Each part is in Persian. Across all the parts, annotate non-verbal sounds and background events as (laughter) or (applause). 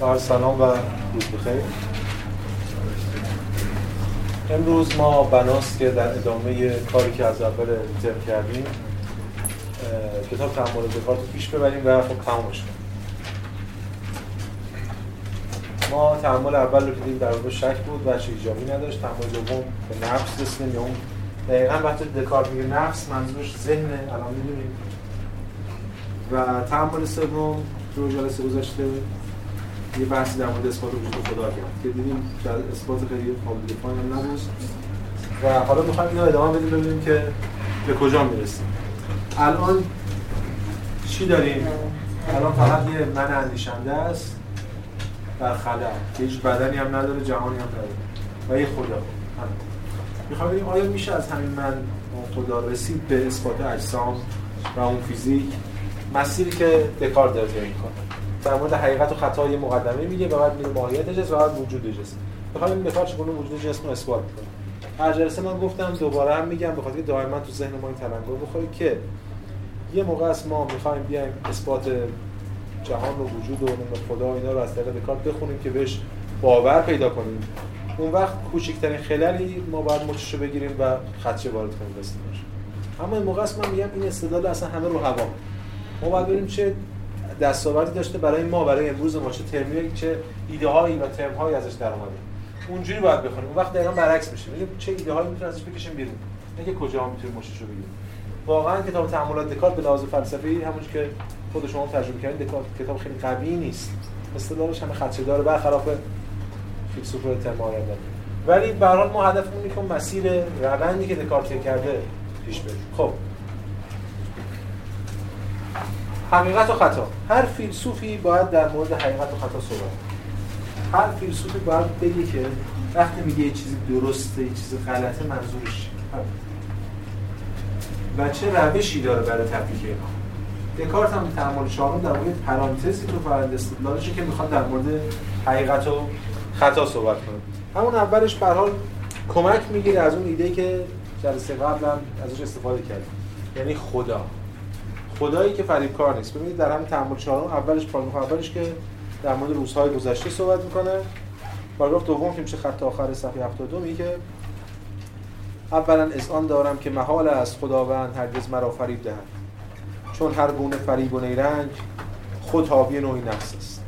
بر سلام و روز بخیر. امروز ما بناست که در ادامه کاری که از اول ترم کردیم کتاب تحمل دکارت رو پیش ببریم و خب تمامش کنیم ما تحمل اول رو که دیدیم در واقع شک بود و ایجابی نداشت. تحمل دوم به نفس رسیدیم. یا اون دقیقا وقتی دکارت میگه نفس منظورش ذهن الان می‌دونیم. و تحمل سوم تو جلسه گذاشته یه بحثی در مورد اثبات وجود خدا کرد که دیدیم در اثبات خیلی قابل دفاعی نبود. و حالا می‌خوایم اینو ادامه بدیم ببینیم که به کجا می‌رسیم. الان چی داریم؟ الان فقط یه من اندیشنده است در خلا. که هیچ بدنی هم نداره جهانی هم نداره. و یه خدا. می‌خوام ببینیم آیا میشه از همین من خدا رسید به اثبات اجسام و اون فیزیک؟ مسیری که دکار داره طی می‌کنه. در مورد حقیقت و خطا یه مقدمه میگه و بعد میره ماهیت جسم و بعد وجود جسم. می‌خوام این دکار چگونه وجود جسم رو اثبات کنه هر جلسه من گفتم دوباره هم میگم به خاطر دائما تو ذهن ما این تلنگر بخوره که یه موقع است ما می‌خوایم بیایم اثبات جهان و وجود و خدا و اینا رو از طریق دکارت بخونیم که بهش باور پیدا کنیم. اون وقت کوچکترین خلالی ما باید مچش بگیریم و خدشه وارد کنیم. اما این موقع است من میگم این استدلال اصلا همه رو هوا. ما باید ببینیم چه دستاوردی داشته برای ما برای امروز ما چه ترمی چه ایده هایی و ترم هایی ازش در اومده. اونجوری باید بخونیم. اون وقت دقیقاً برعکس میشه. میگه چه ایده هایی می‌تونه ازش بکشیم بیرون؟ نه کجا می‌تونیم مشتش رو بگیریم. واقعا کتاب تعاملات دکارت به لحاظ فلسفی همون که خود شما ترجمه کردین دکارت کتاب خیلی قوی نیست. استدلالش همه خدشه داره برخلاف فیلسوف ترم ولی به هر حال ما هدفمون اینه که مسیر روندی که دکارت کرده پیش بریم خب. حقیقت و خطا. هر فیلسوفی باید در مورد حقیقت و خطا صحبت هر فیلسوفی باید بگه که وقتی میگه یه چیزی درسته یه چیزی غلطه منظورش و چه روشی داره برای تفکیک اینا دکارت هم تعامل شامل در مورد پرانتزی تو فرند استدلالشه که می‌خواد در مورد حقیقت و خطا صحبت کنه. همون اولش به حال کمک می‌گیره از اون ایده که جلسه قبل هم ازش استفاده کرد یعنی خدا. خدایی که کار نیست. ببینید در همین تعامل چهارم اولش پاراگراف اولش که در مورد روزهای گذشته صحبت می‌کنه. پاراگراف دوم که میشه خط آخر صفحه 72 میگه که اولا آن دارم که محال است خداوند هرگز مرا فریب دهد. چون هر گونه فریب و نیرنگ خود حاوی نوعی نفس است.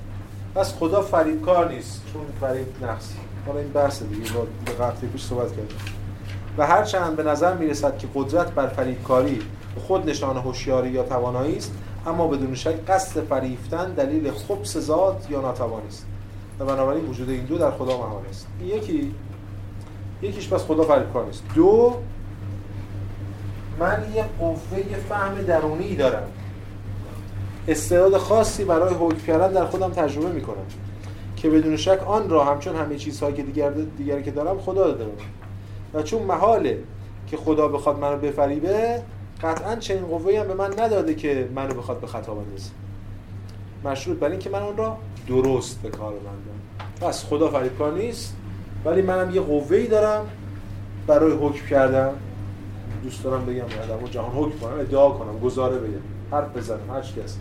پس خدا کار نیست چون فریب نفس حالا این بحث دیگه با به پیش صحبت کردیم. و هر چند به نظر می‌رسد که قدرت بر فریبکاری خود نشان هوشیاری یا توانایی است اما بدون شک قصد فریفتن دلیل خبث ذات یا ناتوانی است. و بنابراین وجود این دو در خدا محال است. یکی یکیش پس خدا فریبکار نیست. دو من یه قوه فهم درونی دارم. استعداد خاصی برای حکم کردن در خودم تجربه می‌کنم که بدون شک آن را همچون همه چیزهایی که دیگر دیگری که دارم خدا داده و چون محاله که خدا بخواد منو بفریبه قطعا چنین قوه‌ای هم به من نداده که منو بخواد به خطا بندازه. مشروط بر اینکه من اون را درست به کار بندم پس خدا فریبکار نیست ولی منم یه قوه‌ای دارم برای حکم کردم دوست دارم بگم آدمو جهان حکم کنم ادعا کنم گزاره بگم. حرف بزنم هر کس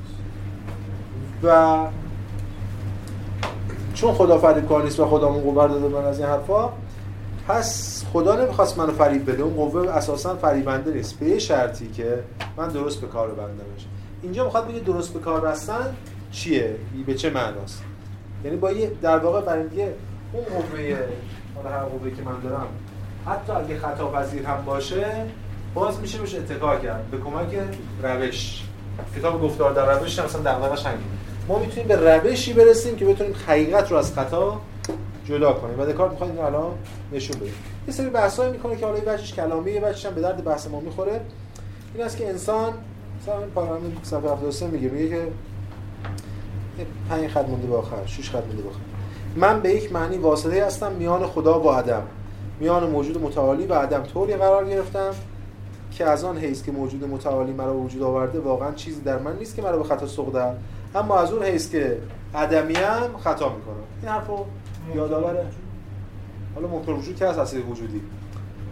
و چون خدا فریبکار نیست و خدا اون قوه داده من از این حرفا پس خدا نمی‌خواست منو فریب بده. اون قوه اساسا فریبنده نیست. به شرطی که من درست به کار بندمش. اینجا می‌خواد بگه درست به کار بستن چیه؟ به چه معناست؟ یعنی با یه در واقع برای اینکه اون قوه حالا هر قوه که من دارم حتی اگه خطا پذیر هم باشه باز میشه بهش اتکا کرد. به کمک روش. کتاب گفتار در روش مثلا دغدغه‌اش همین ما می‌تونیم به روشی برسیم که بتونیم حقیقت رو از خطا جدا کنیم و دکارت می‌خواد اینو الان نشون بده یه سری بحثایی می‌کنه که حالا بچش کلامی یه بچش هم به درد بحث ما می‌خوره. این است که انسان مثلا این پارامتر صفحه 73 میگه میگه که 5 خط مونده به آخر 6 خط مونده به من به یک معنی واسطه هستم میان خدا و آدم میان موجود متعالی و عدم. طوری قرار گرفتم که از آن حیث که موجود متعالی مرا وجود آورده واقعا چیزی در من نیست که مرا به خطا سوق اما از اون حیث که عدمیم خطا می‌کنم. این حرفو یادآوره. حالا منکر وجود که هست اصلی وجودی.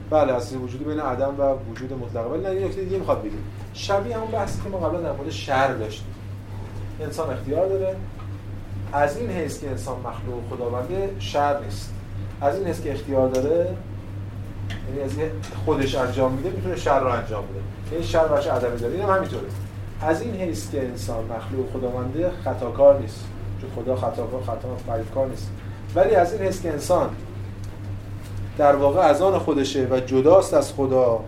بله اصلی وجودی بین عدم و وجود مطلق ولی نه نکته دیگه می‌خواد بگیم شبیه همون بحثی که ما قبلا در مورد شر داشتیم. انسان اختیار داره. از این حیث که انسان مخلوق خداونده شر نیست. از این حیث که اختیار داره یعنی از خودش انجام میده می‌تونه شر رو انجام بده. این یعنی شر بچه عدمی داره. اینم همینطوره. از این حیث که انسان مخلوق خداونده خطاکار نیست. چون خدا خطا کار نیست. ولی از این حیث که انسان در واقع از آن خودشه و جداست از خدا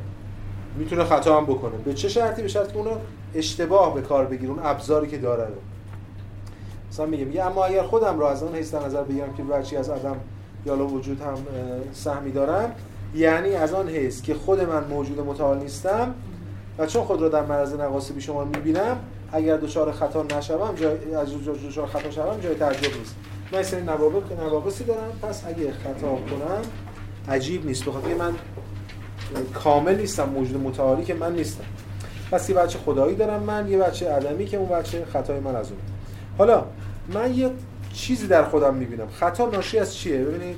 می‌تونه خطا هم بکنه. به چه شرطی؟ به شرطی که اونو اشتباه به کار بگیر اون ابزاری که داره رو. مثلا میگه میگه اما اگر خودم رو از اون حیث نظر بگیرم که بچی از آدم یا وجود هم سهمی دارم یعنی از آن حیث که خود من موجود متعال نیستم و چون خود را در معرض نقاصی بی شما می‌بینم اگر دچار خطا نشوم جای از دچار خطا شوم جای تعجب نیست. من سری نواقصی دارم. پس اگه خطا کنم عجیب نیست. بخاطر من کامل نیستم موجود متعالی که من نیستم. پس یه بچه خدایی دارم من یه بچه عدمی که اون بچه خطای من از اون. حالا من یه چیزی در خودم می‌بینم. خطا ناشی از چیه؟ ببینید.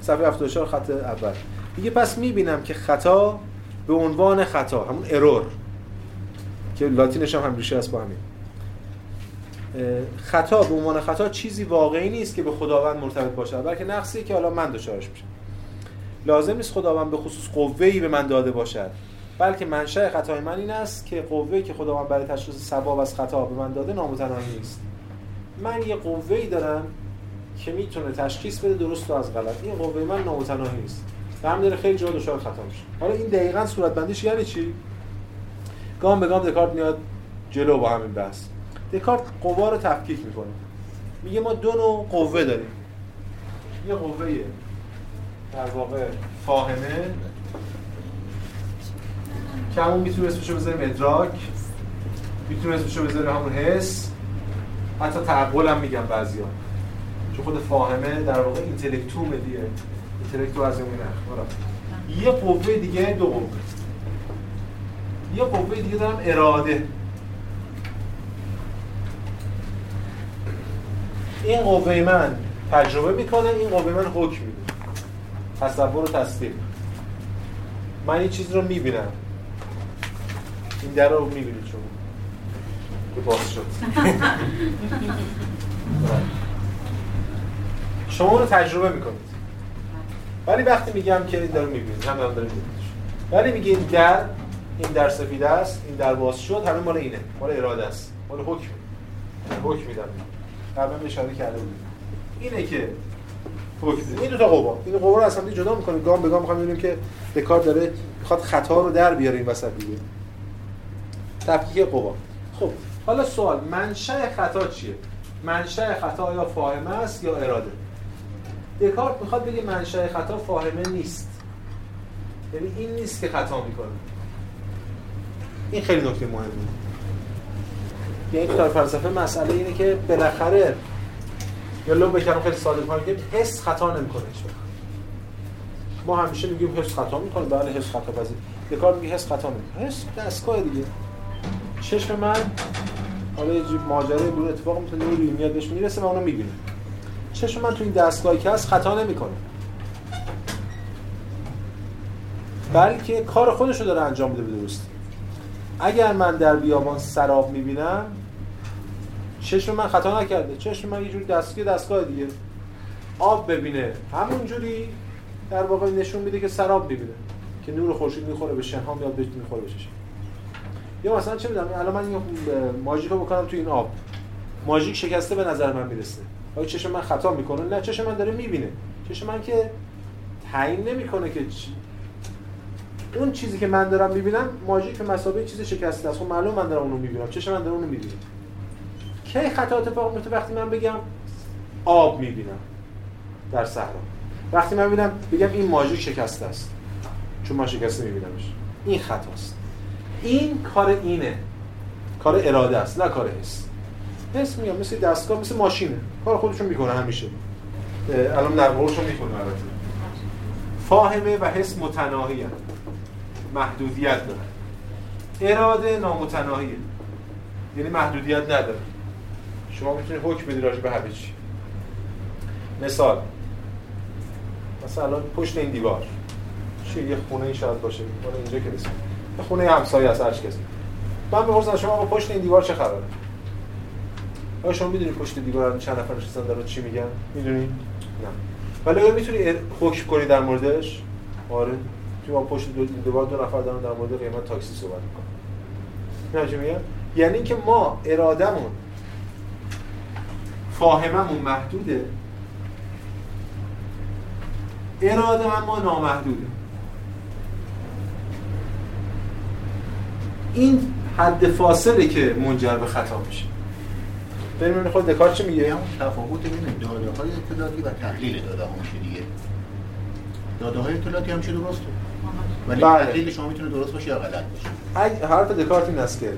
صفحه 74 خط اول. میگه پس می‌بینم که خطا به عنوان خطا همون ارور که لاتینش هم همیشه است با همین. خطا به عنوان خطا چیزی واقعی نیست که به خداوند مرتبط باشه بلکه نقصی که حالا من دچارش میشم لازم نیست خداوند به خصوص قوه‌ای به من داده باشد. بلکه منشأ خطای من این است که قوه‌ای که خداوند برای تشخیص ثواب از خطا به من داده نامتناهی نیست. من یه قوه‌ای دارم که می‌تونه تشخیص بده درست و از غلط. این قوه من نامتناهی نیست. و هم داره خیلی جا دچار خطا میشه حالا این دقیقا صورت بندیش یعنی چی؟ گام به گام دکارت میاد جلو با همین بحث. دکارت قوا رو تفکیک می‌کنه. میگه ما دو نوع قوه داریم. یه قوه در واقع فاهمه. که همون می‌تونه اسمشو بذاریم ادراک می‌تونه اسمشو بذاریم همون حس. حتی تعقل هم میگم بعضیا. چون خود فاهمه در واقع اینتלקتوم دیگه. اینتלקتو از اون نه یه قوه دیگه دو قوه. یه قوه دیگه دارم اراده. این قوه من تجربه می‌کنه این قوه من حکم میده. تصور و تصدیق. من یه چیز رو می‌بینم. این در رو می‌بینید شما. که باز شد. (laughs) شما رو تجربه می‌کنید. ولی وقتی میگم که این در رو می‌بینید هم دارم دارم ولی میگه این در این در سفیده است این در باز شد همه مال اینه. مال اراده است. مال حکم. حکم میدم. قبلا اشاره کرده بودیم. اینه که حکم این دو تا قوا. این قوا رو اصلا جدا می‌کنیم. گام به گام می‌خوام ببینیم که دکارت داره می‌خواد خطا رو در بیاره این وسط دیگه. تفکیک قوا. خب حالا سوال منشأ خطا چیه؟ منشأ خطا یا فاهمه است یا اراده؟ دکارت می‌خواد بگه منشأ خطا فاهمه نیست. یعنی این نیست که خطا می‌کنه. این خیلی نکته مهمه. یعنی کتاب فلسفه مسئله اینه که بالاخره یا لو بکنم خیلی ساده کنم که حس خطا نمی‌کنه ما همیشه میگیم حس خطا می‌کنه بله حس خطا پذیر. یه کار میگه حس خطا می‌کنه. حس دستگاه دیگه. چشم من حالا یه ماجرای بود اتفاق می‌تونه نوری میاد بهش می‌رسه و اونو می‌بینه. چشم من تو این دستگاهی که هست خطا نمی‌کنه. بلکه کار خودش رو داره انجام میده به درستی. اگر من در بیابان سراب می‌بینم چشم من خطا نکرده. چشم من یه جوری دستگاه دستگاه دیگه. آب ببینه. همونجوری در واقع نشون میده که سراب می‌بینه. که نور خورشید می‌خوره به شنها میاد بهش می‌خوره به چشم یا مثلا چه می‌دونم الان من یه رو بکنم تو این آب. ماژیک شکسته به نظر من می‌رسه. آیا چشم من خطا می‌کنه؟ نه چشم من داره می‌بینه. چشم من که تعیین نمی‌کنه که چی اون چیزی که من دارم می‌بینم ماژیک به مسابقه چیز شکسته است. خب معلوم من دارم اونو می‌بینم. چشم من داره اونو می‌بینه. کی خطا اتفاق میفته وقتی من بگم آب می‌بینم در صحرا؟ وقتی من ببینم بگم این ماژیک شکسته است. چون من شکسته میبینمش. این خطاست این کار اینه. کار اراده است نه کار حس. حس میگم مثل دستگاه مثل ماشینه. کار خودشون می‌کنه همیشه. الان در قولشون می‌کنه البته. فاهمه و حس متناهی محدودیت داره. اراده نامتناهیه. یعنی محدودیت نداره. شما می‌تونید حکم بدید راجع به همه چی. مثال مثلا پشت این دیوار چی یه خونه ای شاید باشه مال اینجا که نیست. خونه همسایه از هر کسی من می‌پرسم شما با پشت این دیوار چه خبره؟ آیا شما می‌دونی پشت دیوار چند نفر نشستن دارن چی میگن؟ می‌دونی؟ نه. ولی آیا می‌تونی حکم کنی در موردش؟ آره. تو با پشت دو دیوار دو نفر دارن در مورد قیمت تاکسی صحبت می‌کنن. نه چی یعنی اینکه ما ارادمون فاهممون محدوده. اراده ما نامحدوده. این حد فاصله که منجر به خطا میشه. ببینید خود دکارت چی میگه؟ همون تفاوت بین داده های اطلاعاتی و تحلیل داده ها میشه دیگه. داده های اطلاعاتی همیشه درسته؟ ولی بله. تحلیل شما می‌تونه درست باشه یا غلط باشه؟ حرف دکارت این است که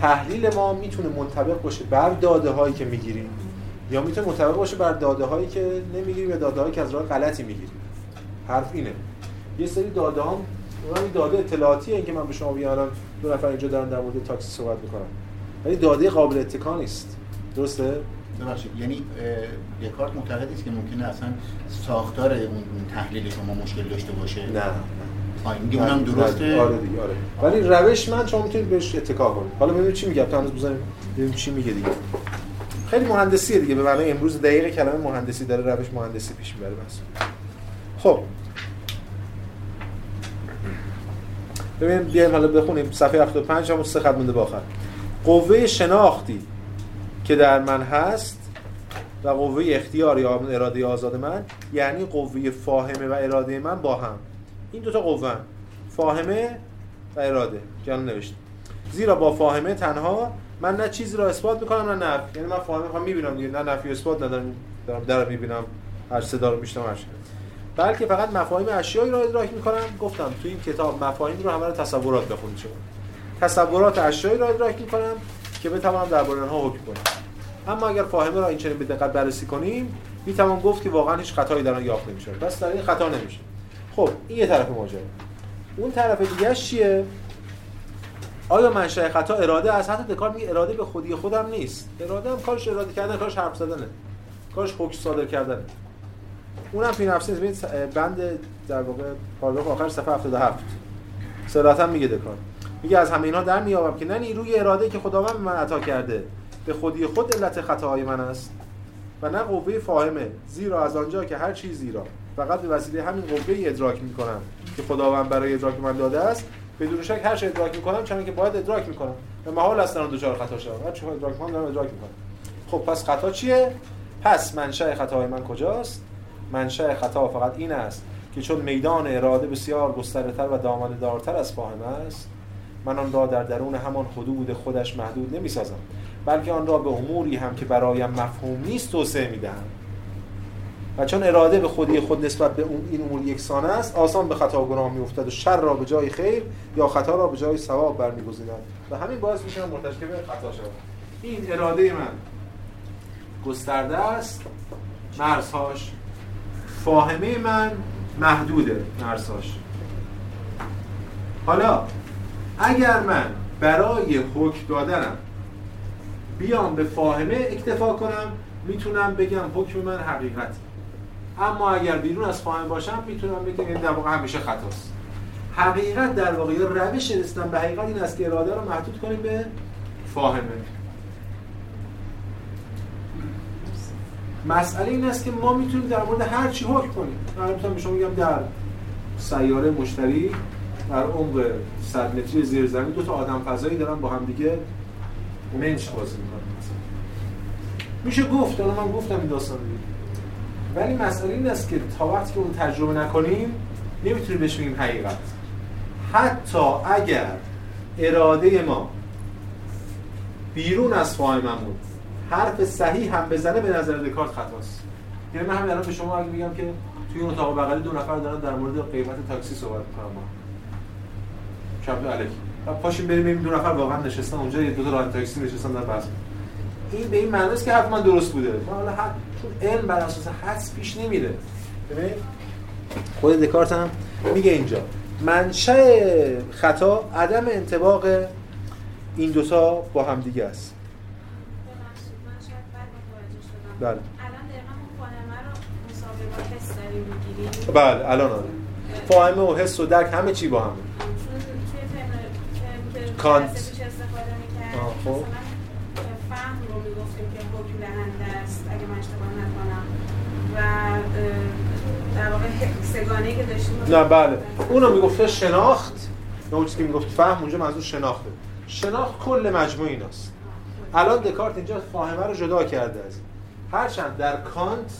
تحلیل ما می‌تونه منطبق باشه بر داده هایی که می‌گیریم. یا می‌تونه منطبق باشه بر داده هایی که نمی‌گیریم یا داده هایی که از راه غلطی می‌گیریم حرف اینه. یه سری داده ها اون داده اطلاعاتی که من به شما بیارم دو نفر اینجا دارن در مورد تاکسی صحبت می‌کنن. ولی داده قابل اتکا نیست. درسته؟ ببخشید. یعنی دکارت معتقد است که ممکنه اصلا ساختار اون تحلیل شما مشکل داشته باشه؟ نه این اونم درسته؟ آره دیگه آره. ولی روش من شما می‌تونید بهش اتکا کنید. حالا ببینید چی میگه تا هنوز بزنیم. ببینیم چی میگه دیگه. خیلی مهندسیه دیگه. به معنی امروز دقیق کلمه مهندسی داره روش مهندسی پیش می‌بره بس. خب. ببینیم بیایم حالا بخونیم. صفحه 75 همون سه خط مونده با آخر. قوه شناختی که در من هست و قوه اختیار یا اراده آزاد من یعنی قوه فاهمه و اراده من با هم. این دوتا قوه هم. فاهمه و اراده. جان نوشت زیرا با فاهمه تنها من نه چیزی را اثبات می‌کنم نه نفی یعنی من فاهمه می‌خوام می‌بینم دیگه. نه نفی اثبات ندارم دارم در می‌بینم. هر صدا رو میشنم هر بلکه فقط مفاهیم اشیایی را ادراک می‌کنم. گفتم تو این کتاب مفاهیم رو همه رو تصورات بخونید شما. تصورات اشیایی را ادراک می‌کنم که بتوانم درباره آنها حکم کنم. اما اگر فاهمه را این چنین به دقت بررسی کنیم می‌توان گفت که واقعا هیچ خطایی در آن یافت نمیشه پس در این خطا نمیشه خب این یه طرف ماجرا. اون طرف دیگه چیه؟ آیا منشأ خطا اراده از حتی دکارت میگه اراده به خودی خودم نیست. اراده هم کارش اراده کردن کارش حرف زدنه. کارش حکم صادر کردنه. اونم فی نفسی نیست. بند در واقع پاراگراف آخر صفحه 77 صراحتا میگه دکارت میگه از همه اینها در میابم که نه نیروی اراده که خداوند به من عطا کرده به خودی خود علت خطاهای من است و نه قوه فاهمه. زیرا از آنجا که هر چیزی را فقط به وسیله همین قوه ادراک می‌کنم که خداوند برای ادراک من داده است بدون شک هر چه ادراک می‌کنم چون که باید ادراک می‌کنم. و محال است دارم دوچار خطا شدم. هر چه ادراک می‌کنم دارم ادراک می‌کنم. خب پس خطا چیه؟ پس منشأ خطاهای من کجاست؟ منشأ خطا فقط این است که چون میدان اراده بسیار گسترتر و دامنه دارتر از فاهمه است من آن را در درون همان حدود خودش محدود نمی سازم بلکه آن را به اموری هم که برایم مفهوم نیست توسعه می دهم و چون اراده به خودی خود نسبت به اون این امور یکسان است آسان به خطا و گناه میافتد و شر را به جای خیر یا خطا را به جای ثواب برمیگزیند. و همین باعث میشه مرتکب خطا شود. این اراده من گسترده است مرزهاش فاهمه من محدوده مرزهاش. حالا اگر من برای حکم دادنم بیام به فاهمه اکتفا کنم می‌تونم بگم حکم من حقیقت اما اگر بیرون از فاهمه باشم می‌تونم بگم این در واقع همیشه خطاست. حقیقت در واقع روش رسیدن به حقیقت این است که اراده رو محدود کنیم به فاهمه. مسئله این است که ما می‌تونیم در مورد هر چی حکم کنیم. من می‌تونم شما میگم در سیاره مشتری در عمق 100 متری زیر زمین دو تا آدم فضایی دارن با هم دیگه منچ بازی می‌کنن. میشه گفت الان من گفتم این داستان دیگه ولی مسئله این است که تا وقتی که اون تجربه نکنیم نمی‌تونیم بهش بگیم حقیقت. حتی اگر اراده ما بیرون از فاهممون حرف صحیح هم بزنه به نظر دکارت خطاست یعنی من همین الان به شما اگه میگم که توی اتاق بغلی دو نفر دارن در مورد قیمت تاکسی صحبت می‌کنن. ما. شب علیک و پاشیم بریم ببینیم دو نفر واقعا نشستن اونجا یه دو تا راه تاکسی نشستن در بحث این به این که من درست بوده. ما حالا حد چون علم بر اساس حدس پیش نمیره. خود دکارت هم میگه اینجا منشأ خطا عدم انطباق این دوتا با هم دیگه است. بله. الان رو بله الان آره. فاهمه و حس و درک همه چی با همه. کانت. استفاده می‌کرد خب فهم رو می‌گفتیم که حکم دهنده است اگه من اشتباه نکنم و در واقع سگانه که داشتیم. نه بله. اونو می‌گفته شناخت نه اون چیزی که می‌گفت فهم اونجا منظور شناخته. شناخت کل مجموع ایناست. الان دکارت اینجا فاهمه رو جدا کرده از هرچند در کانت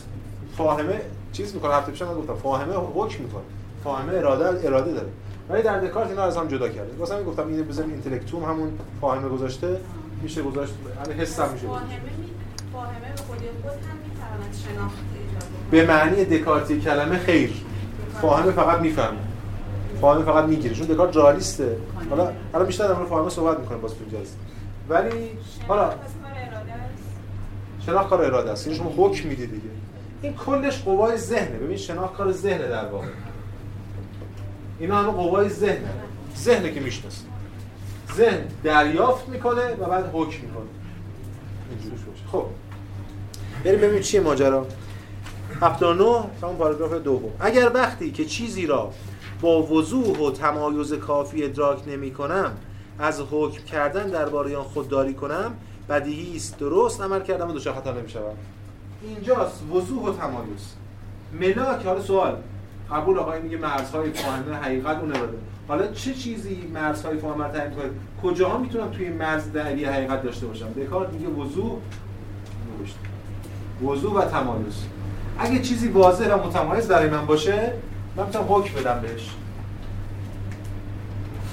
فاهمه چیز می‌کنه هفته پیش من گفتم فاهمه حکم می‌کنه. فاهمه اراده اراده داره. ولی در دکارت اینا از هم جدا کرده. واسه همین گفتم اینو بزنیم اینتלקتوم همون فاهمه گذاشته میشه گذاشت یعنی حس هم میشه. فاهمه فاهمه به خود خود هم می‌تواند شناخت به معنی دکارتی کلمه خیر. فاهمه فقط می‌فهمه. فاهمه فقط می‌گیره. چون دکارت رئالیسته. حالا حالا بیشتر در فاهمه صحبت می‌کنه باز تو ولی حالا شناخت کار اراده است. یعنی شما حکم میدی دیگه. این کلش قوای ذهنه. ببین شناخت کار ذهنه در واقع. اینا همه قوای ذهنه. ذهنه که می‌شناسه. ذهن دریافت می‌کنه و بعد حکم می‌کنه. خب. بریم ببینیم چیه ماجرا. 79 همون پاراگراف دوم. اگر وقتی که چیزی را با وضوح و تمایز کافی ادراک نمی کنم از حکم کردن درباره آن خودداری کنم بدیهی است درست عمل کردم و دوشا خطا نمی‌شود اینجاست وضوح و تمایز. ملاک حالا سوال. قبول آقای میگه مرزهای فاهمه حقیقت اون اراده حالا چه چیزی مرزهای فاهمه تعیین کنه؟ کجاها می‌تونم توی مرز دعوی حقیقت داشته باشم؟ دکارت میگه وضوح وضوح و تمایز. اگه چیزی واضح و متمایز برای من باشه من می‌تونم حکم بدم بهش.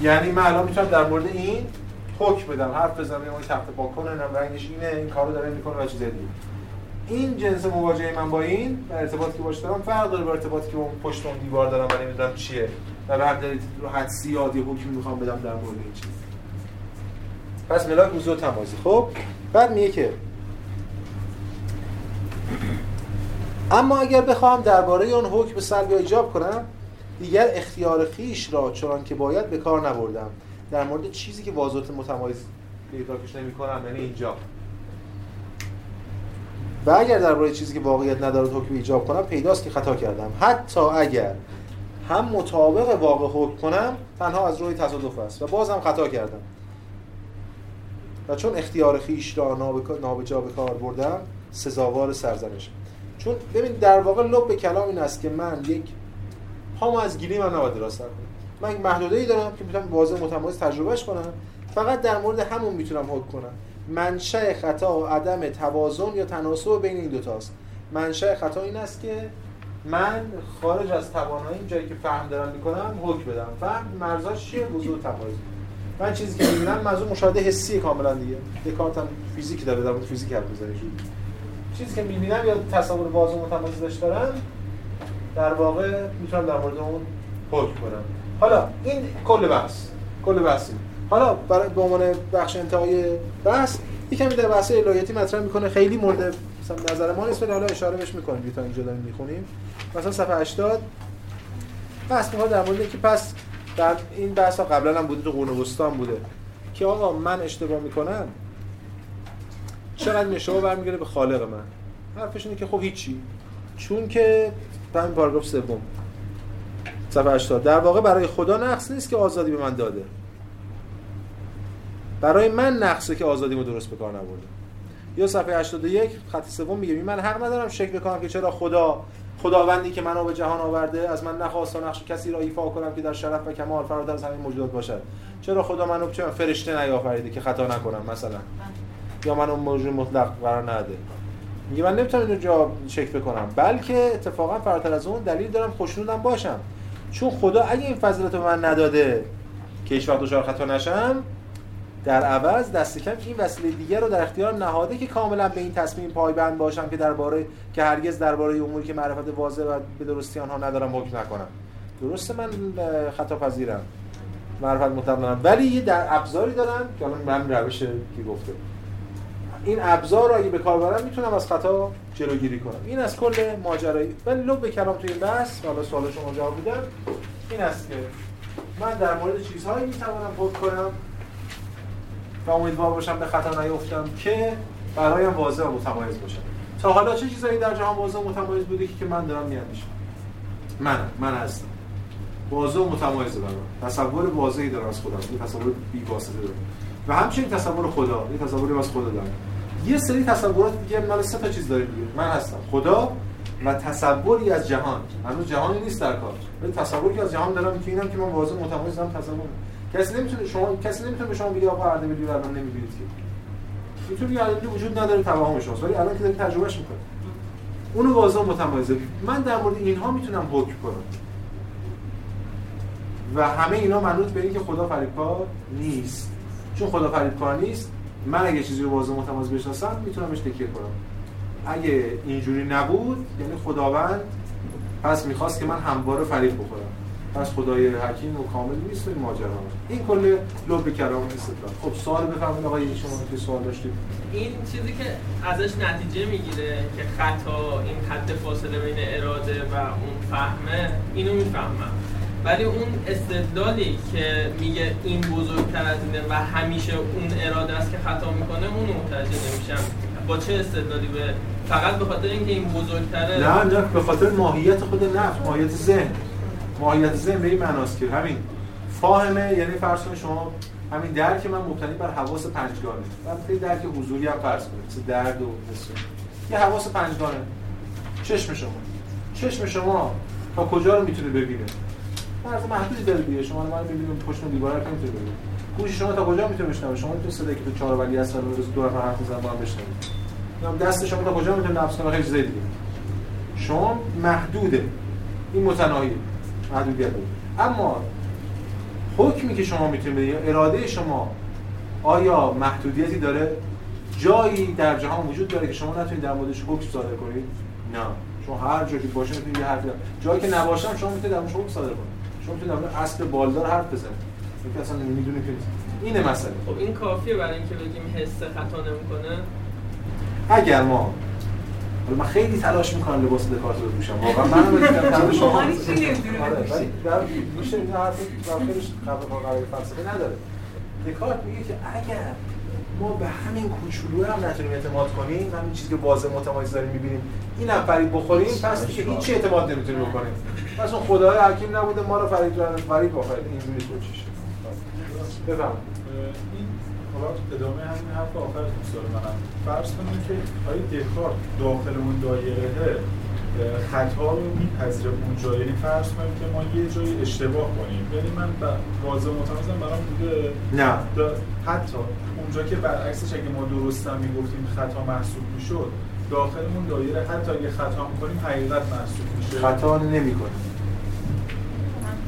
یعنی من الان می‌تونم در مورد این حکم بدم. حرف بزنم این تخت پاک کنه رنگش اینه این کارو داره می‌کنه و چیز دیگه. این جنس مواجهه من با این و ارتباطی که باش دارم فرق داره با ارتباطی که اون پشت اون دیوار دارم و نمی‌دونم چیه. و به دارید رو حدسی یادی حکمی می‌خوام بدم در مورد این چیز. پس ملاک وضوح تمازی خب بعد میگه که اما اگر بخواهم درباره آن حکم سلب یا ایجاب کنم دیگر اختیار خیش را چنان که باید به کار نبردم. در مورد چیزی که واضحات متمایز ادراکش نمی‌کنم یعنی اینجا. و اگر درباره چیزی که واقعیت ندارد حکم ایجاب کنم پیداست که خطا کردم. حتی اگر هم مطابق واقع حکم کنم تنها از روی تصادف است و باز هم خطا کردم. و چون اختیار خیش را نابجا به کار بردم سزاوار سرزنش چون ببین در واقع لب به کلام این است که من یک پامو از گیری من نباید راست کنم من محدوده ای دارم که می‌تونم واضح متمایز تجربهش کنم. فقط در مورد همون می‌تونم حکم کنم. منشأ خطا و عدم توازن یا تناسب بین این دوتاست منشأ خطا این است که من خارج از توانایی جایی که فهم دارم می‌کنم حکم بدم. فهم مرزاش چیه؟ وضوح تمایز. من چیزی که می‌بینم منظور مشاهده حسی کاملا دیگه. دکارت هم فیزیک داره در مورد فیزیک حرف می‌زنه. چیزی که می‌بینم یا تصور واضح متمایز دارم در واقع می‌تونم در مورد اون حکم کنم. حالا این کل بحث کل بحث حالا برای به عنوان بخش انتهای بحث یکمی در بحث الهیاتی مطرح می‌کنه. خیلی مورد مثلا نظر ما نیست ولی حالا اشاره بهش می‌کنیم تا اینجا داریم می‌خونیم. مثلا صفحه 80 بحث در مورد که پس در این بحث ها قبلا هم بوده تو قرون بوده. که آقا من اشتباه می‌کنم؟ چقدر نشابه برمیگره به خالق من. حرفش اینه که خب هیچی. چون که همین پاراگراف سوم صفحه 80 در واقع برای خدا نقص نیست که آزادی به من داده. برای من نقصه که آزادی رو درست به کار نبرده. یا صفحه 81 خط سوم میگه من حق ندارم شک بکنم که چرا خدا خداوندی که منو به جهان آورده از من نخواست نقش کسی را ایفا کنم که در شرف و کمال فراتر از همین موجودات باشد. چرا خدا منو چه فرشته نیافریده که خطا نکنم مثلا؟ یا منو موجود مطلق قرار نده. میگه من نمی‌تونم اینو جا چک بکنم. بلکه اتفاقا فراتر از اون دلیل دارم خوشنودم باشم. چون خدا اگه این فضیلت من نداده که هیچ وقت دچار خطا نشم در عوض دست کم این وسیله دیگر رو در اختیار نهاده که کاملا به این تصمیم پایبند باشم که درباره که هرگز درباره اموری که معرفت واضح و به درستی آنها ندارم حکم نکنم. درسته من خطا پذیرم معرفت مطلق ولی یه در ابزاری دارم که الان من روش که گفته. این ابزار رو اگه به کار برم می‌تونم از خطا جلوگیری کنم. این از کل ماجرایی ولی لب کلام توی این بحث. حالا سوال شما جواب میدم. این است که من در مورد چیزهایی می‌توانم حکم کنم و امیدوار باشم به خطا نیفتم که برایم واضح و متمایز باشه تا حالا چه چیزایی در جهان واضح و متمایز بوده که من دارم میاندیشم من من هستم. واضح و متمایز دارم تصور واضحی دارم از خودم. تصور بی واسطه دارم. و همچنین تصور خدا. این تصوری از خدا دارم. یه سری تصورات دیگه مال سه تا چیز داره دیگه. من هستم خدا و تصوری از جهان. هنوز جهانی نیست در کار. ولی تصوری از جهان دارم که اینم که من واضح متمایزم تصور کسی نمی‌تونه شما کسی نمی‌تونه به شما بگه آقا اردبیلی رو نمی‌بینید که می‌تونه اردبیلی وجود نداره توهم شماست. ولی الان که دارید تجربهش می‌کنید. اونو واضح متمایزه من در مورد اینها می‌تونم حکم کنم. و همه اینا منوط به اینکه خدا فریبکار نیست. چون خدا فریبکار نیست من اگه چیزی رو واضح متمایز بشناسم می‌تونم بهش تکیه کنم. اگه اینجوری نبود یعنی خداوند پس می‌خواست که من همواره فریب بخورم. پس خدای حکیم و کامل نیست این ماجرا. این کل لب کلام استدلال. خب سوال بفرمایید آقای شما که سوال داشتید. این چیزی که ازش نتیجه می‌گیره که خطا این خط فاصله بین اراده و اون فهمه اینو می‌فهمم. ولی اون استدلالی که میگه این بزرگتر از اینه و همیشه اون اراده است که خطا می‌کنه اون متوجه نمیشم. با چه استدلالی به فقط به خاطر اینکه این بزرگتره؟ نه نه به خاطر ماهیت خود نفس ماهیت ذهن. ماهیت ذهن به این همین فاهمه یعنی فرض شما همین درک من مبتنی بر حواس پنجگانه. البته درک حضوری هم فرض کنید مثل درد و مثل یه حواس پنجگانه. چشم شما. چشم شما تا کجا رو می‌تونه ببینه؟ فرض محدودی داره دیگه. شما من می‌بینیم پشت دیوار رو می‌تونه ببینه گوش شما تا کجا می‌تونه بشنوه شما می‌تونه صدایی که تو چهار ولی رو روز دو نفر حرف می‌زنن با هم بشنوید دست شما تا کجا می‌تونه نفس کنه خیلی دیگه. شما محدوده. این متناهیه محدودیت. اما حکمی که شما می‌تونید بدید اراده شما آیا محدودیتی داره؟ جایی در جهان وجود داره که شما نتونید در موردش حکم صادر کنید؟ نه. شما هر جایی که باشه می‌تونید یه حرفی جایی که نباشم شما می‌تونید در موردش حکم صادر کنید. شما می‌تونید در اسب بالدار حرف بزنید اینکه اصلا نمی‌دونه که اینه مسئله. خب این کافیه برای اینکه بگیم حس خطا نمی‌کنه؟ اگر ما من خیلی تلاش می‌کنم لباس دکارت رو بپوشم. واقعا من (laughs) رو بگم شما ولی در میشه این حرف خیلی قواعد فلسفه نداره. دکارت میگه که اگر ما به همین کوچولو هم نتونیم اعتماد کنیم همین چیزی که واضح متمایز داریم می‌بینیم. این هم فرید بخوریم پس دیگه هیچ اعتماد نمی‌تونیم بکنیم. پس اون خدای حکیم نبوده ما رو فرید فرید بخوریم اینجوری توجیه بفهم این حالا ادامه همین حرف آخر دوست منم. فرض کنیم که آیا دکارت داخل اون دایره خطا رو میپذیره اونجا یعنی فرض کنیم که ما یه جایی اشتباه کنیم. یعنی من واضح متمایزم برام بوده؟ نه. حتی اونجا که برعکسش اگه ما درستم می‌گفتیم خطا محسوب می‌شد داخل اون دایره حتی اگه خطا می‌کنیم حقیقت محسوب میشه. خطا نمی‌کنیم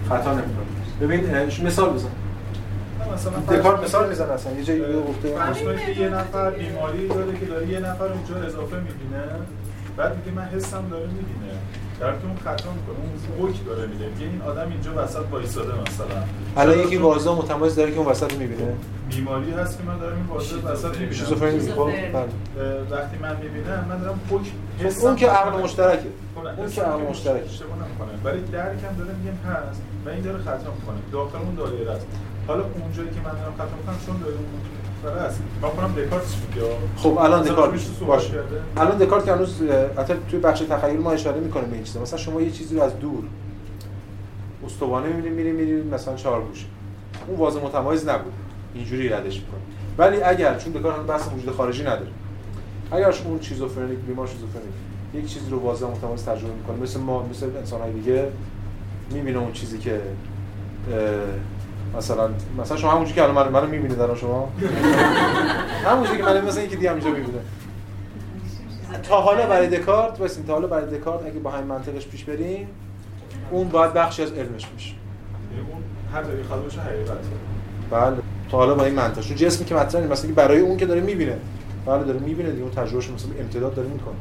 خطا نمی‌کنیم ببین مثال بزن. مثلا دکارت مثال می‌زنه اصلا. یه جایی گفته که یه نفر بیماری داره که داره یه نفر اونجا اضافه می‌بینه. بعد میگه من حسم داره می‌بینه. در که اون خطا می‌کنه اون داره میده. میگه این آدم اینجا وسط وایساده مثلا. حالا یکی واضح متمایز داره که اون وسط می‌بینه؟ بیماری هست که من دارم این واضح وسط می‌بینم. شیزوفرنی. خب وقتی من می‌بینم من دارم حکم خب، اون که عقل مشترکه. اون که عقل مشترکه. اشتباه نمی‌کنه. ولی درکم داره میگم هست. و این داره خطا می‌کنه. داخل اون دایره است. حالا اونجایی که من دارم خطا می‌کنم چون داره اون خب الان دکارت. باشه. الان دکارت که هنوز حتی توی بخش تخیل ما اشاره می‌کنه به این چیزا. مثلا شما یه چیزی رو از دور استوانه می‌بینید میرید میرید مثلا چهار گوشه. اون واضح متمایز نبود. اینجوری ردش می‌کنه. ولی اگر چون دکارت هم بحث وجود خارجی نداره. اگر اون چیزوفرنیک بیمار چیزوفرنیک یک چیزی رو واضح متمایز ترجمه می‌کنه مثل ما مثل انسان دیگه می‌بینه اون چیزی که مثلا مثلا شما همونجوری که الان منو منو می‌بینید الان شما. همونجوری که من مثلا یکی دیگه همینجا می‌بینه. تا حالا برای دکارت واسه تا حالا برای دکارت اگه با همین منطقش پیش بریم اون باید بخشی از علمش میشه اون هر جایی خودش حقیقت بله. تا حالا با این منطق چون جسمی که مطرحه مثلا برای اون که داره می‌بینه. بله داره می‌بینه دیگه. اون تجربهش مثلا امتداد داره می‌کنه.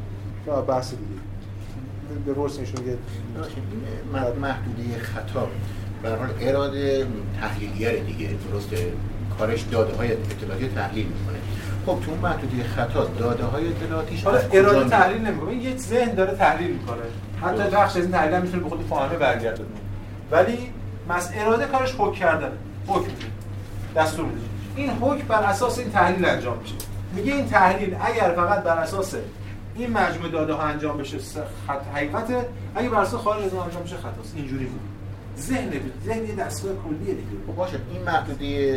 یا بحث دیگه. بپرسین ایشون میگه محدوده خطا. به حال اراده تحلیلیه دیگه درسته کارش داده های اطلاعاتی تحلیل می‌کنه. خب تو اون محدودی خطا داده های اطلاعاتیش حالا اراده تحلیل نمی‌کنه یه ذهن داره تحلیل می‌کنه. حتی بخش از این تحلیل می‌تونه به خود فاهمه برگردونه. ولی مس اراده کارش حکم کردن. حکم دستور میده. این حکم بر اساس این تحلیل انجام میشه. میگه این تحلیل اگر فقط بر اساس این مجموعه داده ها انجام بشه خط حقیقته اگه بر اساس خارج از انجام بشه خطاست. اینجوری بود. ذهن ذهن یه دستگاه کلیه دیگه. خب باشه این محدودی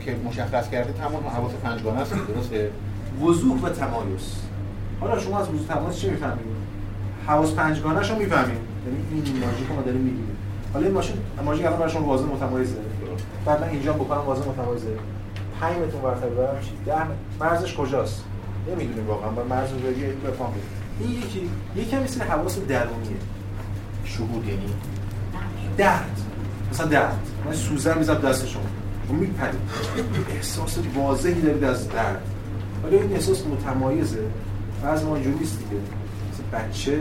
که مشخص کرده تمام حواس پنجگانه است. درسته؟ وضوح و تمایز. حالا شما از وضوح تمایز چی می‌فهمید؟ حواس پنجگانه‌شو می‌فهمید. یعنی این ماژیک که ما داریم میگیم حالا این ماشین ماژیک الان برای شما واضح متمایزه بعد من اینجا بکنم واضح متمایزه 5 متر ورتر برم 10 مرزش کجاست؟ نمی‌دونیم واقعا. با مرز رو بگی بفهم این یکی یکی مثل حواس درونیه. شهود یعنی؟ درد. مثلا درد. من سوزن میزم دست شما. و میپرید. احساس واضحی دارید از درد. ولی این احساس متمایزه. بعض ما اینجوری نیست دیگه. مثل بچه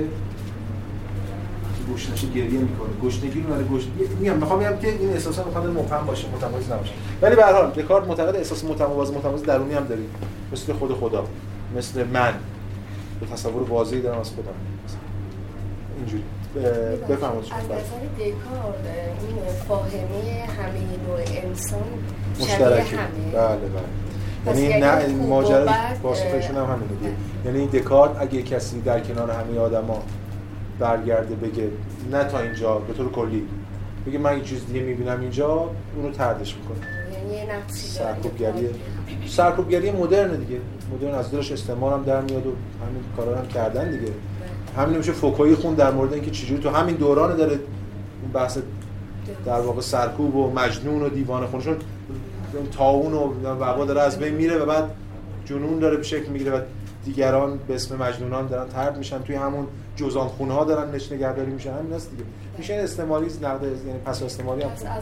گوشنش گریه می‌کنه. گشنگی رو برای گشنگی میگم می‌خوام بگم که این احساسا می‌خواد مبهم باشه متمایز نباشه. ولی به هر حال دکارت معتقد احساس متمایز متمایز درونی هم داریم. مثل خود خدا. مثل من. به تصور واضحی دارم از خودم. اینجوری. بفرمایید از نظر دکارت این فاهمه همه نوع انسان مشترکه. بله بله. یعنی نه ماجرا واسطهشون هم همینه دیگه. یعنی دکارت اگه کسی در کنار همه آدما برگرده بگه نه تا اینجا به طور کلی. بگه من این چیز دیگه می‌بینم اینجا اونو تردش می‌کنه. یعنی سرکوبگری سرکوبگری مدرن دیگه. مدرن از دلش استعمار هم در میاد و همین کارا هم کردن دیگه. همین میشه فوکوی خون در مورد اینکه چجوری تو همین دوران داره اون بحث در واقع سرکوب و مجنون و دیوانه خونشون تاون و وبا داره از بین میره و بعد جنون داره به شکل می‌گیره و دیگران به اسم مجنونان دارن ترد میشن. توی همون جزان خونه ها دارن نش نگهداری میشن. همین است دیگه. میشه استعمالی نقد یعنی پس استعمالی هم از نظر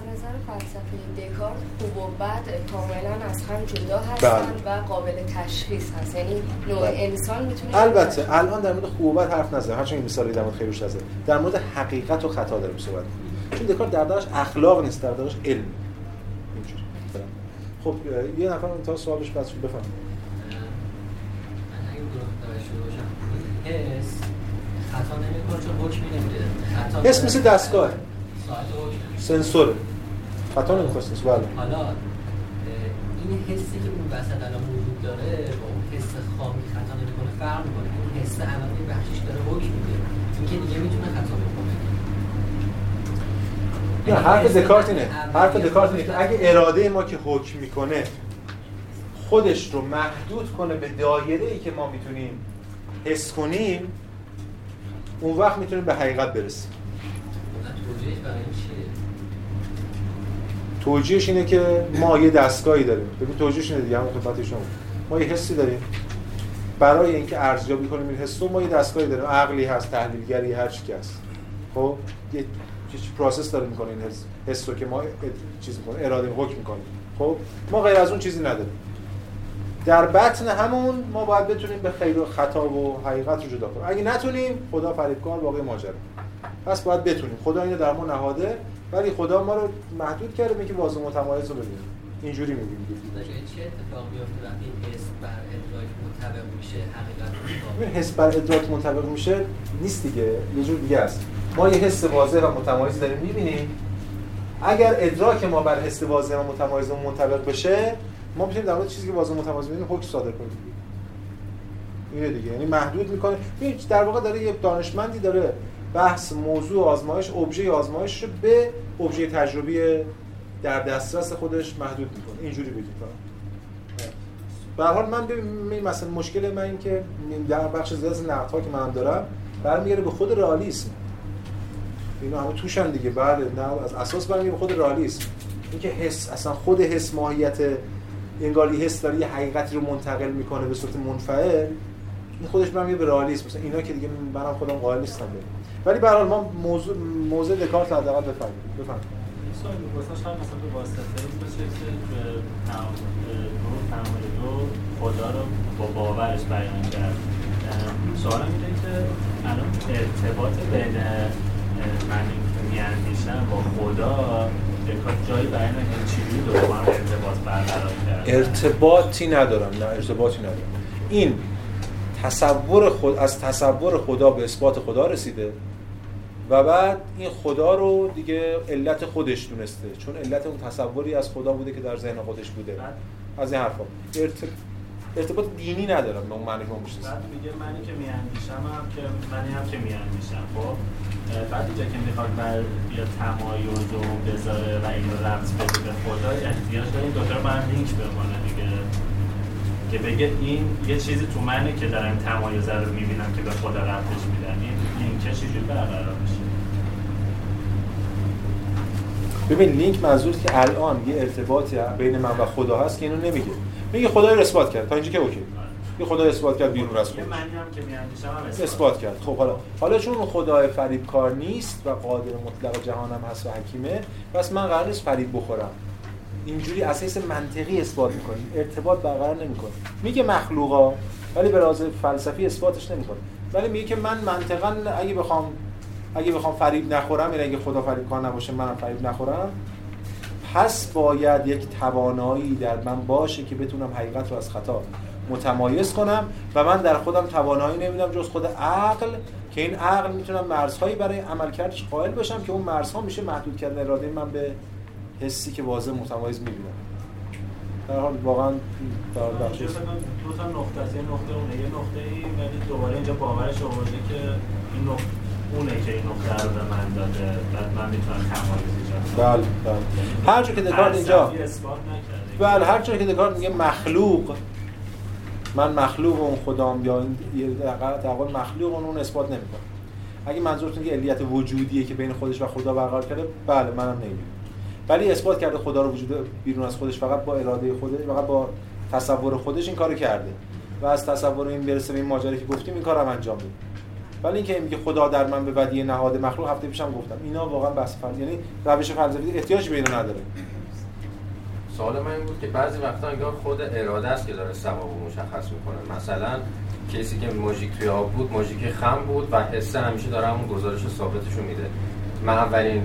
فلسفه دکارت خوب و بد کاملا از هم جدا هستن بله. و قابل تشخیص هست. یعنی نوع بله. انسان می‌تونه البته الان در مورد خوب و بد حرف نزنیم هرچند این مثالی در مورد خیلی روش در مورد حقیقت و خطا داریم صحبت چون دکارت در دارش اخلاق نیست در دارش علم. اینجوری. خب یه نفر تا سوالش بس بفهم حس خطا نمی‌کنه چون حکمی نمیده. حس مثل دستگاه. سنسوره. خطا نمی‌کنه بله. حالا این حسی که اون وسط الان وجود داره با اون حس خامی خطا نمی‌کنه فرق می‌کنه. اون حس این بخشش داره حکم میده. این که دیگه می‌تونه خطا بکنه. نه حرف دکارت اینه. حرف دکارت اینه که اگه اراده ما که حکم می‌کنه خودش رو محدود کنه به دایره ای که ما می‌تونیم حس کنیم اون وقت می‌تونیم به حقیقت برسیم. توجیهش اینه که ما یه دستگاهی داریم. ببین توجیهش اینه دیگه همون خدمت شما. ما یه حسی داریم. برای اینکه ارزیابی کنیم این حس ما یه دستگاهی داریم. عقلی هست تحلیلگری هر چی هست. خب؟ یه process داره می‌کنه این حس حس رو که ما چیز می‌کنه اراده حکم می‌کنیم. خب؟ ما غیر از اون چیزی نداریم. در بطن همون ما باید بتونیم به خیر و خطا و حقیقت رو جدا کنیم. اگه نتونیم خدا فریبکار باقی ماجرا. پس باید بتونیم. خدا اینو در ما نهاده ولی خدا ما رو محدود کرده به که واضح متمایز رو ببینیم اینجوری می‌بینیم چه اتفاق میفته وقتی حس بر ادراک منطبق میشه حقیقت حس بر ادراک منطبق میشه نیست دیگه. یه جور دیگه است. ما یه حس واضح و متمایز داریم. می‌بینیم اگر ادراک ما بر حس واضح و متمایز و منطبق بشه ما می‌تونیم در مورد چیزی که واضح متمایز ببینیم حکم صادر کنیم. اینه دیگه. یعنی محدود می‌کنه. در واقع داره یه دانشمندی داره بحث موضوع آزمایش ابژه آزمایش رو به ابژه تجربی در دسترس خودش محدود می‌کنه. اینجوری بگید به حال من ببین مثلا مشکل من این که در بخش زیاد نقد ها که من دارم برمیگره به خود رئالیسم. اینا همه توشن دیگه. بله نه از اساس برمیگره به خود رئالیسم. اینکه حس اصلا خود حس ماهیت انگار یه حس داره یه حقیقتی رو منتقل می‌کنه به صورت منفعل. این خودش من به رئالیسم مثلا اینا که دیگه منم خودم قائل نیستم به ولی به ما موضوع موضوع دکارت حداقل سوال واسه شاید مثلا به واسطه باشه که تعامل دو خدا رو با باورش بیان کرد. سوالم اینه که الان ارتباط بین من که میاندیشم با خدا جایی برای ارتباط برقرار ارتباطی ندارم نه ارتباطی ندارم. این تصور خود از تصور خدا به اثبات خدا رسیده و بعد این خدا رو دیگه علت خودش دونسته چون علت اون تصوری از خدا بوده که در ذهن خودش بوده. از این حرفا. ارتباط دینی ندارم به اون معنی که بعد میگه منی که میاندیشم هم که منی هم که میاندیشم. خب بعد اینجا که می‌خواد بر بیا تمایز و بذاره و این رو ربط بده به خدا احتیاج داره این دوتا رو با هم لینک بمانه دیگه. که بگه این یه چیزی تو منه که دارم تمایز رو می‌بینم که به خدا رفتش میدن. این لینکه چیزی برقرار میشه؟ ببین لینک منظور که الان یه ارتباطی بین من و خدا هست که اینو نمیگه. میگه خدا رو اثبات کرد. تا اینجا که اوکی. یه خدا اثبات کرد بیرون از خود معنی هم که میاندیشم اثبات. کرد. خب حالا حالا چون خدای فریب کار نیست و قادر مطلق جهانم هست و حکیمه پس من قرار نیست فریب بخورم. اینجوری اساس منطقی اثبات می‌کنه ارتباط برقرار نمی‌کنه میگه مخلوقا ولی به لحاظ فلسفی اثباتش نمی‌کنه ولی میگه که من منطقا اگه بخوام اگه بخوام فریب نخورم یعنی اگه خدا فریب کار نباشه منم فریب نخورم پس باید یک توانایی در من باشه که بتونم حقیقت رو از خطا متمایز کنم و من در خودم توانایی نمیدم جز خود عقل که این عقل می‌تونم مرزهایی برای عملکردش قائل باشم که اون مرزها میشه محدود کردن. اراده من به حسی که واضح متمایز می‌بینم. در حال واقعا در بخش دو تا نقطه است؟ نقطه اونه یه نقطه ای ولی دوباره اینجا باورش آورده که این نقطه اونه که این نقطه رو به من داده. بعد من می‌تونم تمایز ایجاد بله بله. هر که دکارت اینجا بله هر که دکارت میگه مخلوق من مخلوق اون خدام یا این در مخلوق اون اثبات نمی‌کنه. اگه منظورتون که علیت وجودیه که بین خودش و خدا برقرار کرده بله منم نمی‌دونم. ولی اثبات کرده خدا رو وجود بیرون از خودش فقط با اراده خودش فقط با تصور خودش این کارو کرده. و از تصور این برسه به این ماجرا که گفتیم این کارم انجام بده ولی اینکه میگه خدا در من به بدی نهاد مخلوق هفته پیشم گفتم. اینا واقعا بس فرض یعنی روش فلسفی احتیاجی به اینا نداره. سوال من این بود که بعضی وقتا انگار خود اراده است که داره سبب مشخص می‌کنه. مثلا کسی که ماژیک توی آب بود ماژیک خم بود و حسه همیشه داره همون گزارش ثابتشو میده. من اولین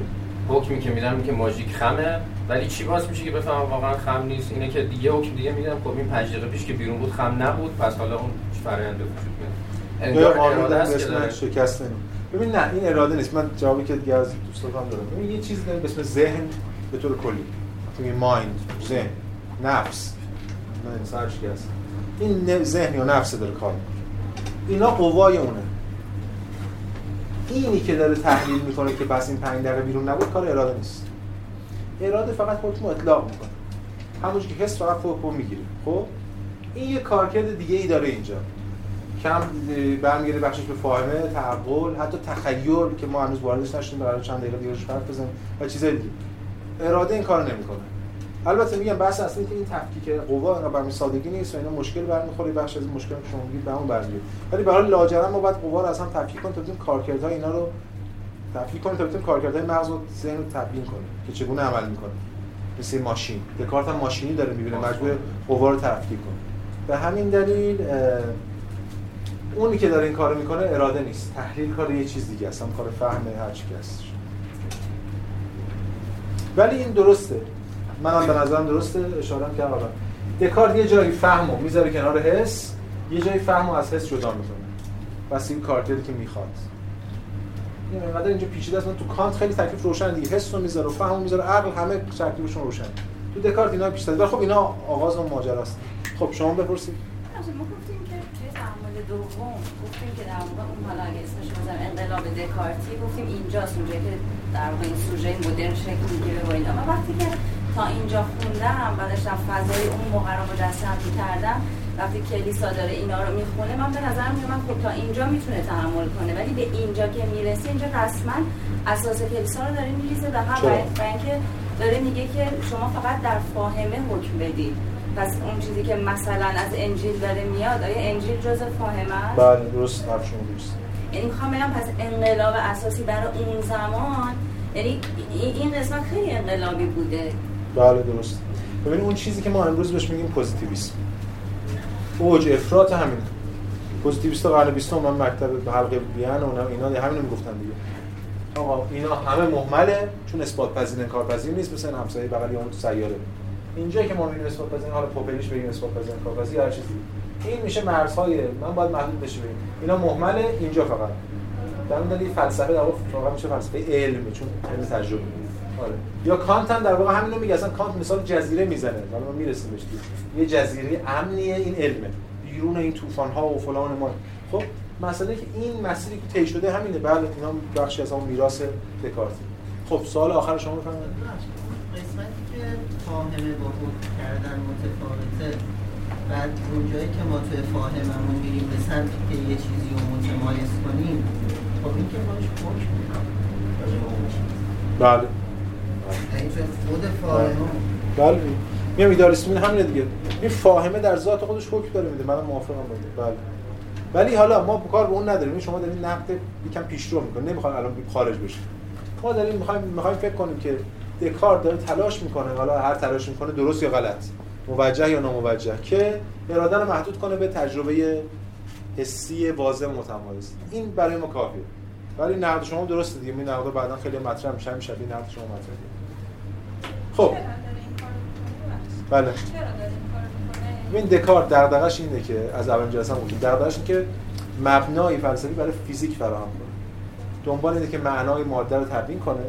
حکمی که میدم که ماژیک خمه ولی چی باز میشه که بفهمم واقعا خم نیست؟ اینه که دیگه حکم دیگه میدم. خب این 5 دقیقه پیش که بیرون بود خم نبود پس حالا اون فرآیند وجود میاد انگار اراده است که شکست ببین نه این اراده نیست. من جوابی که دیگه از دوستان دارم. ببین یه داریم. به اسم ذهن به طور کلی. توی مایند ذهن نفس. نه سرش هست این ذهن یا نفس داره کار می‌کنه. اینا قوای اونه. اینی که داره تحلیل می‌کنه که بس این پنج دقیقه بیرون نبود کار اراده نیست. اراده فقط خودتون اطلاق می‌کنه. همونش که حس فقط فوق می‌گیره. خب؟ این یه کارکرد دیگه ای داره اینجا. کم برمیگرده بخشش به فاهمه تعقل حتی تخیل که ما هنوز واردش نشدیم برای چند دقیقه دیگه حرف بزنیم و چیزای دیگه. اراده این کار نمی‌کنه. البته میگم بحث اصلی که این تفکیک قوا اینا برمی سادگی نیست و اینا مشکل برمیخوره بخش از مشکل که شما میگید به اون برمیاد ولی برای لاجرم ما باید قوا رو هم تفکیک کنیم تا بتونیم کارکردهای اینا رو تفکیک کنیم تا بتونیم کارکردهای مغز و ذهن رو تبیین کنیم که چگونه عمل می‌کنه مثل ماشین. دکارت هم ماشینی داره می‌بینه مجبور قوا رو تفکیک کنه. به همین دلیل اونی که داره این کارو می‌کنه اراده نیست. تحلیل کار یه چیز دیگه است. هم کار فهم هر چی هست ولی این درسته. منم به نظرم درسته. اشاره کردم. دکارت یه جایی فهمو می‌ذاره کنار حس. یه جایی فهمو از حس جدا می‌کنه. بس این کارتری که می‌خواد. این اینقدر اینجا پیچیده است. تو کانت خیلی تکلیف روشن دیگه. حس می‌ذاره و فهمو می‌ذاره. عقل همه تکلیفشون روشن. تو دکارت اینا پیچیده ولی خب اینا آغاز اون ماجراست. خب شما بپرسید ما گفتیم که توی تعامل دوم گفتیم که در واقع اون حالا اگه اسمش بزنم انقلاب دکارتی گفتیم اینجاست اونجا که در واقع این سوژه مدرن شکل می‌گیره و اینا. وقتی که تا اینجا خوندم و داشتم فضای اون موقع رو مجسم کردم وقتی کلیسا داره اینا رو می‌خونه من به نظرم میومد خب تا اینجا می‌تونه تحمل کنه ولی به اینجا که می‌رسه اینجا رسما اساس کلیسا رو داره میریزه و اینکه داره میگه که شما فقط در فاهمه حکم بدید. پس اون چیزی که مثلا از انجیل داره میاد آیا انجیل جز فاهمه است؟ بله درست شما درست. یعنی می‌خوام بگم پس انقلاب اساسی برای اون زمان یعنی این قسمت خیلی انقلابی بوده. بله درست. ببینید اون چیزی که ما امروز بهش میگیم پوزیتیویسم. اوج افراط همین پوزیتیویست قرن 20 م مکتب حلقه وین و اینا همین رو می‌گفتن دیگه. آقا اینا همه مهمله چون اثبات پذیر پذیر نیست مثلا همسایه بغلی اون سیاره. اینجا که ما میگیم اثبات پذیر حالا پوپریش بگیم اثبات پذیر پذیر هر چیزی. این میشه مرزهای من باید محدود بشه بگیم. اینا مهمله اینجا فقط. در دلیل فلسفه در واقع میشه فلسفه علم چون علم تجربه. آره. یا کانت هم در واقع همین رو میگه اصلا کانت مثال جزیره می‌زنه. حالا ما می‌رسیم بهش یه جزیره امنیه این علمه. بیرون این طوفان ها و فلان ما. خب مسئله که این مسیری که طی شده همینه. بله اینا بخشی از اون میراث دکارتی خب سوال آخر شما بفرمایید فاهمه با کردن متفاوته. بعد اونجایی که ما توی فاهممون میریم به سمتی که یه چیزی رو متمایز کنیم خب این که باش حکم بله. خود فاهم بله. میام ایدالیسم همینه دیگه. این فاهمه در ذات خودش حکم داره میده. منم موافقم با بله. ولی حالا ما کار به اون نداریم. شما دارین نقد یکم پیشرو می‌کنه نمی‌خوام الان خارج بشیم ما داریم می‌خوایم می‌خوایم فکر کنیم که دکارت داره تلاش می‌کنه حالا هر تلاش می‌کنه درست یا غلط موجه یا ناموجه که اراده رو محدود کنه به تجربه حسی واضح متمایز. این برای ما کافیه. ولی نقد شما درسته دیگه. این نقد بعدا خیلی مطرح میشه میشه نقد شما مطرح خب. بله. این دکارت دغدغش اینه که از اول جلسه هم گفتیم دغدغش اینه که مبنای فلسفی برای فیزیک فراهم کنه. دنبال اینه که معنای ماده رو تبیین کنه.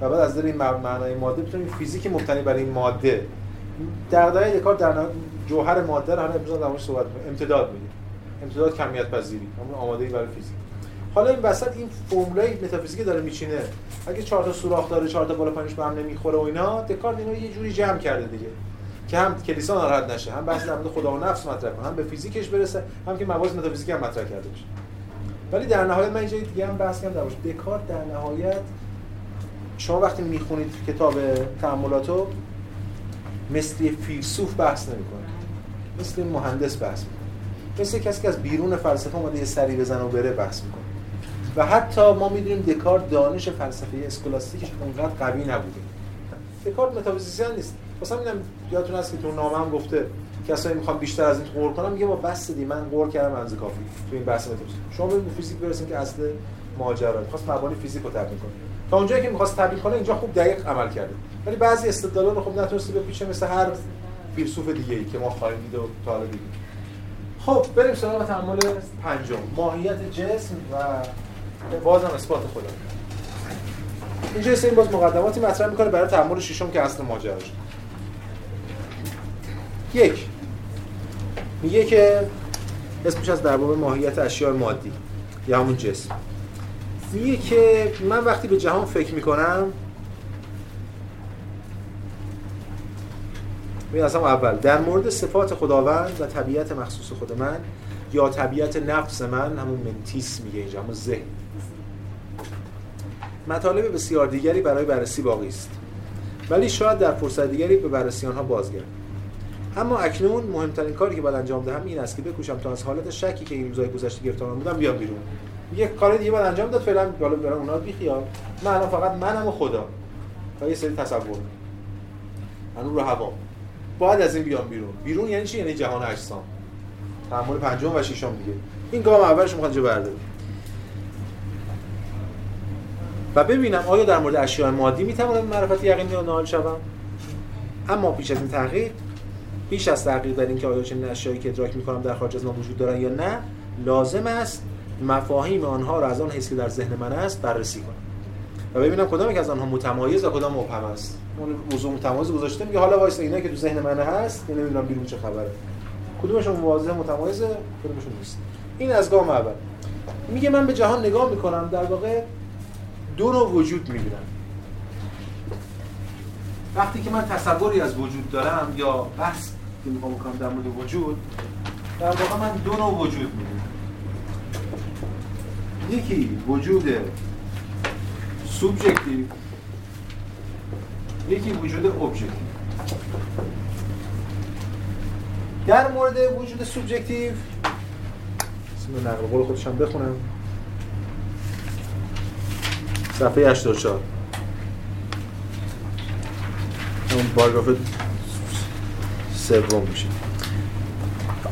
و بعد از در این معنای ماده بتونیم فیزیک مبتنی برای این ماده. دغدغه دکارت در جوهر ماده رو حالا امروز در صحبت امتداد میگه امتداد کمیت پذیری همون آماده برای فیزیک. حالا این وسط این فرمولای متافیزیکی داره میچینه. اگه چهار تا سوراخ داره چهار تا بالا پایینش به هم نمی‌خوره و اینا دکارت اینو یه جوری جمع کرده دیگه. که هم کلیسا ناراحت نشه هم بحث در خدا و نفس مطرح کنه هم به فیزیکش برسه هم که مباحث متافیزیکی هم مطرح کرده بشه ولی در نهایت من اینجا دیگه هم بحث کردم در دکارت. در نهایت شما وقتی می‌خونید کتاب تأملاتو مثل فیلسوف بحث نمی‌کنه مثل مهندس بحث می‌کنه مثل کسی که از بیرون فلسفه اومده یه سری بزنه و بره بحث می‌کنه. و حتی ما می‌دونیم دکارت دانش فلسفه اسکولاستیکش اونقدر قوی نبوده. دکارت متافیزیسین نیست. واسه اینم یادتون هست که تو نامه هم گفته کسایی می‌خوام بیشتر از این غور کنم میگه با بسه دیگه من غور کردم اندازه کافی تو این بحث متافیزیک. شما به فیزیک برسین که اصل ماجرا. خواست مبانی فیزیک رو تبیین اونجایی که می‌خواست تبیین کنه اینجا خوب دقیق عمل کرده. ولی بعضی استدلالا رو خوب نتونسته بپیچه مثل هر فیلسوف دیگه ای که ما خواهیم دید و تا حالا دیدیم. خب بریم سراغ تأمل پنجم. ماهیت جسم و بازم اثبات خدا. اینجا این باز مقدماتی مطرح می‌کنه برای تأمل ششم که اصل ماجراش یک. میگه که اسمش از در ماهیت اشیاء مادی یا همون جسم. میگه که من وقتی به جهان فکر می‌کنم از اول در مورد صفات خداوند و طبیعت مخصوص خود من یا طبیعت نفس من همون منتیس میگه اینجا همون ذهن. مطالب بسیار دیگری برای بررسی باقی است. ولی شاید در فرصت دیگری به بررسی آنها بازگردم اما اکنون مهمترین کاری که باید انجام دهم این است که بکوشم تا از حالت شکی که این روزهای گذشته گرفتار بودم بیام بیرون. یه کار دیگه باید انجام داد فعلا بالا برام اونا بی خیال من الان فقط منم و خدا. و یه سری تصور. من رو هوا. باید از این بیام بیرون. بیرون یعنی چی؟ یعنی جهان اجسام. تعامل پنجم و ششم دیگه. این گام اولش می‌خواد جو برداره و ببینم آیا در مورد اشیاء مادی می‌توانم معرفت یقینی رو نائل شوم؟ اما پیش از این تحقیق پیش از تحقیق در اینکه آیا چنین اشیایی که ادراک می‌کنم در خارج از ما وجود دارن یا نه لازم است مفاهیم آنها را از آن حیث که در ذهن من است بررسی کنم. و ببینم کدام که از آنها متمایز و کدام مبهم است. اون موضوع متمایز گذاشته میگه حالا وایسا اینا که تو ذهن من هست که نمی‌دونم بیرون چه خبره. کدومشون واضح متمایزه کدومشون نیست. این از گام اول. میگه من به جهان نگاه می‌کنم در واقع دو نوع وجود می‌بینم. وقتی که من تصوری از وجود دارم یا بحث که می‌خوام بکنم در مورد وجود در واقع من دو نوع وجود می‌بینم. یکی وجود سوبژکتیو یکی وجود ابژکتیو در مورد وجود سوبژکتیو اسم نقل قول خودشم بخونم. صفحه 84 اون پاراگراف سوم میشه.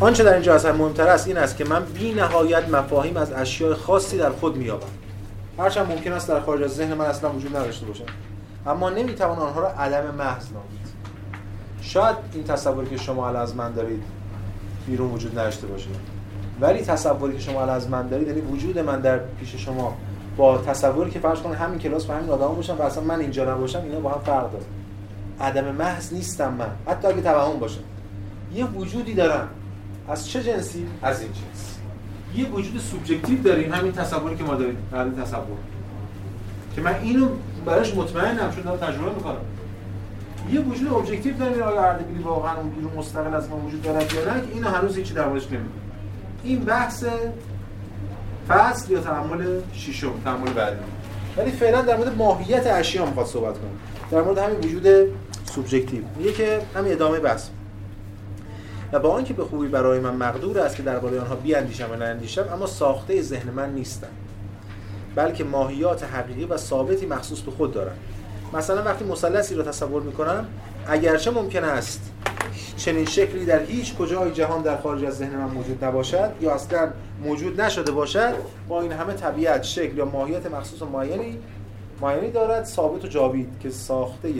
آنچه در اینجا اصلا مهمتر است این است که من بی نهایت مفاهیم از اشیاء خاصی در خود میابم هرچند ممکن است در خارج از ذهن من اصلا وجود نداشته باشم اما نمی‌توان آنها را عدم محض نامید. شاید این تصوری که شما الان از من دارید بیرون وجود نداشته باشه. ولی تصوری که شما الان از من دارید یعنی وجود من در پیش شما با تصوری که فرض کنید همین کلاس و همین آدم باشم و اصلا من اینجا نباشم اینا با هم فرق داره. عدم محض نیستم من حتی اگه توهم باشه یه وجودی دارم. از چه جنسی؟ از این جنس. یه وجود سوبژکتیو داریم همین تصوری که ما داریم همین تصور. که من اینو براش مطمئنم چون دارم تجربه می‌کنم. یه وجود objective داریم آیا اردبیلی واقعا اون بیرون مستقل از ما وجود دارد یا نه اینو هنوز هیچی در موردش نمی‌دونیم این بحث فصل یا تأمل ششم تأمل بعدی. ولی فعلا در مورد ماهیت اشیا می‌خواد صحبت کنیم در مورد همین وجود سوبژکتیو میگه که همین ادامه بحث. و با آنکه به خوبی برای من مقدور است که درباره آنها بیاندیشم و ناندیشم اما ساخته ذهن من نیستند بلکه ماهیات حقیقی و ثابتی مخصوص به خود دارند مثلا وقتی مثلثی را تصور می‌کنم اگرچه ممکن است چنین شکلی در هیچ کجای جهان در خارج از ذهن من موجود نباشد یا اصلا موجود نشده باشد با این همه طبیعت شکل یا ماهیت مخصوص و معینی معینی دارد ثابت و جاوید که ساخته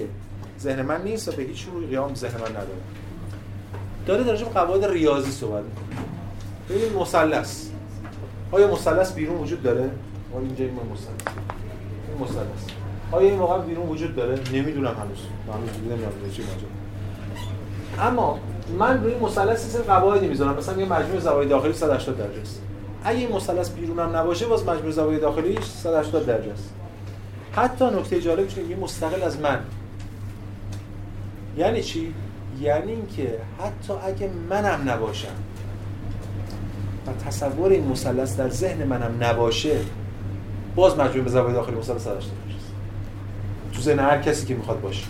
ذهن من نیست و به هیچ روی قیام ذهن من نداره داره در قواعد ریاضی صحبت می‌کنه. ببین مثلث. آیا مثلث بیرون وجود داره؟ ما اینجا این مثلث. این مثلث. آیا این واقعا بیرون وجود داره؟ نمی‌دونم هنوز. هنوز نمی‌دونم چی ماجرا اما من روی مثلث سر قواعدی می‌ذارم. مثلا یه مجموع زوایای داخلی 180 درجه است اگه این مثلث بیرونم نباشه باز مجموع زوایای داخلیش 180 درجه است حتی نکته جالبش اینه مستقل از من. یعنی چی؟ یعنی اینکه حتی اگه منم نباشم و تصور این مثلث در ذهن منم نباشه باز مجموع به زوایای داخلی مثلث 180 تو ذهن هر کسی که می‌خواد باشه.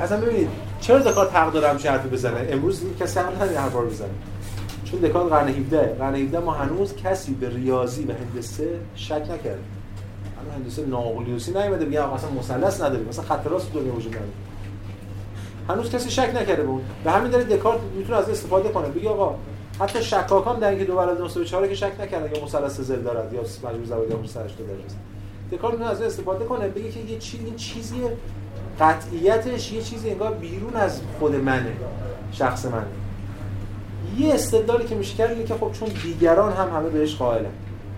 اصلا ببینید چرا دکارت حق داره همچین حرفی بزنه؟ امروز کسی حق نداره هر بار بزنه. چون دکارت قرن 17 قرن 17 ما هنوز کسی به ریاضی و هندسه شک نکرد هنوز هندسه ناقلیوسی نیومده بگه مثلا مثلث نداریم مثلا خط راست دنیا وجود نداره. هنوز کسی شک نکرده بود. و همین داره دکارت می‌تونه از استفاده کنه. بگه آقا حتی شکاکان در اینکه دو برابر 2 که شک نکردن که مثلث زل دارد یا مجموع زاویه 180 درجه. است دکارت می‌تونه از استفاده کنه. بگه که یه چیزی این چیزی قطعیتش یه چیزی انگار بیرون از خود منه شخص منه. یه استدلالی که میشه کرد که خب چون دیگران هم همه بهش قائلن.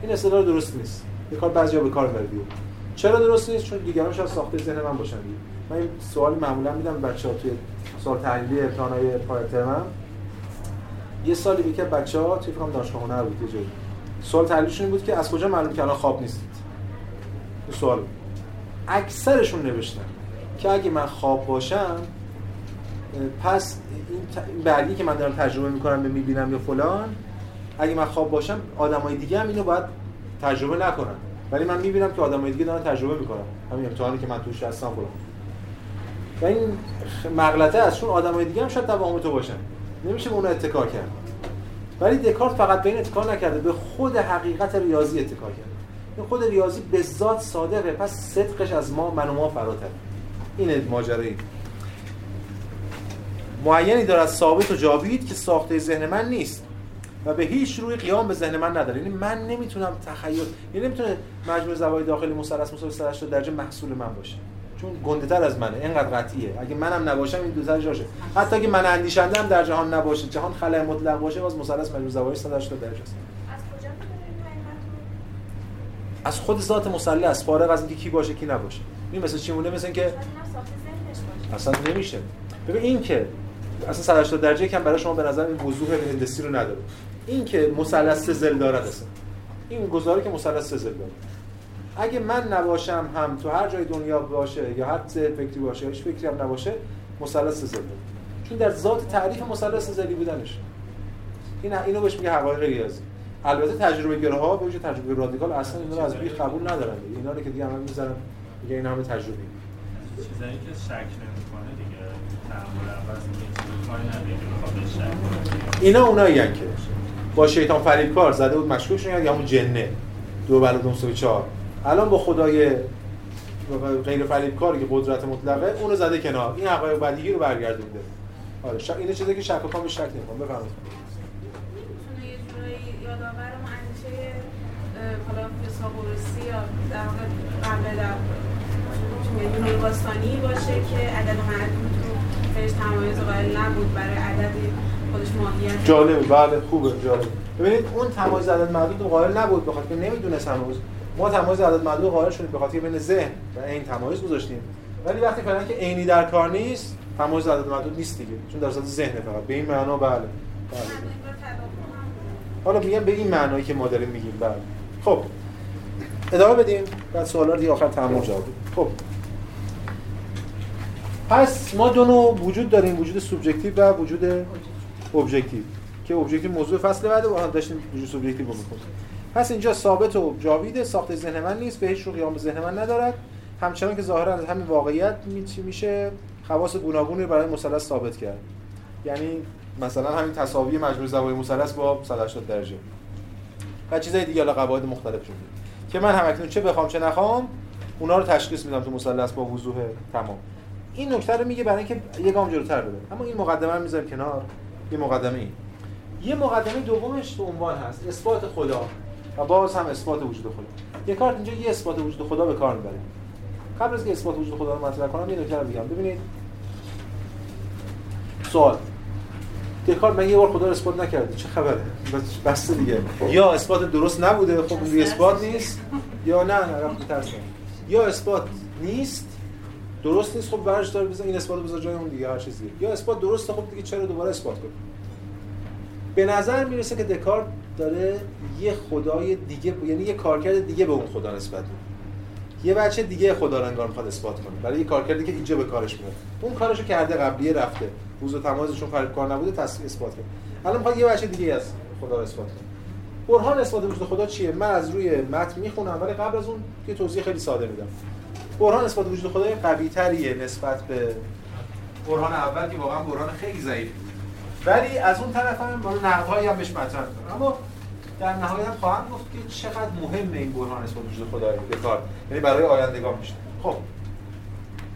این استدلال درست نیست. کار بعضیا به کار می‌بره چرا درست نیست؟ چون دیگران شاید ساخته ذهن من باشن من این سوال معمولا میدم بچه‌ها توی سوال تحلیلی امتحانای پای ترمم یه سالی بود که بچه‌ها توی فکر دانشگاه هنر بود یه جایی. سوال تحلیلشون این بود که از کجا معلوم که الان خواب نیستید؟ سوال. اکثرشون نوشتن که اگه من خواب باشم پس این بعدی که من دارم تجربه می‌کنم به می‌بینم یا فلان اگه من خواب باشم آدمای دیگه هم اینو باید تجربه نکنن. ولی من می‌بینم که آدمای دیگه دارن تجربه می‌کنن. همین امتحانی که من توش هستم فلان. و این مغلطه است چون آدمای دیگه هم شاید توهم تو باشن. نمیشه به اون اتکا کرد. ولی دکارت فقط به این اتکا نکرده به خود حقیقت ریاضی اتکا کرده این خود ریاضی به ذات صادقه پس صدقش از ما من و ما فراتر. اینه ماجرایی. معینی دارد ثابت و جاوید که ساخته ذهن من نیست و به هیچ روی قیام به ذهن من نداره. یعنی من نمی‌تونم تخیل یعنی نمی‌تونه مجموع زوایای داخلی مثلث مساوی 180 درجه محصول من باشه. چون گنده تر از منه. اینقدر قطعیه. اگه منم نباشم این دو تا جاشه. حتی اگه من اندیشنده در جهان نباشه جهان خلأ مطلق باشه باز مثلث مجموع زوایای 180 درجه است. از خود ذات مثلث فارغ از اینکه کی باشه کی نباشه. این مثل چی مونه مثل اینکه اصلا نمیشه. ببین این که اصلا 180 درجه کم برای شما به نظر این وضوح هندسی رو نداره. این که مثلث زل دارد اصلا. این گزاره که مثلث زل داره. اگه من نباشم هم تو هر جای دنیا باشه یا هر فکری باشه یا هیچ فکری هم نباشه مثلث زل داره چون در ذات تعریف مثلث زلی بودنش. این اینو بهش میگه حقایق ریاضی. البته تجربه گراها به وجه تجربه رادیکال اصلا اینا رو از بی قبول ندارن اینا رو که دیگه عمل می‌ذارن میگه این همه تجربه. چیزایی که شک نمی‌کنه دیگه تعامل عوض میگه شک اینا اونایی که با شیطان فریب کار زده بود مشکوک شدن یا همون جنه. دو بلد اون چهار. الان با خدای غیر فریب کاری که قدرت مطلقه اونو زده کنار. این حقایق بدیهی رو برگردونده آره شک اینه چیزی که شک و به شک نمی‌کنه. بفرمایید. یادآور اون اندیشه حالا فیثاغورسی یا در واقع قبل در باستانی باشه که عدد معدود رو بهش تمایز قائل نبود برای عدد خودش ماهیت. جالب بله خوبه جالب ببینید اون تمایز عدد معدود قائل نبود بخاطر که نمی‌دونست هنوز ما تمایز عدد معدود قائل شدیم به خاطر بین ذهن و این تمایز گذاشتیم. ولی وقتی فعلا که عینی در کار نیست تمایز عدد معدود نیست دیگه چون در ذهن فقط. به این معنا بله, بله. حالا میگم به این معنایی که ما داریم میگیم. بعد خب. ادامه بدیم. بعد سوالا دیگه آخر تمام جواب خب. پس ما دو نوع وجود داریم. وجود سوبژکتیو و وجود objective که objective موضوع فصل بعد هم داشتیم وجود سوبژکتیو رو می‌کنیم پس اینجا ثابت و جاویده ساخت ذهن من نیست به هیچ رو قیام ذهن من ندارد. همچنان که ظاهرا از همین واقعیت میشه؟ خواص گوناگونی برای مثلث ثابت کرد. یعنی مثلا همین تساوی مجموع زوایای مثلث با 180 درجه. و چیزای دیگه حالا قواعد مختلف شده. که من هم اکنون چه بخوام چه نخوام اونا رو تشخیص میدم تو مثلث با وضوح تمام. این نکته رو میگه برای اینکه یه گام جلوتر بره اما این مقدمه رو می‌ذارم کنار. یه مقدمه این یه مقدمه دومش تو عنوان هست. اثبات خدا. و باز هم اثبات وجود خدا. کارت اینجا یه اثبات وجود خدا به کار می‌بره. قبل از که اثبات وجود خدا رو مطرح کنم یه نکته بگم. ببینید. سوال. دکارت من یه بار خدا رو اثبات نکرده چه خبره؟ بس دیگه. یا اثبات درست نبوده خب این اثبات نیست یا نه رفت ترس. یا اثبات نیست درست نیست خب برش داره بزن این اثبات بذار جای اون دیگه هر چیزی. یا اثبات درسته خب دیگه چرا دوباره اثبات کنیم؟ به نظر می‌رسه که دکارت داره یه خدای دیگه یعنی یه کارکرد دیگه به اون خدا نسبت میده. یه بچه دیگه خدا رو انگار می‌خواد اثبات کنه. برای یه کارکردی که اینجا به کارش میاد اون کارشو کرده قبلیه رفته. روز و تمازشون خرید کار نبوده تصدیق اثبات کنه الان می‌خواد یه بچه دیگه از خدا رو اثبات کنه. برهان اثبات وجود خدا چیه؟ من از روی متن می‌خونم ولی قبل از اون یه توضیح خیلی ساده میدم. برهان اثبات وجود خدا قوی تریه نسبت به برهان اول که واقعا برهان خیلی ضعیف ولی از اون طرف هم بالا نقدهایی هم بهش مطرح اما در نهایت خواهم گفت که چقدر مهم این برهان اثبات وجود خدا به کار. یعنی برای آیندگان میشه. خب.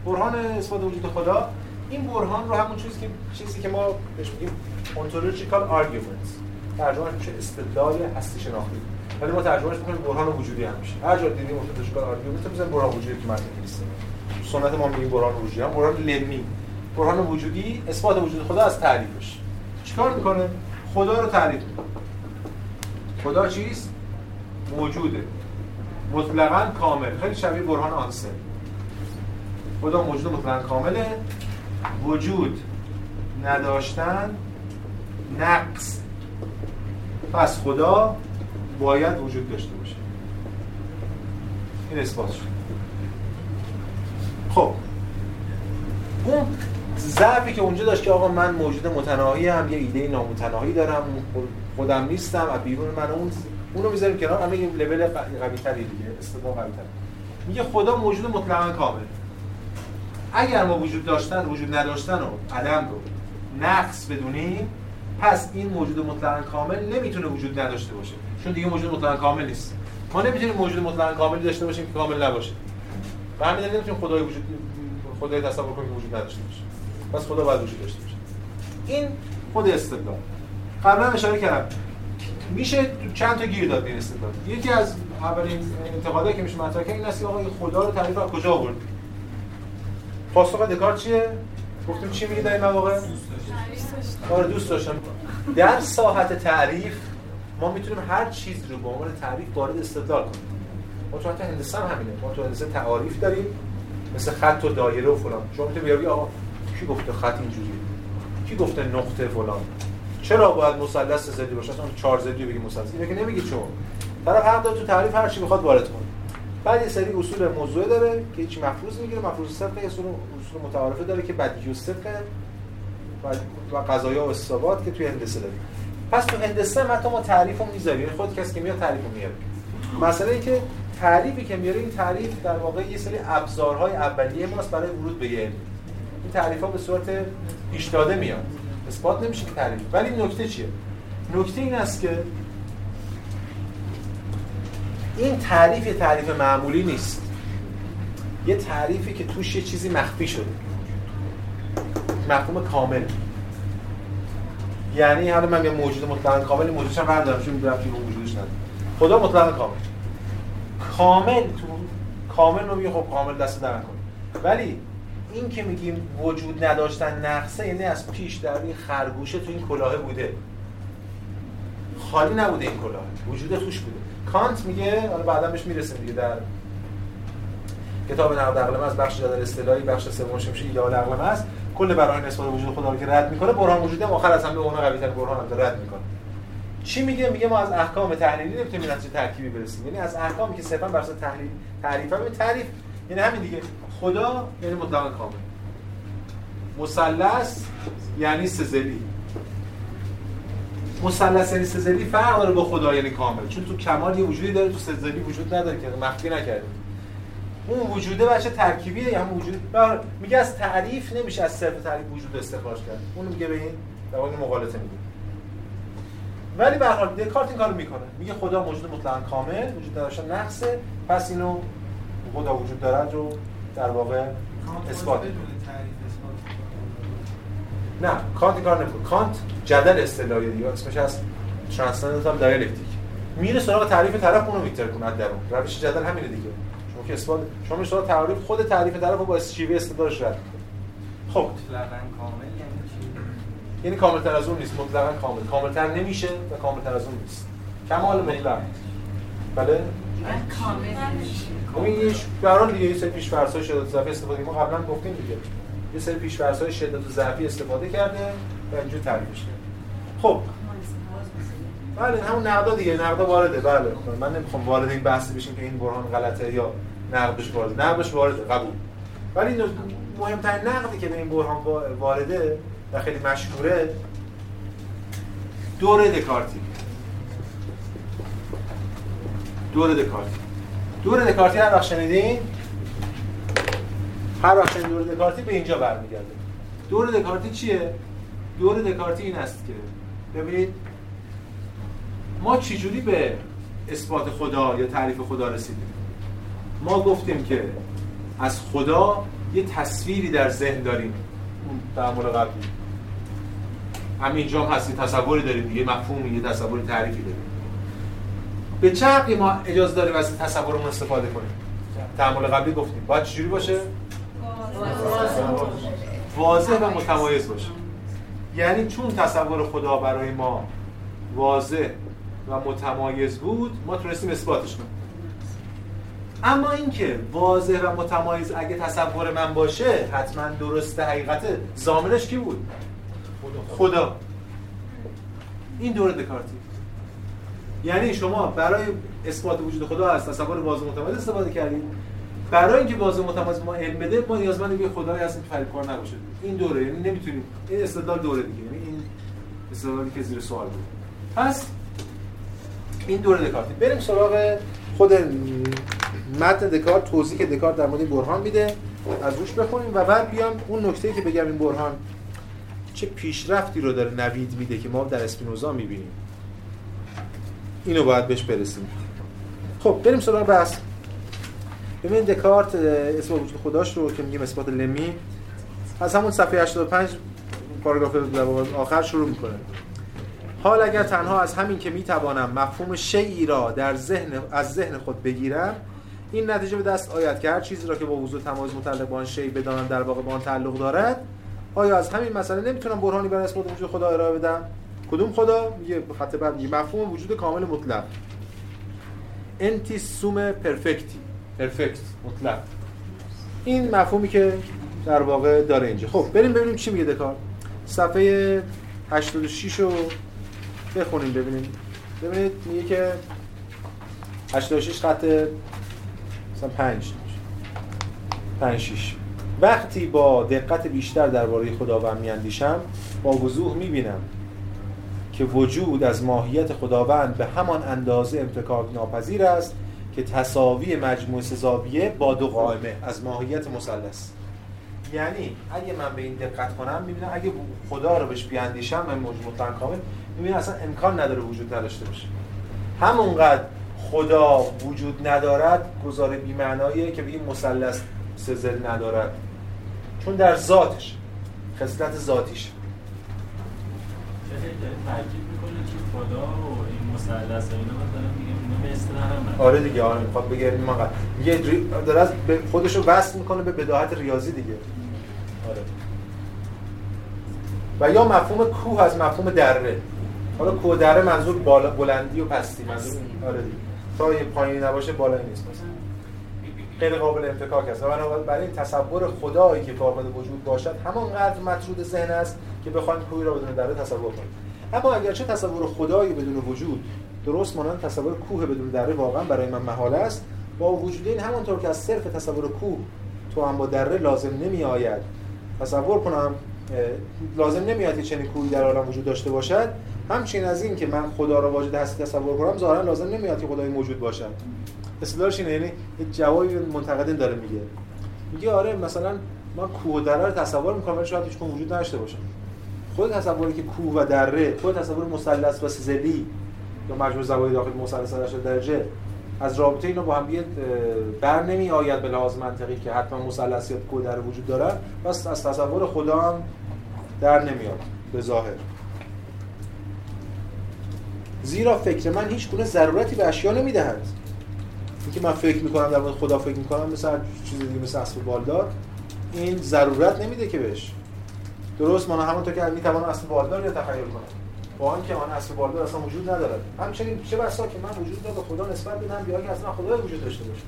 برهان اثبات وجود خدا این برهان رو همون چیزی که چیزی که ما بهش میگیم ontological arguments. ترجمه میشه استدلال هستی شناختی. ولی ما ترجمهش می‌کنیم برهان وجودی هم میشه. هر جا دیدیم ontological argument بزن برهان وجودی که متن نیست سنت ما میگیم برهان وجودی. هم برهان لمی. برهان وجودی اثبات وجود خدا از تعریفش. چیکار می‌کنه؟ خدا رو تعریف می‌کنه. خدا چیست؟ موجوده. مطلقا کامل. خیلی شبیه برهان آنسل خدا موجود مطلقا کامله. وجود نداشتن. نقص. پس خدا باید وجود داشته باشه. این اثبات شد. خب. اون ضعفی که اونجا داشت که آقا من موجود متناهی هم یه ایده نامتناهی دارم خودم نیستم و بیرون من اون اونو می‌ذاریم کنار. اما یه لول قوی تری دیگه استدلال قوی تری میگه خدا موجود مطلقا کامل. اگر ما وجود داشتن وجود نداشتن و عدم رو نقص بدونیم پس این موجود مطلقا کامل نمی‌تونه وجود نداشته باشه. چون دیگه موجود مطلقا کامل نیست. ما نمی‌تونیم موجود مطلقا کاملی داشته باشیم که کامل نباشه. و همین نمی‌تونیم خدای وجود خدای تصور کنیم وجود نداشته باشه. پس خدا باید وجود داشته باشه. این خود استدلال قبلا اشاره کردم. میشه چند تا گیر داد این استدلال یکی از اولین انتقادایی که میشه مطرح کرد این است که آقا خدا رو تعریف از کجا آورد؟ پاسخ دکارت چیه؟ گفتیم چی میگه در این مواقع؟ آره دوست داشتم. در ساحت تعریف ما می‌تونیم هر چیز رو به عنوان تعریف وارد استدلال کنیم. ما تو حتی هندسه هم همینه. ما تو هندسه تعاریف داریم. مثل خط و دایره و فلان. شما می‌تونی بیاری آقا کی گفته خط اینجوریه؟ کی گفته نقطه فلان؟ چرا باید مثلث زدی باشه؟ اصلا چهار زدی بگی مثلث. اینو که نمیگی چون طرف حق داره تو تعریف هر چی می‌خواد وارد کنه. بعد یه سری اصول موضوع داره که هیچ مفروض می‌گیره. مفروض صدق یه اصول اصول متعارفه داره که بدیهی و صدق و قضایا و استثبات که توی هندسه داریم. پس تو هندسه هم حتی ما تعریف رو می‌ذاریم. یعنی خود کسی که میاد تعریف رو میاره. مسئله ای که تعریفی که میاره این تعریف در واقع یه سری ابزارهای اولیه ماست برای ورود به علم. این تعریف ها به صورت پیش داده میاد. اثبات نمیشه که تعریف. ولی نکته چیه؟ نکته این است که این تعریف یه تعریف معمولی نیست. یه تعریفی که توش یه چیزی مخفی شده. مفهوم کامل. یعنی حالا من یه موجود مطلقا کامل موجودش هم بردارم چون می‌دونم که وجودش نداره خدا مطلقا کامل. کامل تو کامل رو میگه خب کامل دست در نکنه. ولی این که میگیم وجود نداشتن نقصه یعنی از پیش در این خرگوشه تو این کلاهه بوده. خالی نبوده این کلاه وجود توش بوده. کانت میگه حالا بعدا بهش می‌رسیم دیگه در کتاب نقد عقل از بخش جدل اصطلاحی بخش سومش میشه ایدئال عقل است. کل برای نسبت وجود خدا رو که رد می‌کنه برهان وجودی آخر از همه اون قوی تر برهان هم رد می‌کنه. چی میگه؟ میگه ما از احکام تحلیلی نمی‌تونیم به ترکیبی برسیم. یعنی از احکامی که صرفا بر اساس تحلیل تعریف تعریف. یعنی همین دیگه. خدا یعنی مطلق کامل. مثلث یعنی سزلی. مثلث یعنی سزلی فرق داره با خدا یعنی کامل. چون تو کمال یه وجودی داره تو سزلی وجود نداره که مخفی نکردیم اون وجوده بچه ترکیبیه یا هم وجود میگه از تعریف نمیشه از صرف تعریف وجود استخراج کرد. اون میگه به این در واقع مغالطه میگه ولی به هر حال دکارت این کارو می‌کنه. میگه خدا موجود مطلقا کامل وجود داشته نقصه پس اینو خدا وجود دارد رو در واقع اثبات نه کانت کار نمی‌کنه. کانت جدل اصطلاحی دیگه. اسمش از transcendental dialectic میره سراغ تعریف طرف اونو می‌ترکونه درون. روش جدل همینه دیگه. شما که اثبات شما میشه تعریف خود تعریف طرف رو با شیوه استدلالش رد خب. مطلقاً کامل یعنی یعنی کامل از اون نیست. مطلقا کامل. کاملتر نمیشه و کاملتر از اون نیست. کمال مطلق بله؟ کامل یه برای دیگه یه سری پیش فرضای شدت ضعفی استفاده ما قبلا گفتیم دیگه. یه سری پیش فرضای شدت ضعفی استفاده کرده و اینجور تعریفش کرده خب. بله همون نقدا دیگه. نقدا وارده. بله. من نمی‌خوام وارد این بحث بشیم که این برهان غلطه یا نقدش وارده. نقدش وارده. قبول. ولی مهمترین نقدی که به این برهان وارده و خیلی مشهوره دور دکارتی. دور دکارتی. دور دکارتی هر وقت شنیدین هر وقت شنیدین دور دکارتی به اینجا برمیگرده. دور دکارتی چیه؟ دور دکارتی این است که ببینید ما چجوری به اثبات خدا یا تعریف خدا رسیدیم؟ ما گفتیم که از خدا یه تصویری در ذهن داریم. اون تعامل قبلی. همینجا هم هستی تصوری داریم دیگه مفهومی یه تصوری تعریفی داریم. به چه ما اجازه داریم از تصورمون استفاده کنیم؟ تعامل قبلی گفتیم. باید چجوری باشه؟ واضح و متمایز باشه. یعنی چون تصور خدا برای ما واضح و متمایز بود ما تونستیم اثباتش کنیم. اما اینکه واضح و متمایز اگه تصور من باشه حتما درسته حقیقته. زامنش کی بود؟ خدا. این دوره دکارتی یعنی شما برای اثبات وجود خدا از تصور واضح متمایز استفاده کردید برای اینکه واضح متمایز ما علم بده ما نیازمند به خدایی هستیم که کار نباشه. این دوره یعنی نمی‌تونیم. این استدلال دوره دیگه یعنی این استدلالی که زیر سوال بود. پس این دوره دکارتی. بریم سراغ خود متن دکارت توضیح که دکارت در مورد برهان میده. از روش بخونیم و بعد بیام اون نکته که بگم این برهان چه پیشرفتی رو داره نوید میده که ما در اسپینوزا می‌بینیم. اینو باید بهش برسیم. خب بریم سراغ بحث. ببینید دکارت اسم وجود خداش رو که میگیم اثبات لمی از همون صفحه 85 پاراگراف آخر شروع می‌کنه. حال اگر تنها از همین که می‌توانم مفهوم شیعی را در ذهن از ذهن خود بگیرم این نتیجه به دست آید که هر چیزی را که با وضوح تمایز متعلق با آن شی بدانم در واقع با آن تعلق دارد آیا از همین مسئله نمی‌تونم برهانی برای اثبات وجود خدا ارائه بدم؟ کدوم خدا؟ میگه خط بعد مفهوم وجود کامل مطلق. انتی سوم پرفکتی پرفکت مطلق. این مفهومی که در واقع داره اینجا. خب بریم ببینیم چی میگه دکار صفحه 86 رو بخونیم ببینیم. ببینید میگه که 86 خط مثلا 5 5 6 وقتی با دقت بیشتر درباره خداوند میاندیشم با وضوح می‌بینم. که وجود از ماهیت خداوند به همان اندازه امتکاک ناپذیر است که تساوی مجموع سزاویه با دو قائمه از ماهیت مثلث. یعنی اگه من به این دقت کنم می‌بینم اگه خدا رو بهش بیاندیشم من مطلق کامل می‌بینم اصلا امکان نداره وجود نداشته باشه. همونقدر خدا وجود ندارد گزاره بی‌معناییه که به این مثلث سزل ندارد. چون در ذاتش خصلت ذاتیش خدا و این مثلث و اینا مثلا میگه مثل همه آره دیگه آره می‌خواد بگه ما میگه داره از خودش رو وصل می‌کنه به بداهت ریاضی دیگه. آره. و یا مفهوم کوه از مفهوم دره. حالا کوه دره منظور بالا بلندی و پستی منظور آره دیگه. تا یه پایینی نباشه بالایی نیست. مثلا غیر قابل انفکاک است. و برای این تصور خدایی که فاقد وجود باشد همانقدر مطرود ذهن است که بخوایم کوهی را بدون دره تصور کنیم. اما اگرچه تصور خدایی بدون وجود درست مانند تصور کوه بدون دره واقعا برای من محال است با وجود این همانطور که از صرف تصور کوه تو هم با دره لازم نمی آید تصور کنم لازم نمیاد که چنین کوهی در عالم وجود داشته باشد همچین از این که من خدا را واجد هستی تصور کنم ظاهرا لازم نمیاد که خدای موجود باشد. استدلالش اینه یعنی جوابی منتقدین داره میگه. میگه آره مثلا ما کوه و دره رو تصور می‌کنم ولی شاید هیچ وجود نداشته باشه. خود تصوری که کوه و دره خود تصور مثلث و سزلی یا مجموع زوایای داخل مثلث 80 درجه از رابطه اینا با هم بر نمی آید به لحاظ منطقی که حتما مثلث یا کوه در وجود داره. پس از تصور خدا هم در نمیاد به ظاهر. زیرا فکر من هیچ گونه ضرورتی به اشیا نمی‌دهد. اینکه من فکر می‌کنم در مورد خدا فکر می‌کنم مثل چیز دیگه مثل اسب بالدار این ضرورت نمیده که بهش. درست من همونطور که می‌توانم اسب بالدار یا تخیل کنم. با آنکه آن اسب بالدار اصلا وجود ندارد. همچنین چه بسا که من وجود دارم به خدا نسبت بدم یا که اصلا خدا وجود داشته باشه.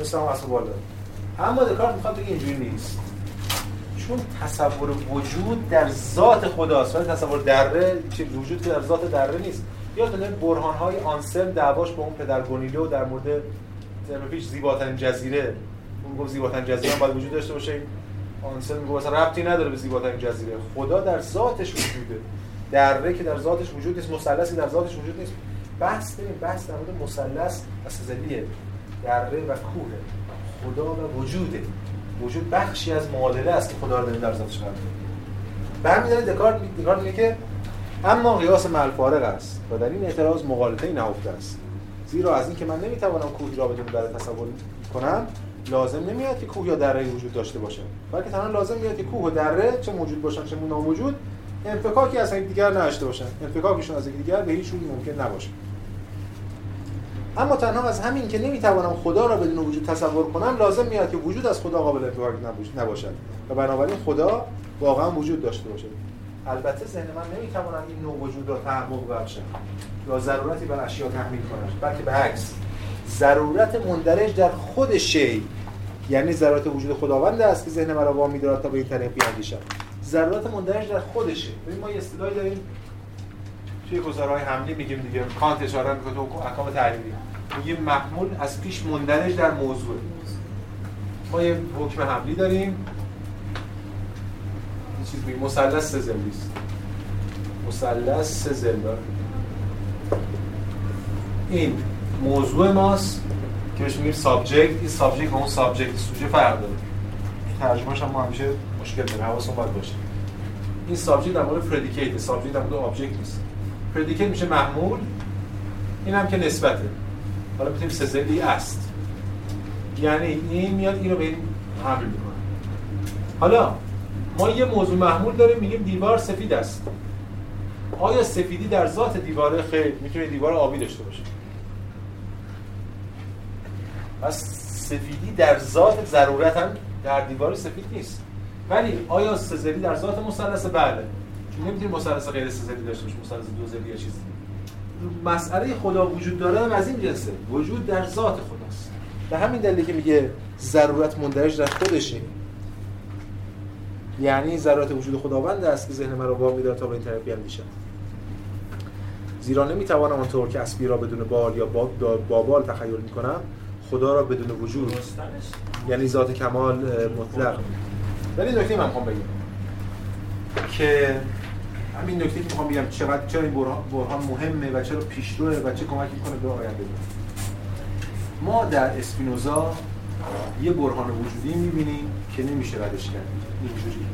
مثل اون اسب بالدار اما دکارت می‌خواد بگه اینجوری نیست. چون تصور وجود در ذات خداست. ولی تصور دره چه وجود در ذات دره نیست. یادتونه برهان های آنسل دعواش با اون پدر گونیلو در مورد پیش زیباترین جزیره. اون گفت زیباترین جزیره باید وجود داشته باشه. آنسل میگه مثلا ربطی نداره به زیباترین جزیره. خدا در ذاتش وجوده دره که در ذاتش وجود نیست مثلثی در ذاتش وجود نیست. بحث ببین بحث در مورد مثلث و سزلیه دره و کوه. خدا و وجوده. وجود بخشی از معادله است که خدا رو داریم در ذاتش قرار همین دکارت دکارت میگه که اما قیاس ملفارق است و در این اعتراض مغالطه نهفته است. زیرا از اینکه من نمی‌توانم کوهی را بدون دره تصور کنم لازم نمیاد که کوه یا دره وجود داشته باشه. بلکه تنها لازم میاد که کوه و دره چه موجود باشن چه ناموجود انفکاکی از دیگر نداشته باشن. انفکاکشون از دیگر به هیچ وجه ممکن نباشه. اما تنها از همین که نمی‌توانم خدا را بدون وجود تصور کنم لازم میاد که وجود از خدا قابل انفکاک نباشد. و بنابراین خدا واقعا وجود داشته باشه. البته ذهن من نمی‌تواند این نوع وجود را تحقق بخشد یا ضرورتی بر اشیا تحمیل کند بلکه به عکس. ضرورت مندرج در خود شی. یعنی ضرورت وجود خداوند است که ذهن مرا وامی دارد تا به این طریق بیاندیشد ضرورت مندرج در خودشه ببین ما یه اصطلاحی داریم. توی گزارهای حملی میگیم دیگه. کانت اشاره می‌کنه تو احکام تعلیلی میگیم محمول از پیش مندرج در موضوع. ما یه حکم حملی داریم. چیز میگه مثلث سه ضلعی است مثلث سه ضلع این موضوع ماست که بهش میگیم subject. این subject با اون subject سوژه فرق داره. ترجمهش هم همیشه مشکل داره حواستون باید باشه. این سابجکت در مورد predicate subject در مورد object نیست. predicate میشه محمول. این هم که نسبته. حالا می‌تونیم سزلی است. یعنی این میاد اینو به این حمل می‌کنه. حالا ما یه موضوع محمول داریم میگیم دیوار سفید است. آیا سفیدی در ذات دیواره؟ خیر می‌تونه دیوار آبی داشته باشه پس سفیدی در ذات ضرورت هم در دیوار سفید نیست. ولی آیا سزلی در ذات مثلث؟ بله. چون نمی‌تونیم مثلث غیر سزلی داشته باشیم مثلث دو یا چیزی. مسئله خدا وجود داره از این جنسه. وجود در ذات خداست. به همین دلیلی که میگه ضرورت مندرج در خودشه. یعنی ضرورت وجود خداوند است که ذهن مرا وامی دارد تا به این طرف بیاندیشم زیرا نمی‌توانم آنطور که اسبی را بدون بال یا با بال تخیل می‌کنم خدا را بدون وجود. یعنی ذات کمال مطلق. ولی نکته من می‌خوام بگم که همین نکته که می‌خوام بگم چقدر چرا این برهان مهمه و چرا پیشروه و چه کمکی می‌کنه به آینده؟ ما در اسپینوزا یه برهان وجودی می‌بینیم که نمیشه ردش کرد. اینجوری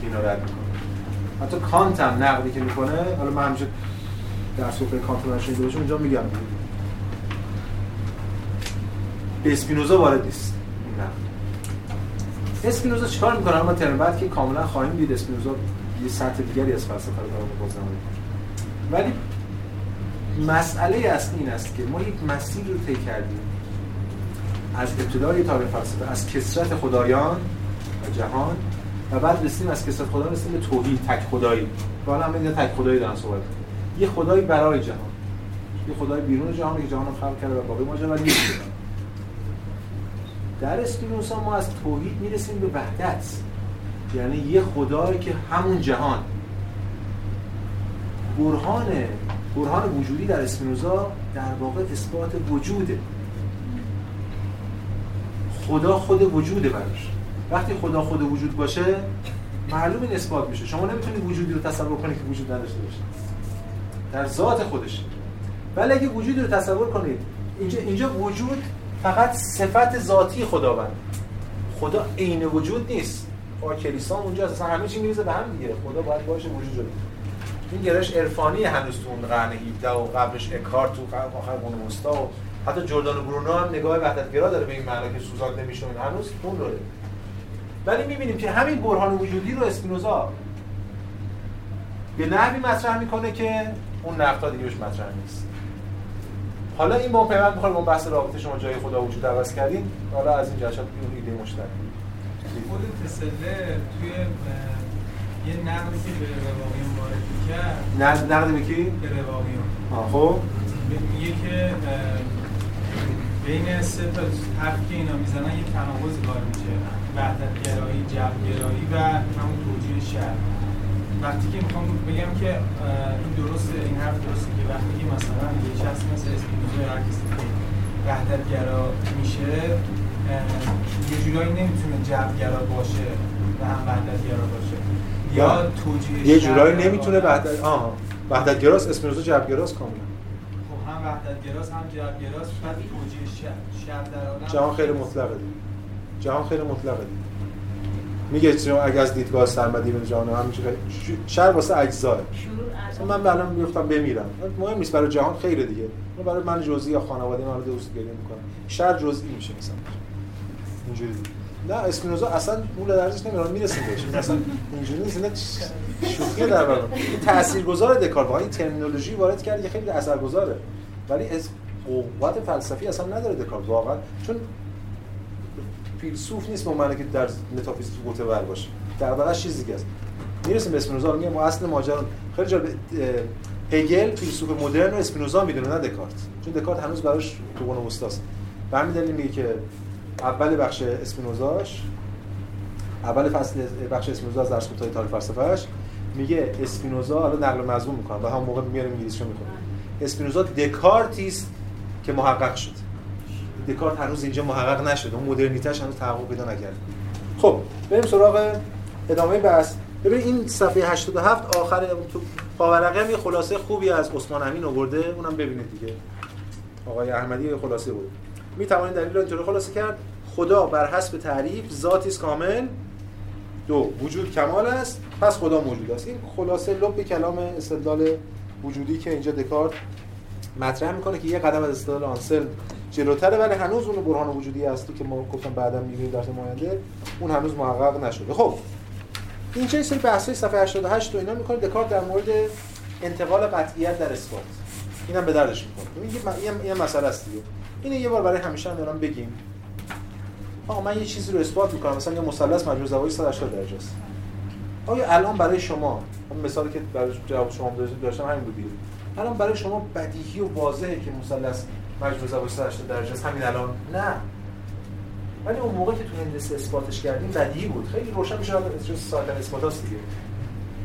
که اینا رد می‌کنه. حتی کانت هم نقدی که می‌کنه حالا من همیشه در سوپر کانت رو اونجا میگم. به اسپینوزا وارد نیست این اسپینوزا چیکار می‌کنه؟ اما ترم بعد که کاملا خواهیم دید اسپینوزا یه سطح دیگری از فلسفه رو داره ولی مسئله اصلی این است که ما یک مسیر رو طی کردیم. از ابتدای تاریخ فلسفه از کسرت خدایان و جهان و بعد رسیم از کسرت خدا رسیم به توحید تک خدایی. و حالا هم تک خدایی دارن صحبت یه خدایی برای جهان. یه خدای بیرون جهان که جهان رو خلق کرده و باقی ماجرا ولی در اسپینوزا ما از توحید می‌رسیم به وحدت. یعنی یه خدایی که همون جهان. برهان برهان وجودی در اسپینوزا در واقع اثبات وجوده. خدا خود وجوده براش. وقتی خدا خود وجود باشه معلوم اثبات میشه. شما نمی‌تونید وجودی رو تصور کنید که وجود نداشته باشه. در ذات خودش. ولی اگه وجودی رو تصور کنید اینجا اینجا وجود فقط صفت ذاتی خداوند. خدا عین وجود نیست. کلیسا اونجا اصلا همه چی میریزه به هم دیگه. خدا باید باشه وجود رو این گرایش عرفانی هنوز تو اون قرن 17 و قبلش اکارت تو آخر قرن وسطا و حتی جردان برونو هم نگاه وحدتگرا داره به این معنا که سوزان نمیشه هنوز اون داره ولی می‌بینیم که همین برهان وجودی رو اسپینوزا به نحوی مطرح می‌کنه که اون نقدها دیگه بهش مطرح نیست. حالا این با پیوند می‌خوره با بحث رابطه شما جای خدا وجود عوض کردین حالا از این جهت اون ایده مشترک. خود تسله توی یه نقدی به رواقیون وارد کرد نقد به کی؟ به رواقیون. خب. میگه که بین سه تا حرفی که اینا می‌زنن یه تناقض کار میشه. وحدت گرایی، جمع گرایی و همون توجیه شهر. وقتی که می‌خوام بگم که این درسته این حرف درسته که وقتی که مثلا یه شخص مثل اسپینوزا یا هر کسی که وحدت گرا میشه یه جورایی نمی‌تونه جمع گرا باشه و هم وحدت گرا باشه. یا توجیه یه جورایی نمی‌تونه وحدت آها. وحدت گراست اسپینوزا جمع گراست کاملا. هم وحدت گراست هم بعد توجیه شهر در جهان خیلی مطلقه دیگه. جهان خیلی مطلقه دیگه. میگه چون اگه از دیدگاه سرمدی به جهان همیشه شر واسه اجزاه من به الان می‌گفتم بمیرم. مهم نیست برای جهان خیره دیگه. برای من جزئی یا خانواده من دوست گریه می‌کنم. شر جزئی میشه مثلا. اینجوری. نه اسپینوزا اصلا اون درجش نمیره. می‌رسیم بهش. اصلا اینجوری نیست. نه شوخی در واقع. تاثیرگذار دکارت. واقعا این ترمینولوژی وارد کرد که خیلی اثرگذاره. ولی از قوت فلسفی اصلا نداره دکارت واقعا. چون فیلسوف نیست به که در متافیزیک قوته ور باشه. در واقع چیزی که است. می‌رسیم به اسپینوزا میگه ما اصل ماجرا خیلی جالب هگل فیلسوف مدرن و اسپینوزا می‌دونه نه دکارت. چون دکارت هنوز براش به همین دلیل میگه که اول بخش اسپینوزاش اول فصل بخش اسپینوزا از درس کوتاه تاریخ فلسفهش میگه اسپینوزا حالا نقل مضمون می‌کنم به هم موقع میاریم انگلیسیشو می‌کنم اسپینوزا دکارتی است که محقق شد. دکارت هنوز اینجا محقق نشد اون مدرنیتش هنوز تحقق پیدا نکرد خب بریم سراغ ادامه بحث. ببین این صفحه 87 آخر تو پاورقه یه خلاصه خوبی از عثمان امین آورده. اونم ببینید دیگه. آقای احمدی خلاصه بود می توانید دلیل رو اینطوری خلاصه کرد. خدا بر حسب تعریف ذاتی کامل. دو وجود کمال است. پس خدا موجود است. این خلاصه لب کلام استدلال وجودی که اینجا دکارت مطرح می‌کنه که یه قدم از استدلال آنسل جلوتره ولی هنوز اون برهان وجودی هستی که ما گفتم بعدا میگیم در آینده اون هنوز محقق نشده. خب اینجا یه سری بحثای صفحه 88 تو اینا می‌کنه. دکارت در مورد انتقال قطعیت در اثبات. اینم به دردش می‌کنه این یه مسئله است دیگه. اینو یه بار برای همیشه هم دارم بگیم. آقا من یه چیزی رو اثبات می‌کنم. مثلا یه مثلث مجموع زوایای 180 درجه است. آیا الان برای شما مثالی که برای جواب شما داشتم همین بود الان برای شما بدیهی و واضحه که مثلث مجموع زوایای 180 درجه است همین الان؟ نه. ولی اون موقع که تو هندسه اثباتش کردیم بدیهی بود. خیلی روشن میشه چه ساعت اثبات است دیگه.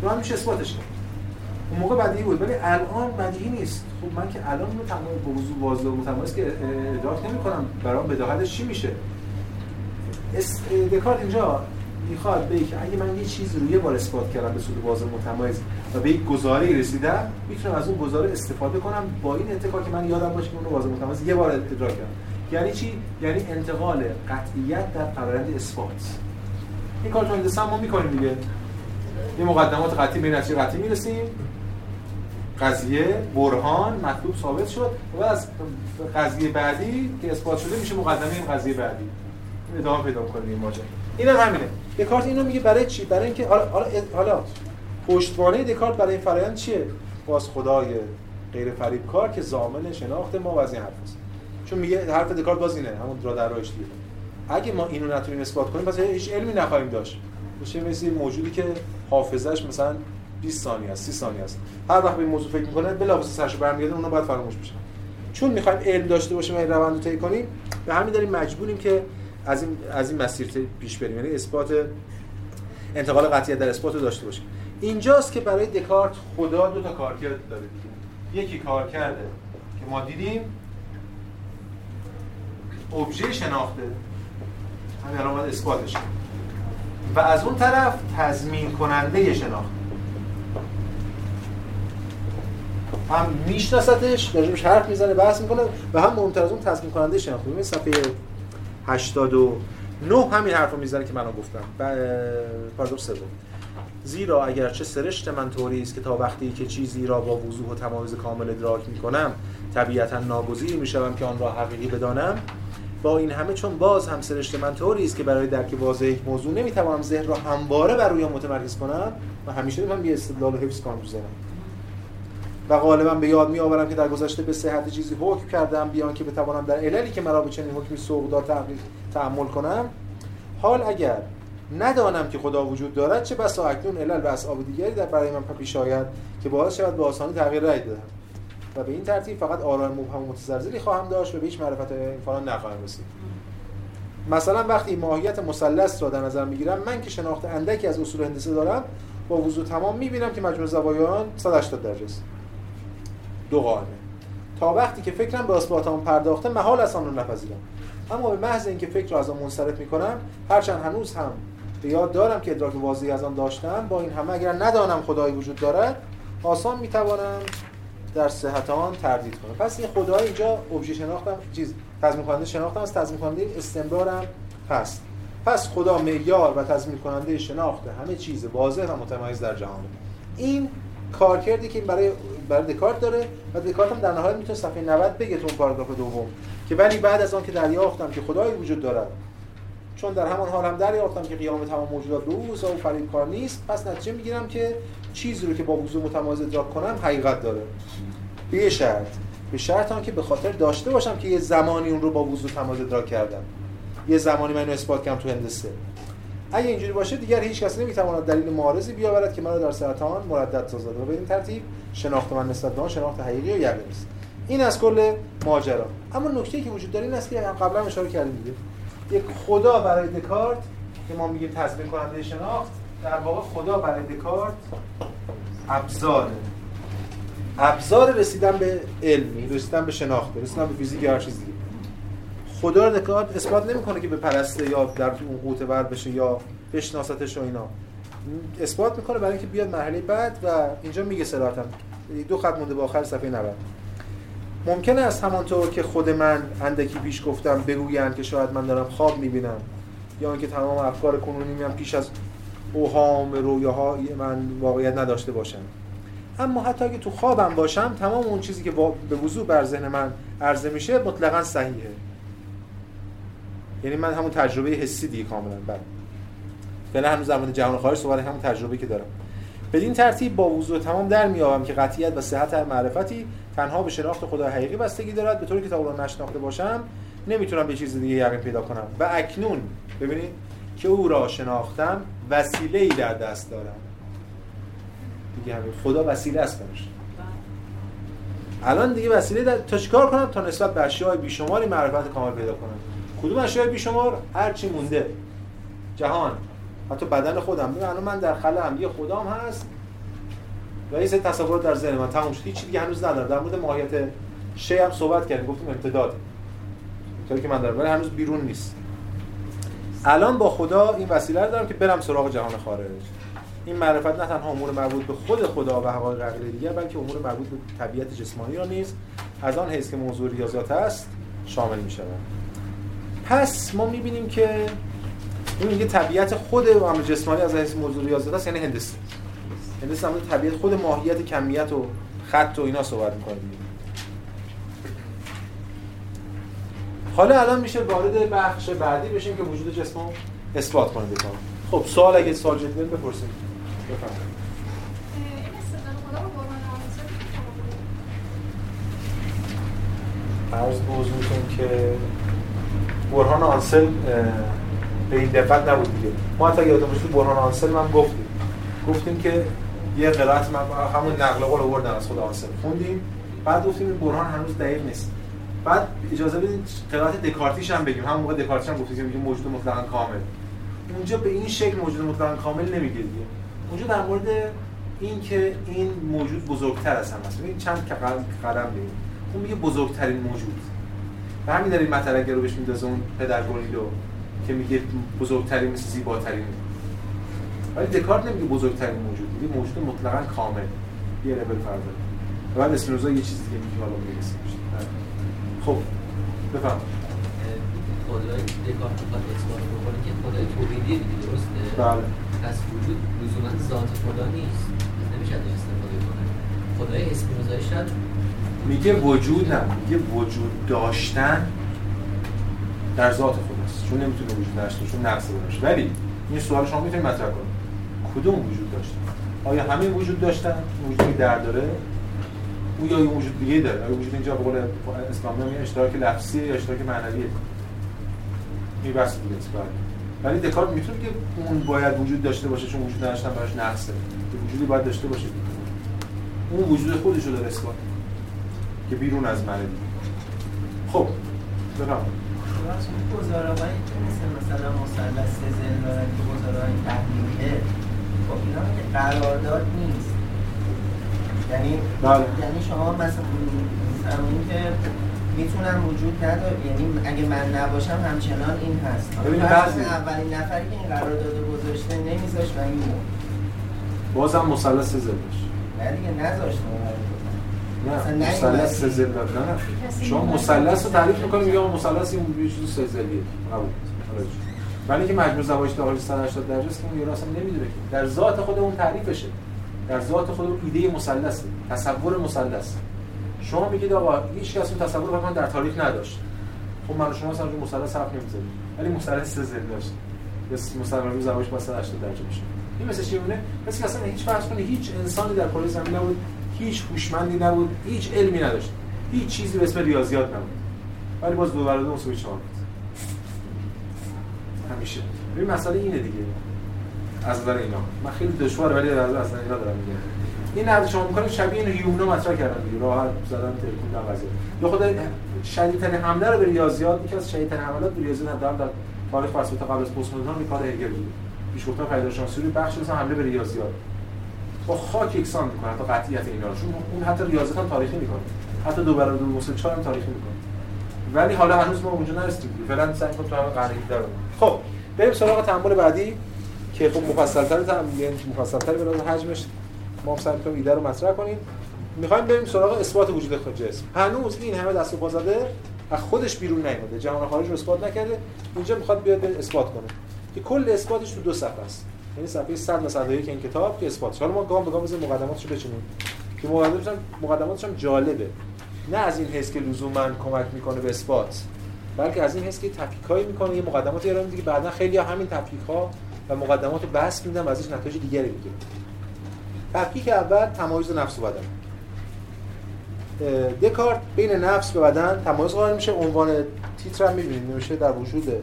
تو هم میشه اثباتش کرد. اون موقع بدیهی بود. ولی الان بدیهی نیست. خب من که الان رو تمام به وضوح واضح و متمایز که ادراک نمی‌کنم. برام بداهتش چی میشه؟ دکارت اینجا می‌خواد به که اگه من یه چیز رو یه بار اثبات کردم به صورت واضح متمایز و به یک گزاره رسیدم می‌تونم از اون گزاره استفاده کنم با این اتکا که من یادم باشه که اون واضح متمایز یه بار ادراک کردم. یعنی چی؟ یعنی انتقال قطعیت در فرآیند اثبات. این کار تو هندسه ما می‌کنیم دیگه. یه مقدمات قطعی به نتیجه قطعی می‌رسیم. قضیه برهان مطلوب ثابت شد و از قضیه بعدی که اثبات شده میشه مقدمه این قضیه بعدی. ادامه پیدا کنیم این ماجرا. این هم همینه. دکارت اینو میگه برای چی؟ برای اینکه حالا حالا حالا پشتوانه دکارت برای این فرآیند چیه؟ باز خدای غیر فریب کار که ضامن شناخت ما و از این حرف است. چون میگه حرف دکارت باز اینه همون را در راهش دیگه. اگه ما اینو نتونیم اثبات کنیم پس هیچ علمی نخواهیم داشت. میشه مثل موجودی که حافظش مثلا 20 ثانیه است 30 ثانیه است. هر وقت به موضوع فکر می‌کنه بلافاصله سرش برمیگرده اونها باید فراموش بشه. چون می‌خوایم علم داشته باشیم و این روند رو طی کنیم به همین دلیل مجبوریم که از این از این مسیر پیش بریم. یعنی اثبات انتقال قطعیت در اثبات رو داشته باشیم. اینجاست که برای دکارت خدا دو تا کارکرد داره دیگه. یکی کار کرده که ما دیدیم ابژه شناخته. همین الان باید اثباتش و از اون طرف تضمین کننده شناخت هم میشناستش راجبش حرف می‌زنه بحث می‌کنه و هم مهمتر از اون تضمین کننده شناخت ببینید صفحه 89 همین حرف رو می‌زنه که من گفتم. پارادوکس سوم. زیرا اگرچه سرشت من طوری است که تا وقتی که چیزی را با وضوح و تمایز کامل ادراک می‌کنم طبیعتا ناگزیر می‌شوم که آن را حقیقی بدانم. با این همه چون باز هم سرشت من طوری است که برای درک واضح یک موضوع نمی‌توانم ذهن را همواره بر روی متمرکز کنم و همیشه من یه استدلال حفظ کنم و غالبا به یاد می آورم که در گذشته به صحت چیزی حکم کردم بیان که بتوانم در عللی که مرا به چنین حکمی سوق داد تحمل کنم. حال اگر ندانم که خدا وجود دارد چه بسا اکنون علل و اسباب دیگری در برای من پیش آید که باعث شود به آسانی تغییر رأی بدهم و به این ترتیب فقط آرای مبهم و متزلزلی خواهم داشت و به هیچ معرفت فلان نخواهم رسید. مثلا وقتی ماهیت مثلث را در نظر می‌گیرم من که شناخت اندکی از اصول هندسه دارم با وضوح تمام می‌بینم که مجموع زوایان 180 درجه است. دو قائمه تا وقتی که فکرم به اثبات آن پرداخته محال است آن را نپذیرم. اما به محض اینکه فکر را از آن منصرف می‌کنم هرچند هنوز هم به یاد دارم که ادراک واضحی از آن داشتم با این همه اگر ندانم خدایی وجود دارد آسان می‌توانم در صحت آن تردید کنم. پس این خدای اینجا ابژه شناختم چیز تضمین کننده شناختم از تضمین کننده استمرارم هست. پس خدا معیار و تضمین کننده شناخت همه چیز واضح و متمایز در جهان. این کارکردی که این برای برای دکارت داره و دکارت هم در نهایت می‌تونه صفحه 90 بگه تو پاراگراف دوم. که ولی بعد از آن که دریافتم که خدایی وجود دارد. چون در همان حال هم دریافتم که قیام تمام موجودات به او و فرید کار نیست پس نتیجه می‌گیرم که چیزی رو که با وضوح متمایز ادراک کنم حقیقت داره. به شرط. به شرط آن که به خاطر داشته باشم که یه زمانی اون رو با وضوح تمایز ادراک کردم. یه زمانی من اثبات کردم تو هندسه. اگه اینجوری باشه دیگر هیچ کس نمی‌تواند دلیل معارضی بیاورد که مرا در سرطان مردد سازد و به این ترتیب شناخت من نسبت به آن شناخت حقیقی و یقینی است. این از کل ماجرا. اما نکته که وجود داره این است که قبلا اشاره کردیم دیگه. یک خدا برای دکارت که ما میگیم تضمین کننده شناخت در واقع خدا برای دکارت ابزار. ابزار رسیدن به علمی رسیدن به شناخت رسیدن به فیزیک هر چیز خدا رو دکارت اثبات نمی‌کنه که به پرسته یا در اون قوت بر بشه یا بشناستش و اینا. اثبات می‌کنه برای اینکه بیاد مرحله بعد و اینجا میگه صراحتا دو خط مونده به آخر صفحه 90 ممکنه است همانطور که خود من اندکی پیش گفتم بگویند که شاید من دارم خواب می‌بینم یا اینکه تمام افکار کنونی میام پیش از اوهام رویاهای من واقعیت نداشته باشم اما حتی اگه تو خوابم باشم تمام اون چیزی که به وضوح بر ذهن من عرضه میشه مطلقا صحیحه. یعنی من همون تجربه حسی دیگه کاملا بله. فعلا هنوز در جهان خارج صحبت همون تجربه که دارم. بدین ترتیب با وضوح تمام در میابم که قطعیت و صحت هر معرفتی تنها به شناخت خدا حقیقی بستگی دارد. به طوری که تا اون نشناخته باشم نمی‌تونم به چیز دیگه یقین پیدا کنم. و اکنون ببینید که او را شناختم وسیله ای در دست دارم. دیگه خدا وسیله است برش الان دیگه وسیله در... تا چیکار کنم تا نسبت به اشیاء بیشماری معرفت کامل پیدا کنم؟ کدوم اشیاء بیشمار هر چی مونده. جهان. حتی بدن خودم. ببین الان من در خلم یه خدام هست. و این تصورات در ذهن من. تموم شد. هیچ دیگه هنوز ندارم. در مورد ماهیت شی هم صحبت کردیم. گفتیم امتداد. طوری که من دارم. ولی هنوز بیرون نیست. الان با خدا این وسیله رو دارم که برم سراغ جهان خارج. این معرفت نه تنها امور مربوط به خود خدا و حقایق عقلی دیگر بلکه امور مربوط به طبیعت جسمانی را نیز از آن حیث که موضوع ریاضات است شامل می شود پس ما می‌بینیم که این میگه طبیعت خود امر جسمانی از حیث موضوع ریاضیات است یعنی هندسه. هندسه همون طبیعت خود ماهیت کمیت و خط و اینا صحبت می‌کنه حالا الان میشه وارد بخش بعدی بشیم که وجود جسم اثبات کنه بکنم خب سوال اگه سوال جدی بپرسید بفرمایید. عرض به که برهان آنسل به این دقت نبود دیگه. ما حتی یادم باشه برهان آنسل من گفتیم. گفتیم که یه قرائت من همون نقل قول آوردن از خود آنسل. خوندیم بعد گفتیم این برهان هنوز دقیق نیست. بعد اجازه بدید قرائت دکارتیش هم بگیم. همون موقع دکارتیش هم گفتیم که موجود مطلقاً کامل. اونجا به این شکل موجود مطلقاً کامل نمیگه دیگه. اونجا در مورد این که این موجود بزرگتر از هم هست ببین چند قلم ببین اون میگه بزرگترین موجود. و همین این مطلب رو بهش میندازه اون پدر که میگه بزرگترین مثل زیباترین. ولی دکارت نمیگه بزرگترین موجود. میگه موجود مطلقا کامل. یه لول فرض و بعد اسپینوزا یه چیز دیگه میگه حالا می‌رسیم خب بفهم خدای دکارت می‌خواد اثبات بکنه که خدای توحیدی دیگه درسته؟ بله. پس وجود لزوما ذات خدا نیست. نمیشه استفاده کنه. خدای اسپینوزا شاید میگه وجود نه میگه وجود داشتن در ذات خداست چون نمی‌تونه وجود داشته چون نقص باشه. ولی این سوال شما می‌تونید مطرح کنید. کدوم وجود داشتن آیا همه وجود داشتن؟ وجودی در داره؟ او یا وجود دیگه داره؟ آیا وجود اینجا به قول اسلامی هم اشتراک لفظی یا اشتراک معنویه این بحث دیگه ولی دکارت می‌تونه که اون باید وجود داشته باشه چون وجود داشتن براش نقصه. وجودی باید داشته باشه. اون وجود خودش رو داره اثبات که بیرون از منه خب بفرمایید گزاره‌هایی که مثل مثلا مثلث زن دارن که گزاره‌های تحلیلیه خب اینا قرارداد نیست. یعنی بله. یعنی شما مثلا همین که می‌تونم وجود نداره. یعنی اگه من نباشم همچنان این هست. ببینید اولین نفری که این قرارداد گذاشته نمیذاش و میمون بازم مثلث باشه نه دیگه نه مثلث سه ضلع نه شما مثلث رو تعریف می‌کنید میگه مثلث این یه چیز سه ضلعیه قبول. ولی اینکه مجموع زوایای داخلی 180 درجه است که اون اصلا نمی‌دونه در ذات خود اون تعریفشه. در ذات خود اون ایده مثلث تصور مثلث. شما میگید آقا هیچ کس اون تصور واقعا در تاریخ نداشت. خب من شما مثلا مثلث حرف نمی‌زنید ولی مثلث سه ضلع داشت بس مثلث زوایش مثلا 80 درجه میشه این مثل چی مونه مثل که اصلا هیچ فرض کنید هیچ انسانی در کره زمین نبود. هیچ هوشمندی نبود هیچ علمی نداشت. هیچ چیزی به اسم ریاضیات نبود. ولی باز دو برابر دو مساوی چهار همیشه. این مسئله اینه دیگه. از نظر اینا. من خیلی دشواره ولی از نظر اینا دارم میگم. این نقد شما می‌کنید شبیه این هیومنا مطرح کردن دیگه. راحت زدن تلفن در قضیه یا خود شدیدترین حمله رو به ریاضیات یکی از شدیدترین حملات به ریاضیات در در تاریخ فلسفه قبل از پست مدرن کار هگل. بود پیش گفتن پیدایشناسی بخش مثلا حمله به ریاضیات. با خاک یکسان می‌کنه حتی قطعیت اینا رو. اون حتی ریاضیات هم تاریخی می‌کنه. حتی دو برابر دو مساوی 4 هم تاریخی می‌کنه. ولی حالا هنوز ما اونجا نرسیدیم فعلا سعی کنیم تو همه قرن 17 خب بریم سراغ تحمل بعدی که خب مفصل‌تر تحمل یعنی مفصل‌تر به حجمش ما هم سعی کنیم ایده رو مطرح کنیم. می‌خوایم بریم سراغ اثبات وجود خود جسم. هنوز این همه دست و پا زده از خودش بیرون نیومده. جهان خارج رو اثبات نکرده. اینجا می‌خواد بیاد اثبات کنه. که کل اثباتش تو دو صفحه است. یعنی صفحه 100 و 101 این کتاب که اثبات. حالا ما گام به گام بزنیم مقدماتش رو بچینیم. که مقدماتش هم مقدماتش هم جالبه. نه از این حس که لزوما کمک می‌کنه به اثبات بلکه از این حس که تفکیکایی می‌کنه. یه مقدمات ارائه میده که بعدا خیلی همین تفکیک‌ها و مقدمات رو بس میدن و ازش نتایج دیگری می‌گیرن تفکیک اول تمایز نفس و بدن. دکارت بین نفس و بدن تمایز قائل میشه. عنوان تیتر هم می‌بینید نمیشه در وجود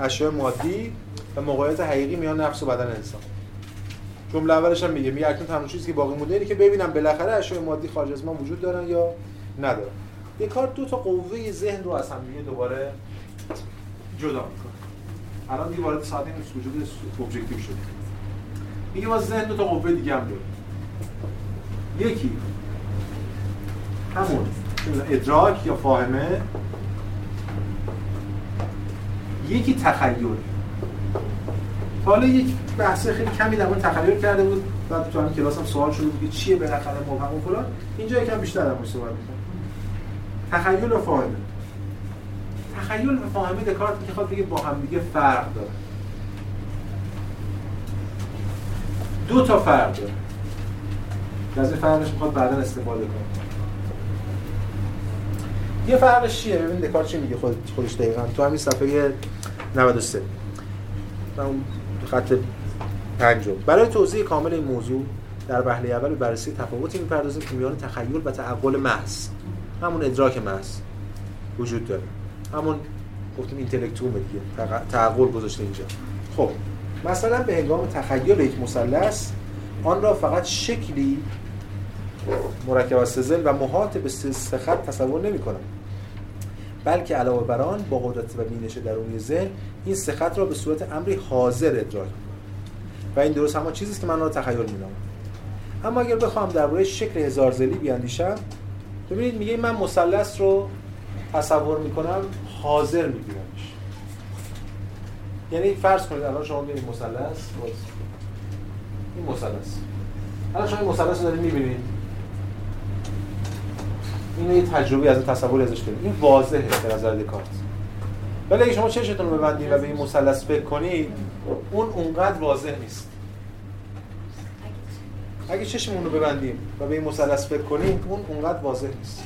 اشیاء مادی. و موقعیت حقیقی میان نفس و بدن انسان. جمله اولش هم میگه میگه اکنون تنها چیزی که باقی مونده اینه که ببینم بالاخره اشیاء مادی خارج از ما وجود دارن یا ندارن. دکارت دو تا قوه ذهن رو از هم دیگه دوباره جدا می‌کنه. الان دیگه وارد ساده نیست وجود objective شده. میگه ما ذهن دو تا قوه دیگه هم داره یکی همون ادراک یا فاهمه. یکی تخیل. حالا یک بحث خیلی کمی در مورد تخیل کرده بود. بعد تو همین کلاس هم سوال شده بود که چیه بالاخره مبهم و فلان. اینجا یکم بیشتر در مورد صحبت می‌کنم. تخیل و فاهمه. تخیل و فاهمه دکارت می‌خواد بگه با هم دیگه فرق داره. دو تا فرق داره. این فرقش می‌خواد بعدا استفاده کنه. یه فرقش چیه؟ ببین دکارت چی میگه خود خودش دقیقاً. تو همین صفحه 93 اون خط پنجم. برای توضیح کامل این موضوع در وهله اول به بررسی تفاوتی می‌پردازیم که میان تخیل و تعقل محض. همون ادراک محض وجود داره. همون گفتیم اینتלקتوم دیگه. تعقل گذاشته اینجا. خب مثلا به هنگام تخیل یک مثلث آن را فقط شکلی مرکب از سزل و محاط به سه خط تصور نمی کنم بلکه علاوه بر آن با قدرت و بینش درونی ذهن این سه خط را به صورت امری حاضر ادراک و این درست همان چیزی است که من را تخیل می‌نامم اما اگر بخوام درباره شکل هزار زلی بیاندیشم ببینید میگه من مثلث رو تصور می‌کنم حاضر میبینمش یعنی فرض کنید الان شما می‌بینید مثلث این مثلث. الان شما این مثلث رو دارید می‌بینید. این یه تجربه از این تصوری ازش دارید این واضحه به نظر دکارت. ولی اگه شما چشتون رو ببندید و به این مثلث فکر کنید اون اونقدر واضح نیست. اگه چشممون رو ببندیم و به این مثلث فکر کنیم اون اونقدر واضح نیست.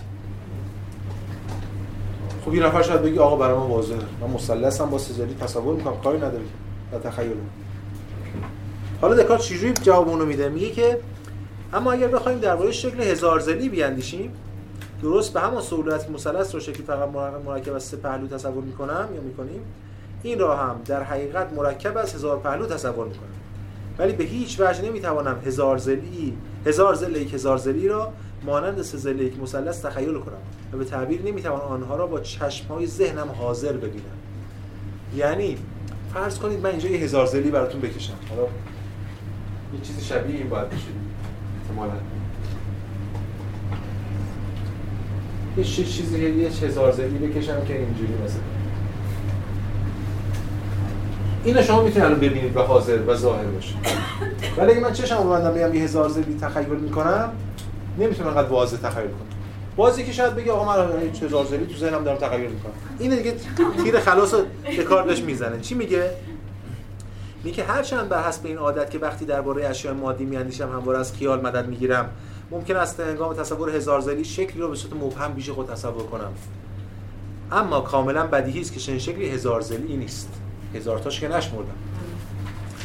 خب یه نفر شاید بگی آقا برای من واضحه. من مثلث هم با سزاری تصور می‌کنم کاری نداری و تخیل. حالا دکارت چجوری جواب اونو میده؟ میگه که اما اگر بخوایم درباره شکل هزار زلی بیاندیشیم درست به همان سهولت مثلث رو شکلی فقط مرکب از سه پهلو تصور می‌کنم یا می‌کنیم این را هم در حقیقت مرکب از هزار پهلو تصور می‌کنم. ولی به هیچ وجه نمی‌توانم هزار زلی هزار زل یک هزار زلی را مانند سه زل یک مثلث تخیل کنم و به تعبیر نمی‌توانم آنها را با چشم های ذهنم حاضر ببینم. یعنی فرض کنید من اینجا یه هزار زلی براتون بکشم. حالا یه چیزی شبیه این باید بشه. احتمالاً. یه چیزی یه هزار زلی بکشم که اینجوری مثلا اینو شما می‌تونید الان ببینید و حاضر و ظاهر باشه ولی اگه من چشم رو ببندم بگم یه هزار زلی تخیل می‌کنم نمی‌تونم انقدر واضح تخیل کنم. بازی که شاید بگه آقا من یه هزار زلی تو ذهنم دارم تخیل می‌کنم. این دیگه تیر خلاص به کار داشت می‌زنه. چی میگه؟ میگه هرچند بر حسب این عادت که وقتی درباره اشیاء مادی میاندیشم همواره از خیال مدد می‌گیرم. ممکن است هنگام تصور هزار زلی شکلی رو به صورت مبهم بیش خود تصور کنم. اما کاملا بدیهی است که چنین شکلی هزار زلی نیست. هزار تاش که نشمردم.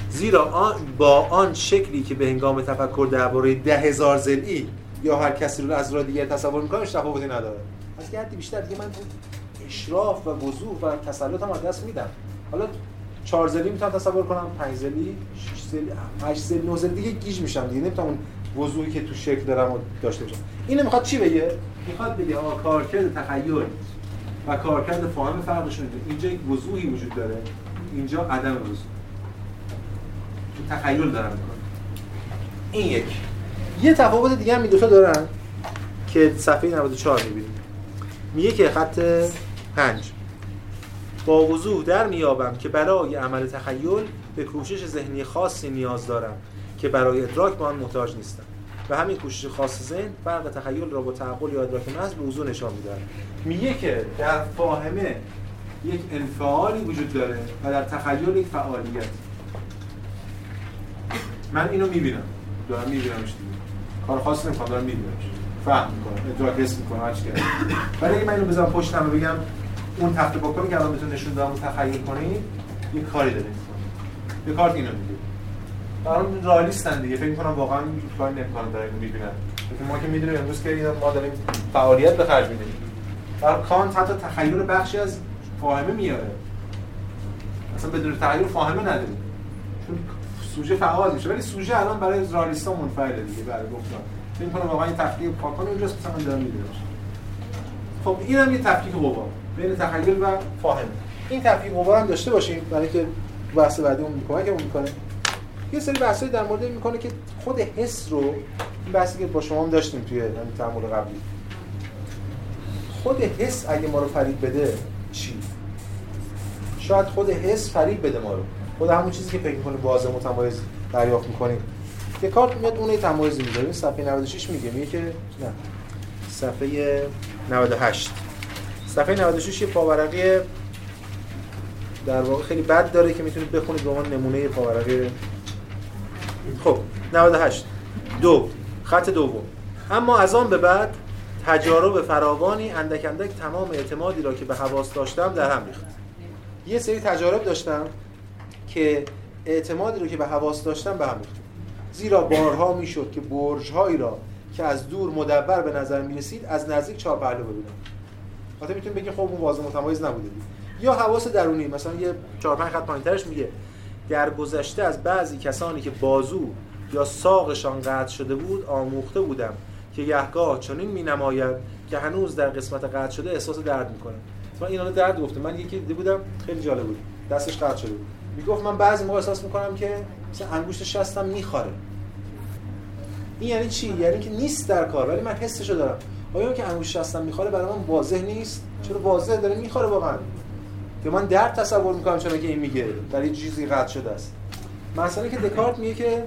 زیرا آن با آن شکلی که به هنگام تفکر درباره ده هزار زلی یا هر کسی رو از را دیگر تصور می‌کنه تفاوتی نداره. از که حدی بیشتر دیگه من اشراف و وضوح و تسلط هم دست میدم. حالا چهار زلی می‌تونم تصور کنم پنج زلی شش زلی هشت زلی نه زلی دیگه گیج میشم دیگه. نمی‌تونم اون وضوحی که تو شکل دارم و داشته باشم. اینو می‌خواد چی بگه؟ می‌خواد بگه آقا کارکرد تخیل و کارکرد فاهم فرقشون اینجا یک وضوحی وجود داره. اینجا عدم وضوح تو تخیل دارم می‌کنم این یک. یه تفاوت دیگه هم این دوتا دارن که صفحه 94 می‌بینیم. میگه که خط 5 با وضوح در میابم که برای عمل تخیل به کوشش ذهنی خاصی نیاز دارم. که برای ادراک به آن محتاج نیستم و همین کوشش خاص ذهن فرق تخیل را با تعقل یا ادراک محض به وضوح نشان میده میگه که در فاهمه یک انفعالی وجود داره و در تخیل یک فعالیت. من اینو می‌بینم. دارم میبینمش دیگه. کار خاصی نمی‌کنم دارم میبینمش. فهم می‌کنم ادراک حس می‌کنم هر چی ولی اگه من اینو بذارم پشتم و بگم اون تخت باکاری که الان بهتون نشون تخیل کنید یه کاری داره یه کارت اینو میگه برام رالیستن دیگه. فکر می‌کنم واقعا کار نمی‌کنم دارن اینو می‌بینن. ما که می‌دونیم امروز که ما داریم فعالیت به خرج میدیم. در کانت حتی تخیل بخشی از فاهمه میاره. اصلا بدون تخیل فاهمه نداریم. چون سوژه فعال میشه ولی سوژه الان برای رالیستا منفعله دیگه برای گفتم فکر کنم واقعا این تفکیک پاکان اونجاست مثلا دارم می‌بینم. خب این هم یه تفکیک قوا بین تخیل و فاهمه. این تفکیک قوا هم داشته باشیم برای که بحث بعدی اون کمکمون می‌کنه یه سری بحثایی در مورد می‌کنه که خود حس رو این بحثی که با شما هم داشتیم توی تعامل قبلی. خود حس اگه ما رو فریب بده چی؟ شاید خود حس فریب بده ما رو. خود همون چیزی که فکر می‌کنه واضح متمایز دریافت می‌کنیم. یه کارت میاد اون تمایزی می‌ذاره. صفحه 96 میگه میگه که نه. صفحه 98 صفحه 96 یه پاورقی در واقع خیلی بد داره که می‌تونید بخونید به عنوان نمونه پاورقی خب 98 دو. خط دوم. اما از آن به بعد تجارب فراوانی اندک اندک تمام اعتمادی را که به حواس داشتم در هم ریخت. یه سری تجارب داشتم که اعتمادی رو که به حواس داشتم به هم ریخت. زیرا بارها می‌شد که برج‌هایی را که از دور مدور به نظر می رسید از نزدیک چهار پهلو ببینم. حتی می‌تونید بگید خب اون واضح متمایز نبوده. یا حواس درونی مثلا یه چهار پنج خط پایینترش میگه. در گذشته از بعضی کسانی که بازو یا ساقشان قطع شده بود آموخته بودم که گهگاه چنین می نماید که هنوز در قسمت قطع شده احساس درد می‌کنه. من اینا رو درد گفته من یکی دیده بودم خیلی جالب بود. دستش قطع شده بود. می‌گفت من بعضی موقع احساس می‌کنم که مثلا انگشت شستم می‌خوره این یعنی چی؟ یعنی که نیست در کار ولی من حسشو دارم. آیا که انگشت شستم می‌خوره برای من واضح نیست. چرا واضح؟ داره می‌خوره واقعا. که من درد تصور می‌کنم چرا که این میگه. در یه چیزی قطع شده است. مثلا که دکارت میگه که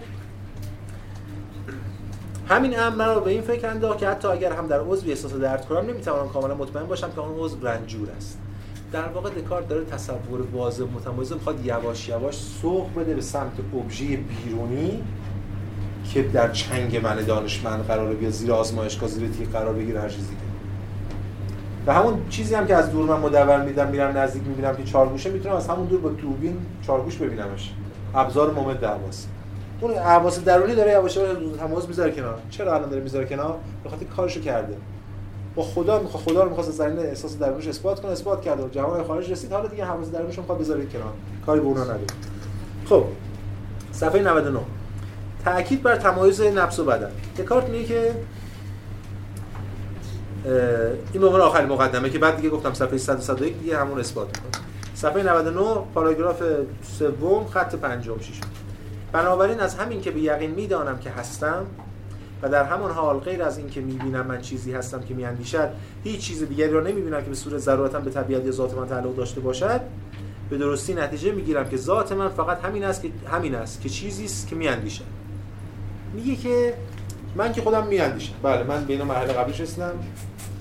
همین امر مرا به این فکر انداخت که حتی اگر هم در عضو احساس درد کنم نمی‌توانم کاملا مطمئن باشم که اون عضو رنجور است. در واقع دکارت داره تصور واضح متمایز می‌خواد یواش یواش سوق بده به سمت ابژه بیرونی که در چنگ من دانشمند قرار بیاد زیر آزمایشگاه زیر تیغ قرار بگیره هر چیزی و همون چیزی هم که از دور من مدور میدم میرم نزدیک می‌بینم که چارگوشه می‌تونم از همون دور با دوربین چارگوش ببینمش. ابزار مومنت حواس اون حواس درونی داره یواش یواش تماس می‌ذاره کنار. چرا الان داره می‌ذاره کنار؟ به کارشو کرده. با خدا می‌خواد خدا رو می‌خواد زمین احساس درونش اثبات کنه اثبات کرده و جهان خارج رسید. حالا دیگه حواس درونش می‌خواد بذاره کنار. کاری به اونا نداره. خب صفحه 99 تاکید بر تمایز نفس و بدن. دکارت میگه که این به عنوان آخرین مقدمه که بعد دیگه گفتم صفحه 101 دیگه همون اثبات می‌کنه. صفحه 99 پاراگراف سوم خط پنجم شیش بنابراین از همین که به یقین می‌دانم که هستم و در همان حال غیر از این که می‌بینم من چیزی هستم که میاندیشد هیچ چیز دیگری را نمی‌بینم که به صورت ضرورتا به طبیعت یا ذات من تعلق داشته باشد. به درستی نتیجه می‌گیرم که ذات من فقط همین است که همین است که چیزی است که میاندیشد. میگه که من که خودم میاندیشم. بله من به این مرحله قبلش رسیدم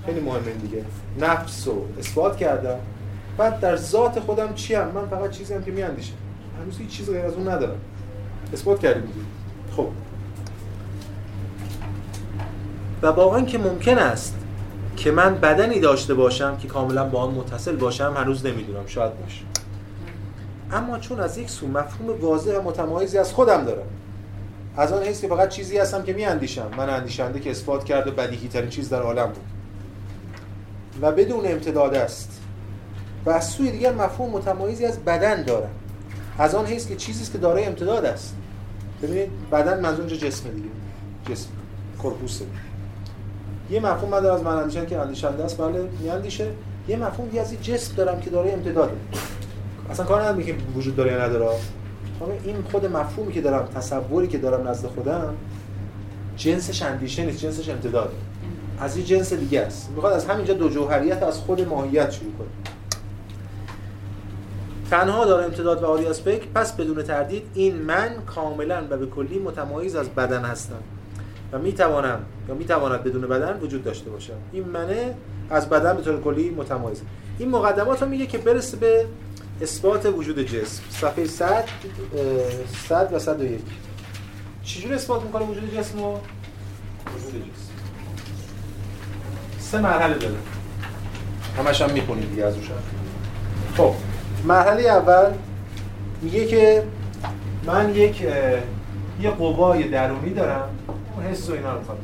خیلی مهمه دیگه. نفس رو اثبات کردم. بعد در ذات خودم چی هم؟ من فقط چیزی هم که میاندیشم. هنوز هیچ چیزی غیر از اون ندارم. اثبات کردیم دیگه. خب. و با آنکه ممکن است که من بدنی داشته باشم که کاملا با آن متصل باشم هنوز نمی‌دونم. شاید باشه. اما چون از یک سو مفهوم واضح و متمایزی از خودم دارم از آن حیث که فقط چیزی هستم که میاندیشم. من اندیشنده که اثبات کرده بدیهی ترین چیز در عالم بود. و بدون امتداد است. و از سوی دیگر مفهوم متمایزی از بدن دارم. از آن حیث که چیزی است که دارای امتداد است. ببینید بدن منظور جسم دیگه. جسم کرپوسه یه مفهوم من از من اندیشن که اندیشنده است بله میاندیشه. یه مفهوم دیگه از این جسم دارم که دارای امتداده اصلا کار ندارم که وجود داره یا نداره. این خود مفهومی که دارم تصوری که دارم نزد خودم جنسش اندیشه نیست جنسش امتداده از این جنس دیگه است. می‌خواد از همینجا دو جوهریت از خود ماهیت شروع کنه. تنها داره امتداد و عالی از پس بدون تردید این من کاملا و به کلی متمایز از بدن هستم. و می‌توانم یا می‌تواند بدون بدن وجود داشته باشم. این منه از بدن به طور کلی متمایز. این مقدمات رو میگه که برسه به اثبات وجود جسم. صفحه 100 100 و 101 چجور اثبات می‌کنه وجود جسم رو؟ وجود جسم. سه مرحله داره. همش هم می‌کنید دیگه از روش خب مرحله اول میگه که من یک یه قوای درونی دارم اون حس و اینا رو می‌خواد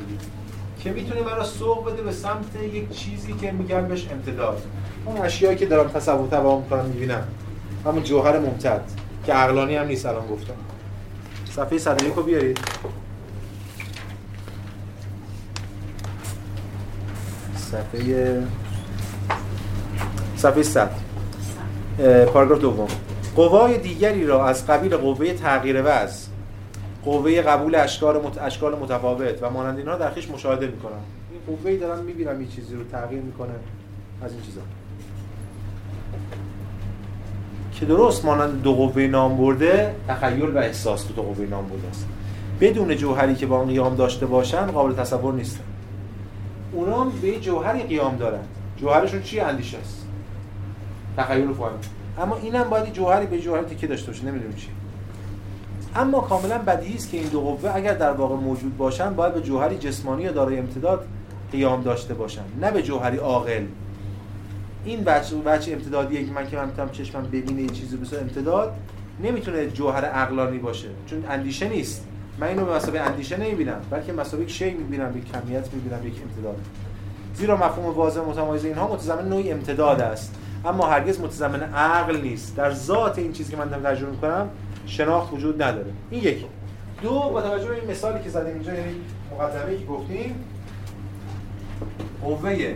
که می‌تونه مرا سوق بده به سمت یک چیزی که میگم بهش امتداد. اون اشیایی که دارم تصور توام می‌کنم می‌بینم. همون جوهر ممتد که عقلانی هم نیست الان گفتم. صفحه 101 رو بیارید. صفحه صفحه 100 پاراگراف دوم. قوای دیگری را از قبیل قوه تغییر وضع قوه قبول اشکال مت... اشکال متفاوت و مانند اینها در خیش مشاهده می‌کنم. این قوه دارم می‌بینم این چیزی رو تغییر می‌کنه از این چیزا. که درست مانند دو قوه نام برده تخیل و احساس تو دو قوه نام برده است. بدون جوهری که با آن قیام داشته باشن قابل تصور نیستن اونا به جوهری قیام دارن. جوهرشون چی اندیشه است؟ تخیل و فهم اما اینم باید جوهری به جوهری تکیه داشته باشه نمی‌دونم چی. اما کاملا بدیهی است که این دو قوه اگر در واقع موجود باشن باید به جوهری جسمانی یا دارای امتداد قیام داشته باشن نه به جوهری عاقل. این بچه بچه امتدادیه که من که من می‌تونم چشمم ببینه یه چیزی بسه امتداد نمی‌تونه جوهر عقلانی باشه چون اندیشه نیست. من اینو به مسابقه اندیشه نمی‌بینم بلکه مسابقه شی می‌بینم یک کمیت می‌بینم یک امتداد زیرا مفهوم واضح متمایز اینها متضمن نوعی امتداد است. اما هرگز متضمن عقل نیست. در ذات این چیزی که من دارم ترجمه می‌کنم شناخت وجود نداره. این یکی. دو با توجه به این مثالی که زدیم اینجا یعنی مقدمه‌ای که گفتیم قوه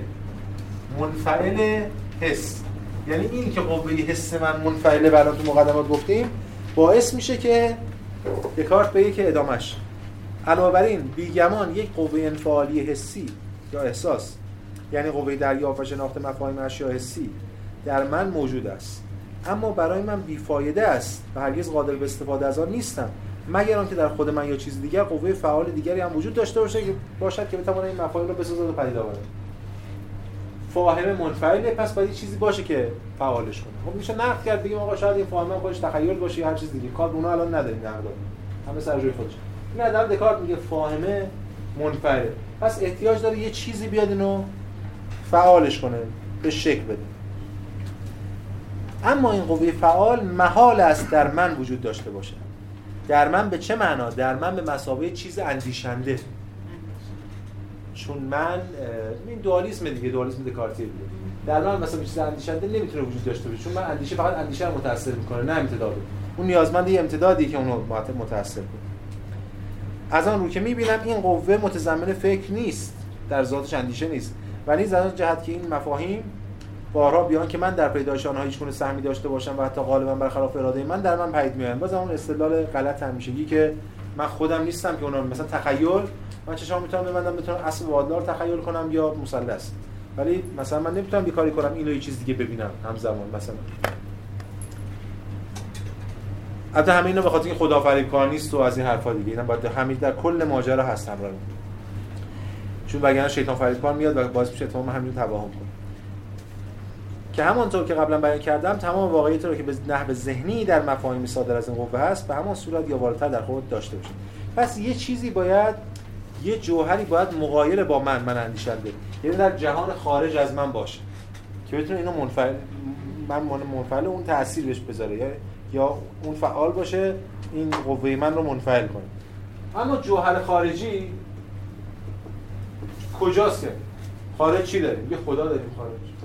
منفعل حس. یعنی این که قوه حس من منفعله و تو مقدمات گفتیم باعث میشه که دکارت بگه که ادامش. علاوه بر این بیگمان یک قوه انفعالی حسی یا احساس یعنی قوه دریافت و شناخت مفاهیم اشیاء حسی در من موجود است. اما برای من بیفایده است و هرگز قادر به استفاده از آن نیستم مگر آنکه در خود من یا چیز دیگر قوه فعال دیگری هم وجود داشته باشه که باشد که بتواند این مفاهیم را بسازد و پدید آورد. فاهمه منفعله پس باید چیزی باشه که فعالش کنه. خب میشه نقد کرد بگیم آقا شاید این فاهمه خودش تخیل باشه یا هر چیز دیگه. کار اونها الان نداریم نقد همه سر جای خودش. این در دکارت میگه فاهمه منفعله. پس احتیاج داره یه چیزی بیاد اینو فعالش کنه به شکل بده. اما این قوه فعال محال است در من وجود داشته باشه. در من به چه معنا؟ در من به مسابقه چیز اندیشنده. چون من این دوالیسم دیگه دوالیسم دکارتی دیگه. در من مثلا چیز اندیشنده نمی‌تونه وجود داشته باشه چون من اندیشه فقط اندیشه رو متاثر می‌کنه نه امتداد اون نیازمند یه امتدادی که اونو متاثر کنه. از آن رو که می‌بینم این قوه متضمن فکر نیست در ذاتش اندیشه نیست. ولی از آن جهت که این مفاهیم بارها بیان که من در پیدایش آنها هیچ گونه سهمی داشته باشم و حتی غالبا برخلاف اراده من در من پدید میآیند. باز اون استدلال غلط همیشگی که من خودم نیستم که اونا مثلا تخیل من چشام می‌تونم ببندم بتونم اسب وادار تخیل کنم یا مثلث. ولی مثلا من نمی‌تونم بیکاری کنم اینو یه چیز دیگه ببینم همزمان مثلا. البته همه اینا به خاطر اینکه خدا فریب کار نیست و از این حرفا دیگه. اینا باید همین در کل ماجرا هست همراه چون وگرنه شیطان فریب کار میاد و باعث میشه تمام همین توهم کنه. که همانطور که قبلا بیان کردم تمام واقعیت رو که به نحو ذهنی در مفاهیم صادر از این قوه هست به همان صورت یا والاتر در خود داشته باشه پس یه چیزی باید یه جوهری باید مقایل با من من اندیشنده یعنی در جهان خارج از من باشه. که بتونه اینو منفعل من منفعل اون تاثیر بهش بذاره. یا اون فعال باشه این قوه من رو منفعل کنه. اما جوهر خارجی کجاست؟ خارج چی داریم؟ یه خدا داریم خارج.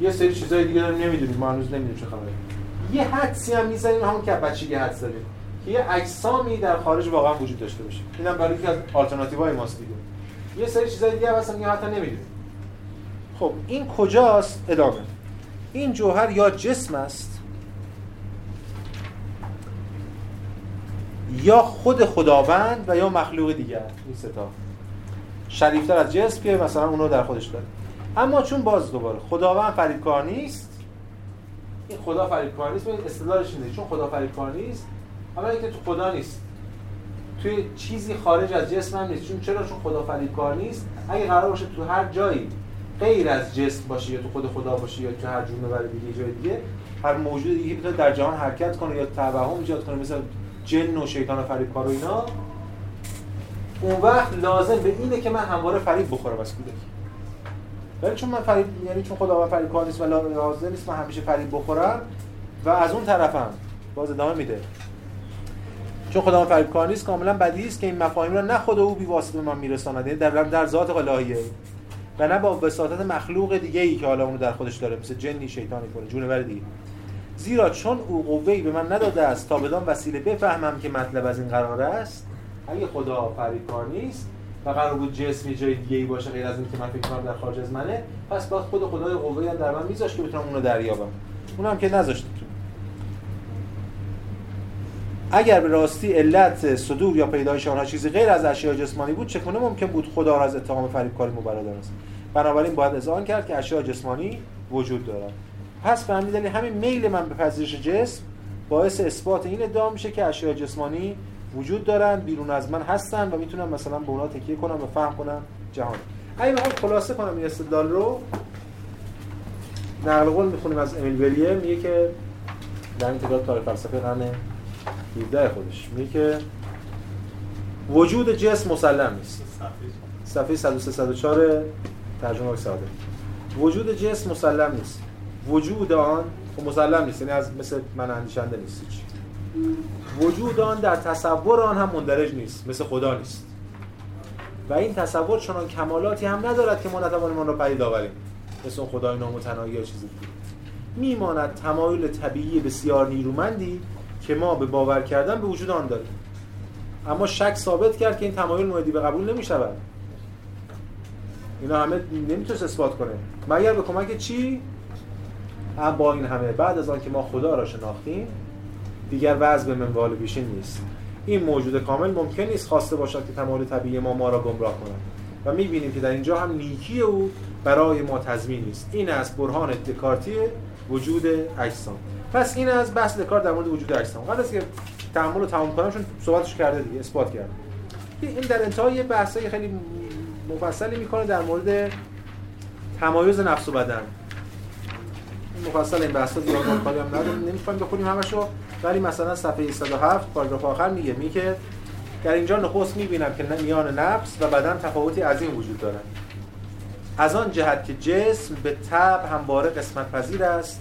یه سری چیزای دیگه داریم نمی‌دونیم ما هنوز نمی‌دونیم چه خبره. یه حدسی هم می‌زنیم همون که بچگی حدس داریم. که یه اجسامی در خارج واقعا وجود داشته باشه. اینم برای یکی از آلترناتیوهای ماست دیگه. یه سری چیزای دیگه هستن که حتی نمی‌دونیم. خب این کجاست؟ ادامه. این جوهر یا جسم است؟ یا خود خداوند و یا مخلوق دیگر. این ستا شریفتر از جسم که مثلا اونو در خودش داره. اما چون باز دوباره خداوند فریبکار نیست این خدا فریبکار نیست این استدلالش اینه چون خدا فریبکار نیست اما اینکه تو خدا نیست. توی چیزی خارج از جسم هم نیست. چون چرا؟ چون خدا فریبکار نیست. اگه قرار باشه تو هر جایی غیر از جسم باشه یا تو خود خدا باشه یا تو هر جور دیگه جای دیگه هر موجود دیگه بتونه در جهان حرکت کنه یا توهم ایجاد کنه مثل جن و شیطان و فریبکار و اینا اون وقت لازم به اینه که من همواره فریب بخورم از کودکی. ولی چون من فریب یعنی چون خدا فریب کار نیست و لازم نیست من همیشه فریب بخورم و از اون طرفم باز ادامه میده. چون خدا فریب کار نیست کاملا بدی است که این مفاهیم را نه خود او بی واسطه من میرساند. یعنی در در ذات الهیه. و نه با وساطت مخلوق دیگه ای که حالا اونو در خودش داره مثل جنی شیطانی کنه جونور دیگه. زیرا چون او قوه‌ای به من نداده است تا بدان وسیله بفهمم که مطلب از این قرار است اگه خدا فریب کار نیست و قرار بود جسمی جای دیگه ای باشه غیر از این که من فکر کنم در خارج از منه پس باید خود خدای قوه هم در من میذاشت که بتونم اونو دریابم. اونم که نذاشت اگر به راستی علت صدور یا پیدایش آنها چیزی غیر از اشیاء جسمانی بود چگونه ممکن بود خدا را از اتهام فریبکاری مبرا دانست بنابراین باید اذعان کرد که اشیاء جسمانی وجود دارد پس به همین همین میل من به پذیرش جسم باعث اثبات این ادعا میشه که اشیاء جسمانی وجود دارن بیرون از من هستن و می‌تونم مثلا به اونا تکیه کنم و فهم کنم جهان. اگه بخوام خلاصه کنم این استدلال رو نقل قول می‌خونیم از امیل بریه میگه که در این کتاب تاریخ فلسفه قرن 17 خودش. میگه که وجود جسم مسلم نیست. صفحه 103 ترجمه ساده وجود جسم مسلم نیست. وجود آن خب مسلم نیست یعنی از مثل من اندیشنده نیست وجود آن در تصور آن هم مندرج نیست مثل خدا نیست. و این تصور چنان کمالاتی هم ندارد که ما نتوانیم آن را پدید آوریم. مثل خدای نامتناهی یا چیزی دیگه. میماند تمایل طبیعی بسیار نیرومندی که ما به باور کردن به وجود آن داریم. اما شک ثابت کرد که این تمایل موردی به قبول نمی شود اینا همه نمی‌تونست اثبات کنه. مگر به کمک چی؟ با این همه بعد از آن که ما خدا را شناختیم دیگر وضع به منوال پیشین نیست. این موجود کامل ممکن نیست خواسته باشد که تمام طبیعی ما ما را گمراه کند. و می‌بینیم که در اینجا هم نیکی او برای ما تضمین نیست. این از برهان دکارتی وجود اجسام. پس این از بحث دکارت در مورد وجود اجسام. قبل از که تعامل رو تمام کنم چون صحبتش کرده دیگه اثبات کرد این در انتهای بحثای خیلی مفصلی می‌کنه در مورد تمایز نفس و بدن. مفصل این بحثا دیگه هم نداریم. نمی‌خوایم بخونیم همشو. ولی مثلا صفحه 107 پاراگراف آخر میگه میگه در اینجا نخست می‌بینم که میان نفس و بدن تفاوتی عظیم وجود دارد از آن جهت که جسم به طب همواره قسمت پذیر است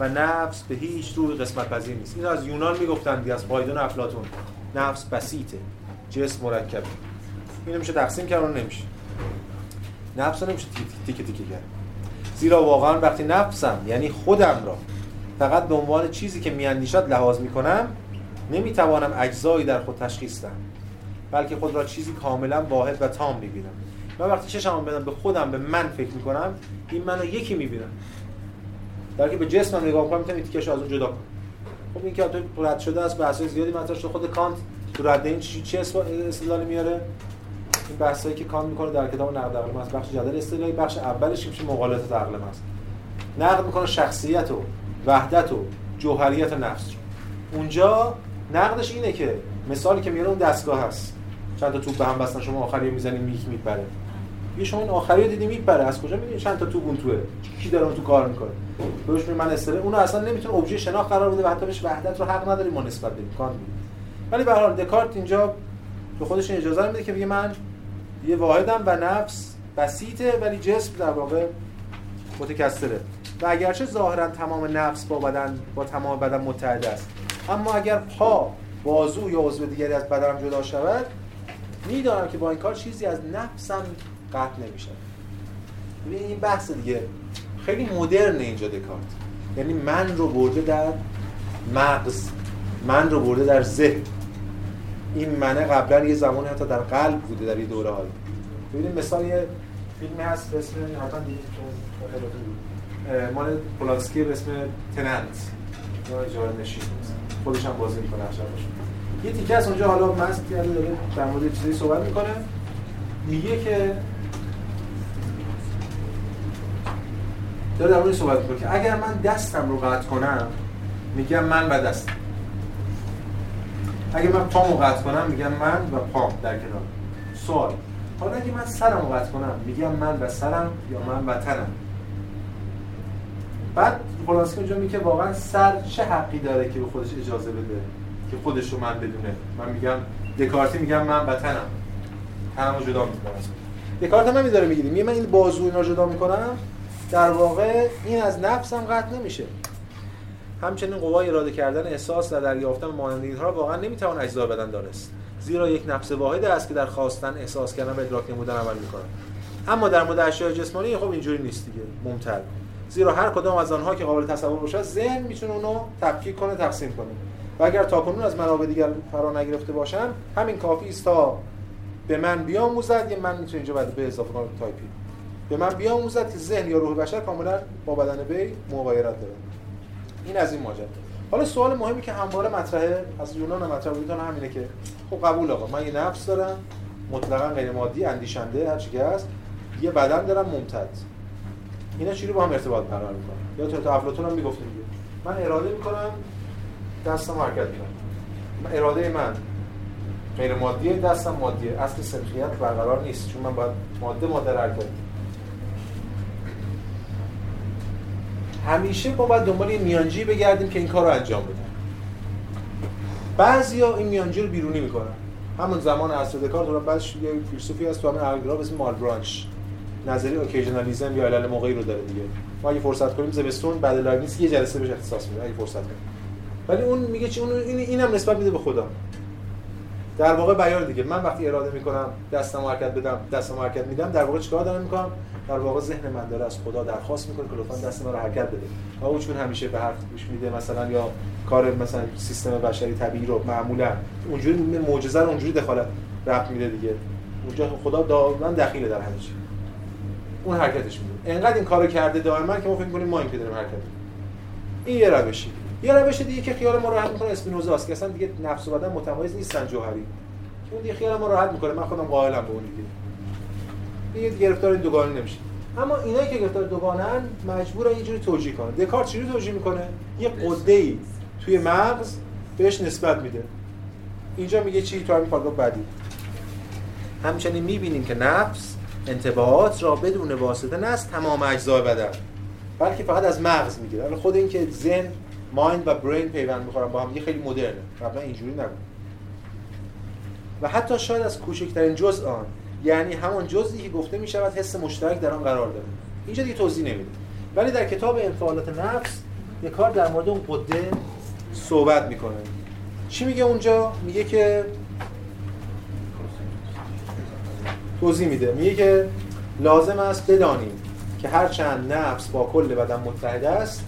و نفس به هیچ روی قسمت پذیر نیست. این از یونان می‌گفتن دی از پایدون افلاطون. نفس بسیطه. جسم مرکبه. اینو میشه تقسیم کرد نمیشه. نفس نمیشه تیکه تیکه کرد. زیرا واقعا وقتی نفسم یعنی خودم را فقط به عنوان چیزی که میاندیشد لحاظ می‌کنم نمی‌توانم اجزایی در خود تشخیص دهم بلکه خود را چیزی کاملا واحد و تام می‌بینم. من وقتی چشمم بدم به خودم به من فکر می‌کنم این منو یکی می‌بینم. در که به جسمم نگاه کنم می‌تونم تیکش از اون جدا کنم. خب این که تو رد شده است بحث زیادی مطرح خود کانت تو رد این چی چه استدلالی میاره؟ این بحثایی که کانت می‌کنه در کتاب نقد عقل است بخش جدل استدلالی بخش اولش میشه مقالطه عقل است نقد می‌کنه شخصیت و وحدت و جوهریت نفس اونجا نقدش اینه که مثالی که میاره اون دستگاه هست. چند تا توپ به هم بستن شما آخری می‌زنید میک میپره. یه شما این آخری رو دیدی میپره. از کجا می‌دونی چند تا توپ اون توه؟ کی داره اون تو کار می‌کنه؟ بهش من استره اون اصلا نمی‌تونه ابژه شناخت قرار بده و حتی بهش وحدت رو حق نداریم ما نسبت کانت ولی به حال دکارت اینجا به خودش اجازه میده که بگه من یه واحدم و نفس بسیطه ولی جسم در واقع متکثره. و اگرچه ظاهرا تمام نفس با بدن با تمام بدن متحد است. اما اگر پا بازو یا عضو دیگری از بدنم جدا شود می‌دانم که با این کار چیزی از نفسم قطع نمیشه ببین این بحث دیگه خیلی مدرن اینجا دکارت. یعنی من رو برده در مغز من رو برده در ذهن. این منه قبلا یه زمانی حتی در قلب بوده در یه دوره هایی ببینید مثال یه فیلمی هست به اسم حتما مال پولانسکی به اسم تننت. اجاره نشین خودش هم بازی می‌کنه یه تیکه از اونجا حالا مست کرده داره در مورد چیزی صحبت می‌کنه. میگه که داره در مورد صحبت می‌کنه که اگر من دستم رو قطع کنم میگم من و دستم اگر من پامو قطع کنم میگم من و پام در کنار. سوال. حالا اگه من سرم رو قطع کنم میگم من و سرم یا من و تنم؟ بعد پولانسکی اونجا میگه واقعا سر چه حقی داره که به خودش اجازه بده که خودش رو من بدونه؟ من میگم دکارتی میگم من وطنم. تنمو جدا می‌کنم. دکارت هم داره می‌گیریم میگه من این بازو اینا جدا می‌کنم. در واقع این از نفسم قطع نمیشه. همچنین قوای اراده کردن احساس و دریافتن مانند اینها واقعا نمی‌توان اجزا بدن دانست. زیرا یک نفس واحد است که در خواستن احساس کردن و ادراک نمودن عمل می‌کنه اما در مورد اشیاء جسمانی خب اینجوری نیست دیگه. ممتد زیرا هر کدام از آنها که قابل تصور باشد ذهن می‌تونه اونو تفکیک کنه تقسیم کنه. و اگر تاکنون از منابع دیگر فرا نگرفته باشم همین کافی است تا به من بیاموزد یه من می‌تونه اینجا بعد به اضافه کنم تایپی به من بیاموزد که ذهن یا روح بشر کاملا با بدن بی مغایرت داره این از این ماجرا. حالا سوال مهمی که همواره مطرحه از یونان مطرح بودن همینه که خب قبول آقا من یه نفس دارم مطلقا غیر مادی اندیشنده هر چی که هست یه بدن دارم ممتد اینا رو با هم ارتباط برقرار می‌کنن؟ یا تو افلاطون هم می‌گفت من اراده می‌کنم دستم حرکت می‌کنم اراده من غیر مادیه دستم مادیه. اصل سنخیت برقرار نیست چون من باید ماده ماده حرکت همیشه ما باید دنبال یه میانجی بگردیم که این کار رو انجام بده بعضیا این میانجی رو بیرونی می‌کنن. همون زمان عصر دکارت بعدش یه فیلسوفی هست تو همین به اسم مالبرانچ نظری اوکیژنالیسم یا علل موقعی رو داره دیگه. ما اگه فرصت کنیم زمستون بعد لایبنیتس یه جلسه بهش اختصاص میده اگه فرصت کنیم ولی اون میگه چی؟ اون این اینم نسبت میده به خدا. در واقع بیان دیگه. من وقتی اراده می‌کنم دستم حرکت بدم دستم حرکت میدم در واقع چیکار دارم می‌کنم؟ در واقع ذهن من داره از خدا درخواست می‌کنه که لطفا دست من رو حرکت بده. و او چون همیشه به حرف گوش میده مثلا یا کار مثلا سیستم بشری طبیعی رو معمولا اونجوری معجزه رو اونجوری دخالت رفت میده دیگه. اونجا خدا دائما دخیله در همه چی. اون حرکتش میده انقدر این کارو کرده دائما که ما فکر کنیم ما این که داریم حرکت این یه روشی یه روش دیگه که خیال ما راحت می‌کنه اسپینوزا است که اصلا دیگه نفس و بدن متمایز نیستن جوهری. اون دیگه خیال ما راحت می‌کنه. من خودم قائلم به اون دیگه. دیگه گرفتار این دوگانه نمیشه. اما اینایی که گرفتار دوگانن مجبورن یه جوری توجیه کنن. دکارت چجوری توجیه می‌کنه؟ یه قده ای توی مغز بهش نسبت میده. اینجا میگه چی؟ تو همین پاراگراف بعدی. همچنین می‌بینیم که نفس انتباهات را بدون واسطه نه از تمام اجزای بدن بلکه فقط از مغز می‌گیره حالا خود این که ذهن مایند و برین پیوند می‌خورن با هم یه خیلی مدرنه. قبلا اینجوری نبود. و حتی شاید از کوچکترین جزء آن یعنی همون جزئی که گفته می شود حس مشترک در آن قرار داره اینجا دیگه توضیح نمیده ولی در کتاب انفعالات نفس یه کار در مورد اون قده صحبت می‌کنه. چی میگه اونجا؟ میگه که توضیح میده. میگه که لازم است بدانیم که هر چند نفس با کل بدن متحد است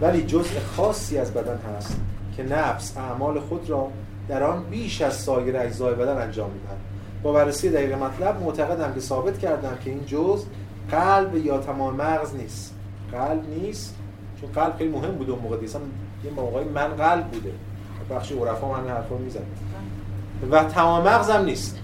ولی جزء خاصی از بدن هست که نفس اعمال خود را در آن بیش از سایر اجزای بدن انجام می‌دهد. با بررسی دقیق مطلب معتقدم که ثابت کردم که این جزء قلب یا تمام مغز نیست. قلب نیست چون قلب خیلی مهم بوده اون موقع دیگه. یه موقعی من قلب بوده. بخشی عرفا همین حرفا می‌زنه. و تمام مغز هم نیست.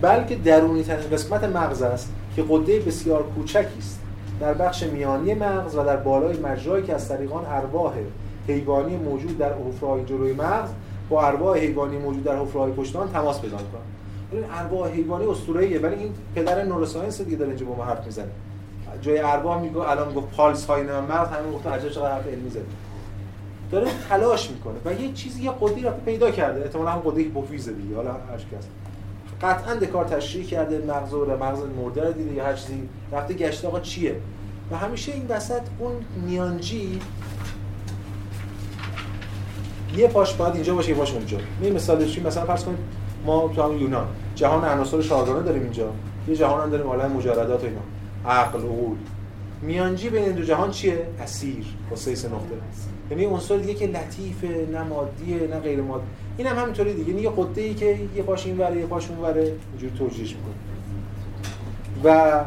بلکه درونی ترین قسمت مغز است که قده بسیار کوچکی است. در بخش میانی مغز و در بالای مجرایی که از طریق آن ارواح حیوانی موجود در حفره‌های جلوی مغز با ارواح حیوانی موجود در حفره‌های پشت آن تماس پیدا می‌کنند این ارواح حیوانی اسطوره‌ایه ولی این پدر نوروساینس دیگه داره اینجا با ما حرف می‌زنه. جای ارواح میگه الان میگه پالس های مغز همین گفت عجب چقدر حرف علمی زده. داره تلاش می‌کنه و یه چیزی یه قدی رو پیدا کرده. احتمالاً هم قدی هیپوفیز دیگه حالا هر کس قطعا دکار تشریح کرده مغز رو مغز مرده رو دیده یا هر چیزی رفته گشته آقا چیه؟ و همیشه این وسط اون میانجی یه پاش باید اینجا باشه یه پاش اونجا. می مثال چی مثلا فرض کنید ما تو هم یونان جهان عناصر شارگانه داریم اینجا یه جهان هم داریم عالم مجردات و اینا. عقل عقول. میانجی بین دو جهان چیه؟ اسیر با سه نقطه. یعنی عنصر دیگه که لطیفه نه مادیه نه غیر مادی. این هم همینطوری دیگه. یعنی یه قطه ای که یه پاش این وره یه پاش اون وره اینجوری توجیهش می‌کنه. و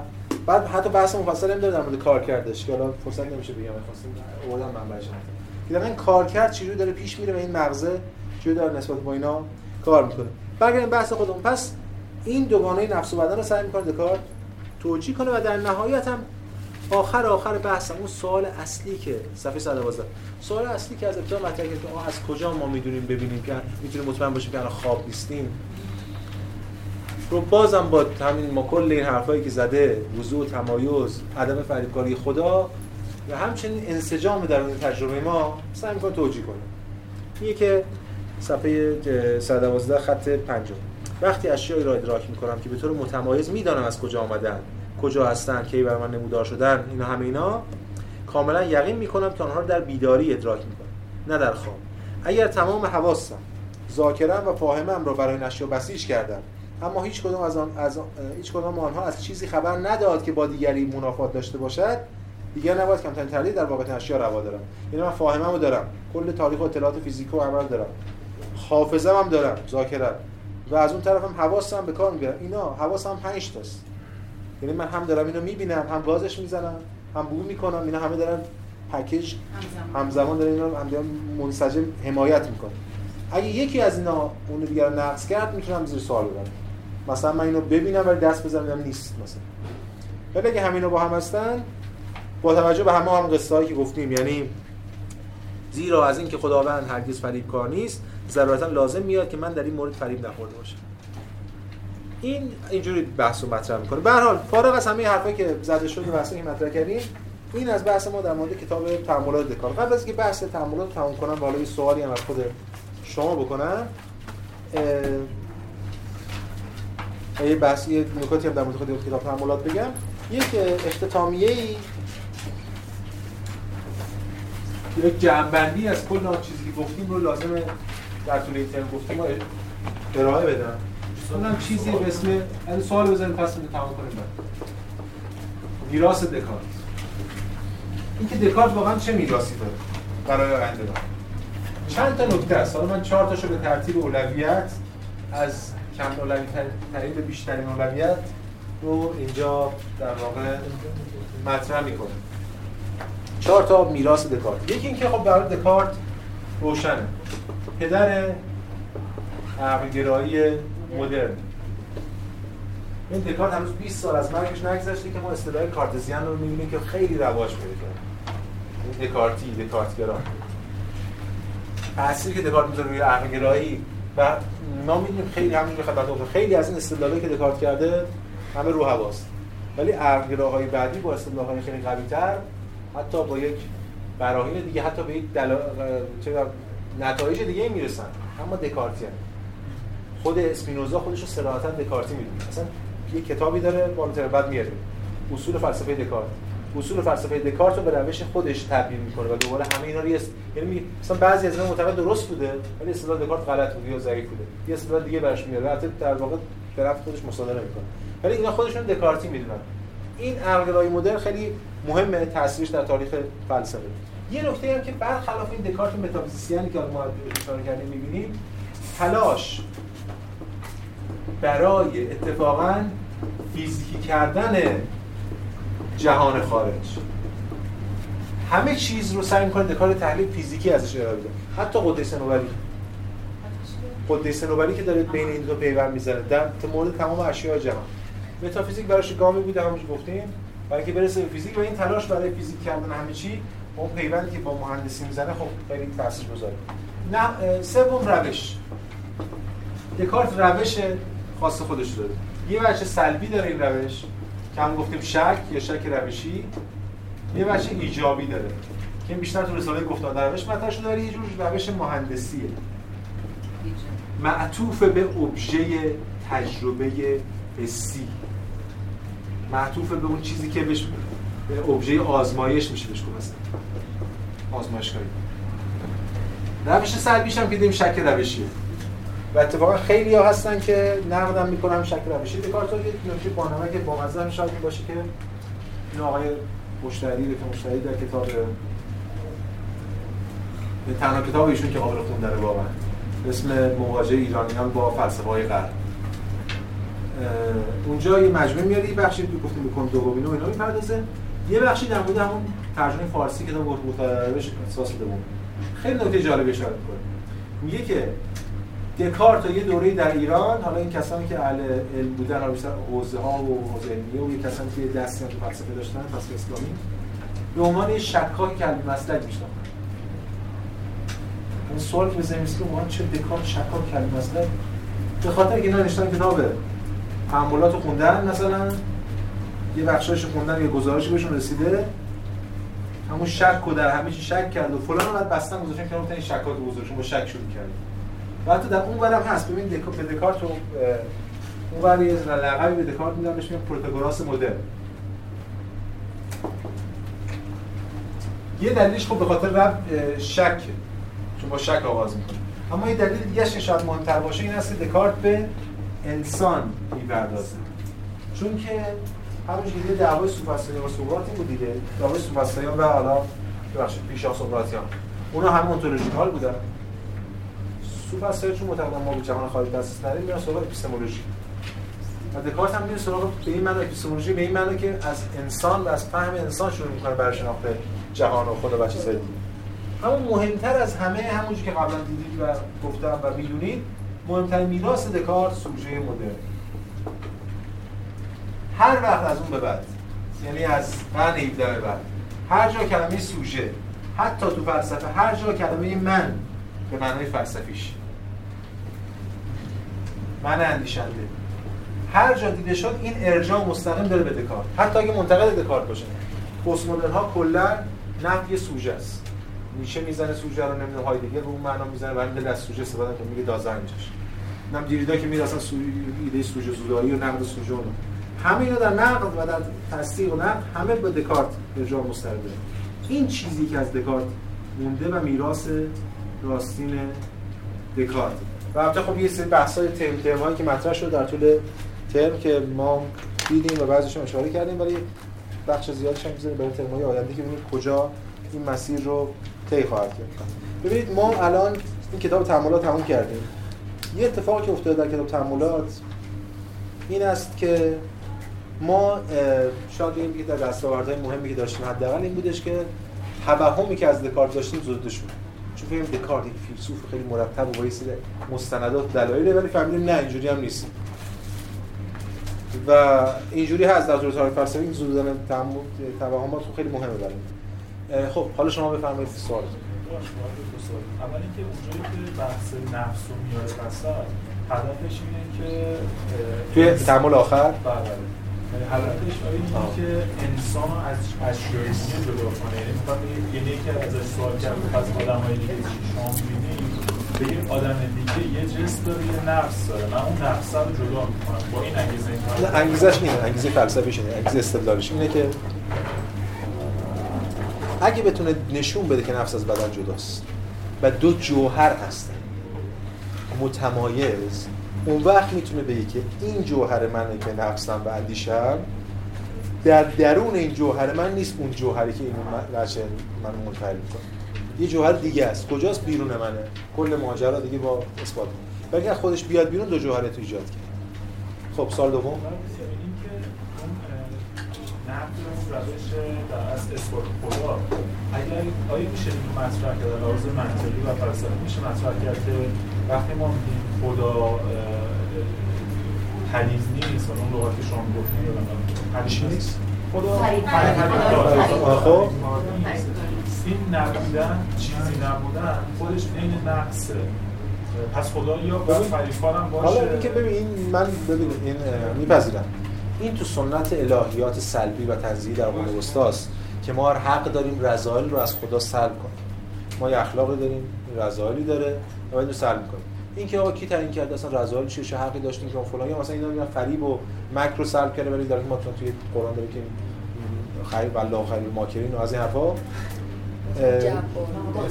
بعد حتی بحث مفصل هم داره در مورد کار کردش که حالا فرصت نمیشه بگم خواستم آوردم منبعش که دقیقاً کار کرد چجوری داره پیش میره و این مغزه چجوری داره نسبت با اینا کار می‌کنه. برگردیم بحث خودمون. پس این دوگانه نفس و بدن رو سعی می‌کنه دکارت توجیه کنه و در نهایت هم آخر آخر بحث اون سوال اصلی که صفحه 112 سوال اصلی که از ابتدا مطرح کرد که از کجا ما می‌دونیم ببینیم که می‌تونیم مطمئن باشیم که الان خواب نیستیم؟ رو بازم با همین ما کل این حرفایی که زده وضوع تمایز عدم فریبکاری خدا و همچنین انسجام در اون تجربه ما سعی می‌کنه توجیه کنه میگه که صفحه 112 خط 5 وقتی اشیایی را ادراک می‌کنم که به طور متمایز می‌دانم از کجا آمدن. کجا هستن کی بر من نمودار شدن اینا همه اینا کاملا یقین می‌کنم که آنها رو در بیداری ادراک می‌کنم نه در خواب. اگر تمام حواسم ذاکرم و فاهمم را برای اشیا بسیج کردم اما هیچ کدام از آن از هیچ کدام آنها از چیزی خبر نداد که با دیگری منافات داشته باشد دیگر نباید کمترین تحلیل در واقع اشیا روا دارم. یعنی من فاهمم رو دارم کل تاریخ و اطلاعات فیزیک و عمل دارم. حافظم هم دارم ذاکرم. و از اون طرفم حواسم به کار می‌گیرم. اینا حواسم 5 تاست. یعنی من هم دارم اینو می‌بینم هم گازش می‌زنم هم بو می‌کنم اینا همه دارن پکیج همزمان. دارن اینا هم منسجم حمایت می‌کنن. اگه یکی از اینا اون دیگر رو نقص کرد می‌تونم زیر سوال ببرم. مثلا من اینو ببینم ولی دست بزنم نیست مثلا. ولی اگه همینا با هم هستن با توجه به همه هم قصه که گفتیم یعنی زیرا از اینکه خداوند هرگز فریب کار نیست ضرورتا لازم میاد که من در این مورد فریب نخورده باشم. این اینجوری بحث رو مطرح می‌کنه. به هر حال فارغ از همه حرفایی که زده شد و بحثی که مطرح کردیم این از بحث ما در مورد کتاب تعاملات دکار قبل از اینکه بحث تعاملات تموم کنم والا سوالی هم از خود شما بکنم. یه بحث یه نکاتی هم در مورد خود کتاب تعاملات بگم. یک اختتامیه ای یک جمع‌بندی از کل آن چیزی که گفتیم رو لازمه در طول این ترم گفتیم ارائه بدم. اونم چیزی به اسم این سوال بزنید پس رو تمام کنیم بعد. میراث دکارت. اینکه دکارت واقعا چه میراثی داره برای آینده چند تا نکته است. حالا من چهار تاشو به ترتیب اولویت از کم اولویت ترین به بیشترین اولویت رو اینجا در واقع مطرح می‌کنه چهار تا میراث دکارت. یکی اینکه خب برای دکارت روشنه. پدر عقلگرایی مدرن. این دکارت هنوز 20 سال از مرگش نگذشته که ما اصطلاح کارتزیان رو می‌بینیم که خیلی رواج پیدا کرده. این دکارتی دکارتگرا. تأثیری که دکارت می‌ذاره روی عقل گرایی و ما می‌دونیم خیلی همینجوری خدمت خیلی از این استدلالی که دکارت کرده همه رو هواست ولی ارگراهای بعدی با استدلال‌های خیلی قوی‌تر حتی با یک براهین دیگه حتی به یک دل... نتایج دیگه می‌رسن. اما دکارتی هم. خود اسپینوزا خودش رو صراحتا دکارتی می‌دونه. اصلا یه کتابی داره بالاتر بعد میاره اصول فلسفه دکارت. اصول فلسفه دکارت رو به روش خودش تبیین می‌کنه و دوباره همه اینا رو یعنی مثلا بعضی از اینا معتقد درست بوده ولی اصطلاح دکارت غلط بوده یا ضعیف بوده. یه اصطلاح دیگه براش میاره البته در واقع طرف خودش مصادره می‌کنه. ولی اینا خودشون دکارتی می‌دونن. این عقلای مدرن خیلی مهمه تاثیرش در تاریخ فلسفه. یه نکته هم که برخلاف این دکارت متافیزیسیانی که ما اشاره کردیم می‌بینیم تلاش. برای اتفاقا فیزیکی کردن جهان خارج. همه چیز رو سعی می‌کنه دکارت تحلیل فیزیکی ازش ارائه بده. حتی قدس نوبری قدس نوبری که داره بین این دو پیوند می‌زنه. در مورد تمام اشیاء جهان. متافیزیک براش گامی بوده همونش گفتیم. برای که برسه به فیزیک و این تلاش برای فیزیک کردن همه چی اون پیوندی که با مهندسی می‌زنه خب خیلی تاثیر گذاره نه سوم روش. دکارت روش خاص خودش داره. یه بچه سلبی داره این روش. که هم گفتیم شک یا شک روشی. یه بچه ایجابی داره. که بیشتر تو رساله گفتار در روش مطرح شده داره یه جور روش مهندسیه. معطوف به ابژه تجربه حسی. معطوف به اون چیزی که بهش به ابژه آزمایش میشه بهش گفت آزمایشگاهی. روش سلبیش هم که دیم شک روشیه. و اتفاقا خیلی ها هستن که نقدم می‌کنم شک روشی. دکارت یک نکته بانمه که با مزه شاید باشه که این آقای مشتری که مشتری در کتاب تنها کتاب ایشون که قابل خوندن واقعا. اسم مواجهه ایرانیان با فلسفه های غرب اونجا یه مجموعه میاری بخشی که گفتیم به کن دومین و اینا می‌پردازه. یه بخشی در مورد همون ترجمه فارسی که دو متعارفش اساس دوم خیلی نکته جالبی اشاره می‌کنه. میگه که دکارت یه دوره در ایران حالا این کسانی که اهل علم بودن حالا بیشتر حوزه ها و حوزه علمیه و یه کسانی که دستی تو فلسفه داشتن فلسفه اسلامی به عنوان شکاک کلمه مسلک میشناختن. این سوال که بزنیم که ما چه دکارت شکاک کلمه مسلک؟ به خاطر که اینا نوشتن کتاب تعاملات خوندن مثلا یه بخشایش خوندن یه گزارشی بهشون رسیده. همون شک و در همه چی شک کرد و فلان بعد بستن گذاشتن که این شکات گذاشتن با شک شروع کرد و حتی در اون برم هست. ببین دکو به دکارت رو اون ور یه لقبی به دکارت میدن بهش میگن پروتاگوراس مدرن. یه دلیلش خب به خاطر رب شک چون با شک آغاز می‌کنه. اما یه دلیل دیگه شاید مهمتر باشه این است که دکارت به انسان می‌پردازه. چون که همونش که دعوای سوفسطائیان و سقراط بود دیگه. دعوای سوفسطائیان و حالا ببخشید پیشا سقراطیان. اونا هم اونتولوژیکال بودن. سوفسطائیان چون معتقدن ما به جهان خارج دست نداریم میرن سراغ اپیستمولوژی. و دکارت هم میره سراغ به این معنی اپیستمولوژی به این معنی که از انسان و از فهم انسان شروع می‌کنه برای شناخت جهان و خدا و چیزای دیگه اما مهمتر از همه همونجوری که قبلا دیدید و گفتم و می‌دونید مهمترین میراث دکارت سوژه مدرن. هر وقت از اون به بعد یعنی از قرن 17 به بعد هر جا کلمه سوژه حتی تو فلسفه هر جا کلمه من به معنای فلسفیش من اندیشنده. هر جا دیده شد این ارجاع مستقیم داره به دکارت حتی اگه منتقد دکارت باشه. پست ها کلا نفی سوژه است. نیچه می‌زنه سوژه رو نمی‌دونه هایدگر رو اون معنا می‌زنه برای دل از سوژه استفاده که میگه دازنجش نم دیریدا که میره اصلا سو... ایده سوژه زودایی و نقد سوژه رو. همه اینا در نقد و در تصدیق و نقد همه به دکارت ارجاع مستقیم این چیزی که از دکارت مونده و میراث راستین دکارت و البته خب یه سری بحث‌های ترم ترم که مطرح شد در طول ترم که ما دیدیم و بعضیشون اشاره کردیم ولی بخش زیادش هم می‌ذاریم برای ترم‌های آینده که ببینیم کجا این مسیر رو طی خواهد کرد. ببینید ما الان این کتاب تأملات تموم کردیم. یه اتفاقی که افتاده در کتاب تأملات این است که ما شاید بگیم که در دستاوردهای مهمی که داشتیم حداقل این بودش که توهمی که از دکارت داشتیم زوده شد. چون فهمیم دکارت یک فیلسوف خیلی مرتب و با مستندات دلایله ولی فهمیدیم نه اینجوری هم نیست. و اینجوری هست در طول فلسفی این زودن توهمات خیلی مهمه برای خب حالا شما بفرمایید سوال. اول اینکه اونجایی که بحث نفس رو میاره هدفش اینه که توی تعامل آخر؟ بله. هدفش اینه که انسان از اشیای دیگه جدا کنه یعنی می‌خواد یعنی که ازش سوال کرد از آدمای دیگه چی؟ شما می‌بینی؟ به یه آدم دیگه یه جسم داره یه نفس داره. من اون نفس رو جدا می‌کنم. با این انگیزه این انگیزش اینه انگیزه فلسفیش اینه انگیزه استدلالش اینه که اگه بتونه نشون بده که نفس از بدن جداست و دو جوهر هستن متمایز اون وقت می‌تونه بگه که این جوهر منه که نفسم و اندیشم. در درون این جوهر من نیست اون جوهری که اینو بچه من منفعل می‌کنه. یه جوهر دیگه است. کجاست؟ بیرون منه. کل ماجرا دیگه با اثبات بلکه خودش بیاد بیرون دو جوهر تو ایجاد کرد. خب سال دوم؟ نقد روش از اثبات خدا اگر آیا میشه این مطرح کرد لحاظ منطقی و فلسفی میشه مطرح کرد که وقتی ما میگیم خدا حدیث نیست و اون لغت که شما گفتید حدیث نیست خدا خب این نبودن چیزی نبودن خودش عین نقصه پس خدا یا باید فریفان باشه حالا این که ببین من ببین این میپذیرم. این تو سنت الهیات سلبی و تنزیهی در قرون وسطاست که ما حق داریم رضایل رو از خدا سلب کنیم. ما یه اخلاقی داریم رضایلی داره و باید رو سلب کنیم. این که آقا کی تعیین کرده؟ اصلا رضایل چیه؟ چه حقی داشتیم؟ که فلان. یا مثلا اینا میگن فریب و مکر رو سلب کرده ولی در ما توی قرآن داره که خیر والله خیر الماکرین و از این حرفا.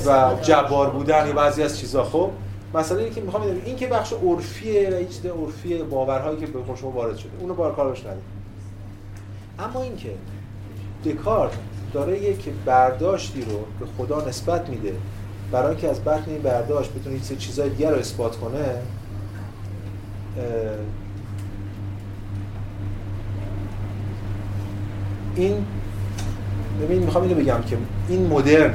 و جبار بودن یا بعضی از چیزا. خب مثلا اینکه می‌خوام بگم این که بخش عرفیه و چیز عرفی باورهایی که به شما وارد شده اونو بار کارش ندید اما اینکه دکارت داره یک برداشتی رو به خدا نسبت میده برای اینکه از بطن این برداشت بتونه چیز چیزای دیگر رو اثبات کنه این ببین می‌خوام اینو بگم که این مدرنه.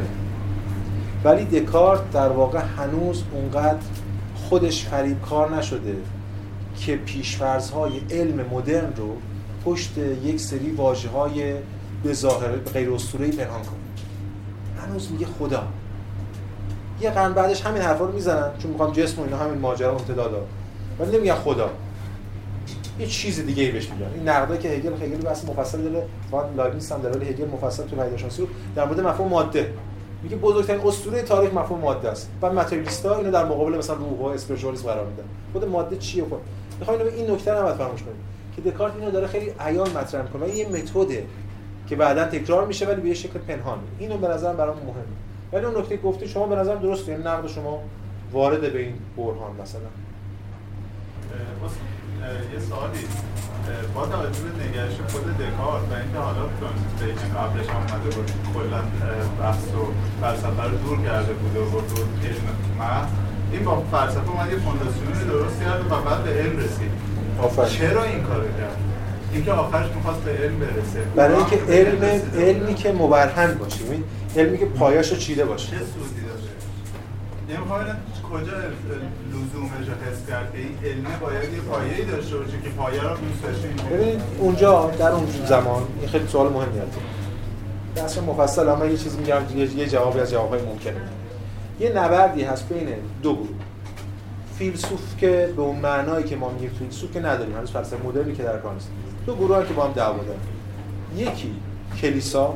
ولی دکارت در واقع هنوز اونقدر خودش فریب کار نشده که پیشفرزهای علم مدرن رو پشت یک سری واجه های به ظاهر غیر اسطوره‌ای پنهان کنه. هنوز میگه خدا. یه قرن بعدش همین حرفا رو می‌زنن چون می‌خوام جسم و اینا همین ماجرا امتداد ولی نمیگن خدا. یه چیز دیگه ای بهش میگن. این نقدا که هگل هگل بحث مفصل داره فقط لایبنیتس هم داره هگل مفصل تو پیداشناسی رو در مورد مفهوم ماده. میگه بزرگترین اسطوره تاریخ مفهوم ماده است. و ماتریالیستا اینو در مقابل مثلا روح و قرار میدن. خود ماده چیه؟ خود می‌خوام اینو این نکته رو فراموش کنیم که دکارت اینو داره خیلی عیان مطرح می‌کنه. این یه متده که بعدا تکرار میشه ولی به یه شکل پنهان اینو به نظرم برام مهمه. ولی اون نکته گفته شما به نظرم درسته. یعنی نقد شما وارد به این برهان مثلا. یه سوالی. با توجه به نگرش خود دکارت و اینکه حالا چون بیجین قبلش آمده بود کلا بحث و فلسفه رو دور کرده بود و گفت بود علم محض این با فلسفه اومد یه فونداسیونی درست کرد و بعد به علم رسید. چرا این کارو کرد؟ اینکه آخرش می‌خواست به علم برسه. برای اینکه علم علمی که مبرهن باشه علمی که پایاشو چیده باشه چه سودی؟ نمی‌خوام کجا لزومش رو حس کرد که این علمه باید یه پایه‌ای داشته باشه که پایه رو دوست داشتیم ببینید اونجا در اون زمان این خیلی سوال مهمی هست دست مفصل اما یه چیزی میگم یه جوابی از جوابهای ممکنه. یه نبردی هست بین دو گروه. فیلسوف که به اون معنایی که ما میگیم فیلسوف که نداریم هنوز فلسفه مدرنی که در کار نیست. دو گروه که با هم دعوا دارن. یکی کلیسا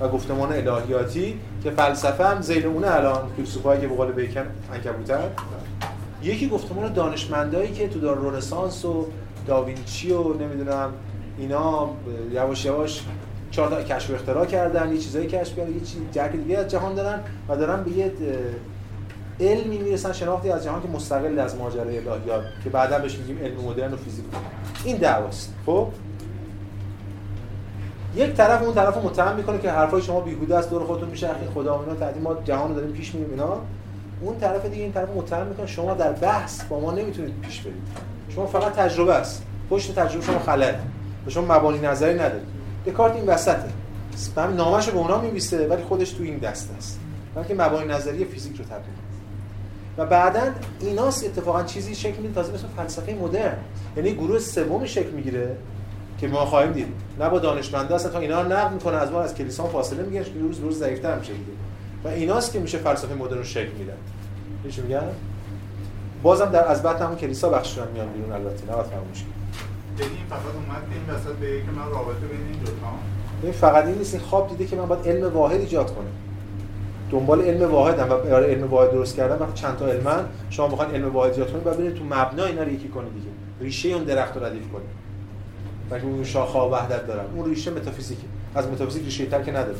و گفتمان الهیاتی که فلسفه هم زیر اونه الان فیلسوفایی که به قول بیکن انکبوتر. یکی گفتمان دانشمندایی که تو دار رنسانس و داوینچی و نمی‌دونم اینا یواش یواش چهار تا کشف اختراع کردن یه چیزایی کشف کردن یه چیز درک دیگه از جهان دارن و دارن به یه علمی می‌رسن شناختی از جهان که مستقل از ماجرای الهیات که بعدا بهش میگیم علم مدرن و فیزیک. این دعواست. خب؟ یک طرف اون طرف متهم می‌کنه که حرفای شما بیهوده است دور خودتون میچرخید خدا اینا تعدیم ما جهان رو داریم پیش میریم اینا. اون طرف دیگه این طرف متهم می‌کنه شما در بحث با ما نمی‌تونید پیش برید. شما فقط تجربه است. پشت تجربه شما خلل و شما مبانی نظری ندارید دکارت این وسطه. هم نامش رو به اونا میبیسته ولی خودش تو این دست است. بلکه مبانی نظری فیزیک رو تبدیل و بعدا ایناست اتفاقا چیزی شکل میده. تازه مثل فلسفه مدرن. یعنی گروه سومی شکل می‌گیره. که ما خواهیم دید. نه با دانشمندا اصلا تا اینا رو نقد می‌کنه از ما از کلیسا فاصله می‌گیره که روز روز ضعیف‌تر میشه دیگه. و ایناست که میشه فلسفه مدرن رو شکل میدن چی میگن بازم در از بعد همون کلیسا بخششون میان بیرون البته. نباید فراموش یعنی فقط اومد این وسط به که من رابطه بین این دو تا فقط این نیست این خواب دیده که من باید علم واحد ایجاد کنم. دنبال علم واحدم و برای علم واحد درست کردن وقتی چند تا علمن شما بخواید علم واحد ایجاد کنید بعد برید تو مبنا اینا رو یکی کنید دیگه. ریشه اون درخت رو ردیف کنید. وقتی اون شاخه وحدت دارن. اون ریشه متافیزیکه. از متافیزیک ریشه تر که نداره.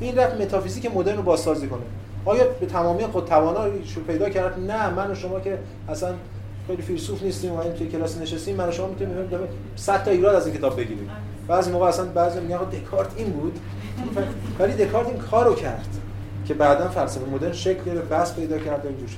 این رفت متافیزیک مدرن رو بازسازی کنه. آیا به تمامی خود توانا رو پیدا کرد؟ نه من و شما که اصلا خیلی فیلسوف نیستیم و توی کلاس نشستیم من و شما می‌تونیم 100 تا ایراد از این کتاب بگیریم. بعضی موقع اصلا بعضی میگن دکارت این بود. ولی دکارت این کارو کرد که بعدا فلسفه مدرن شکل گرفت بس پیدا کرد و اینجور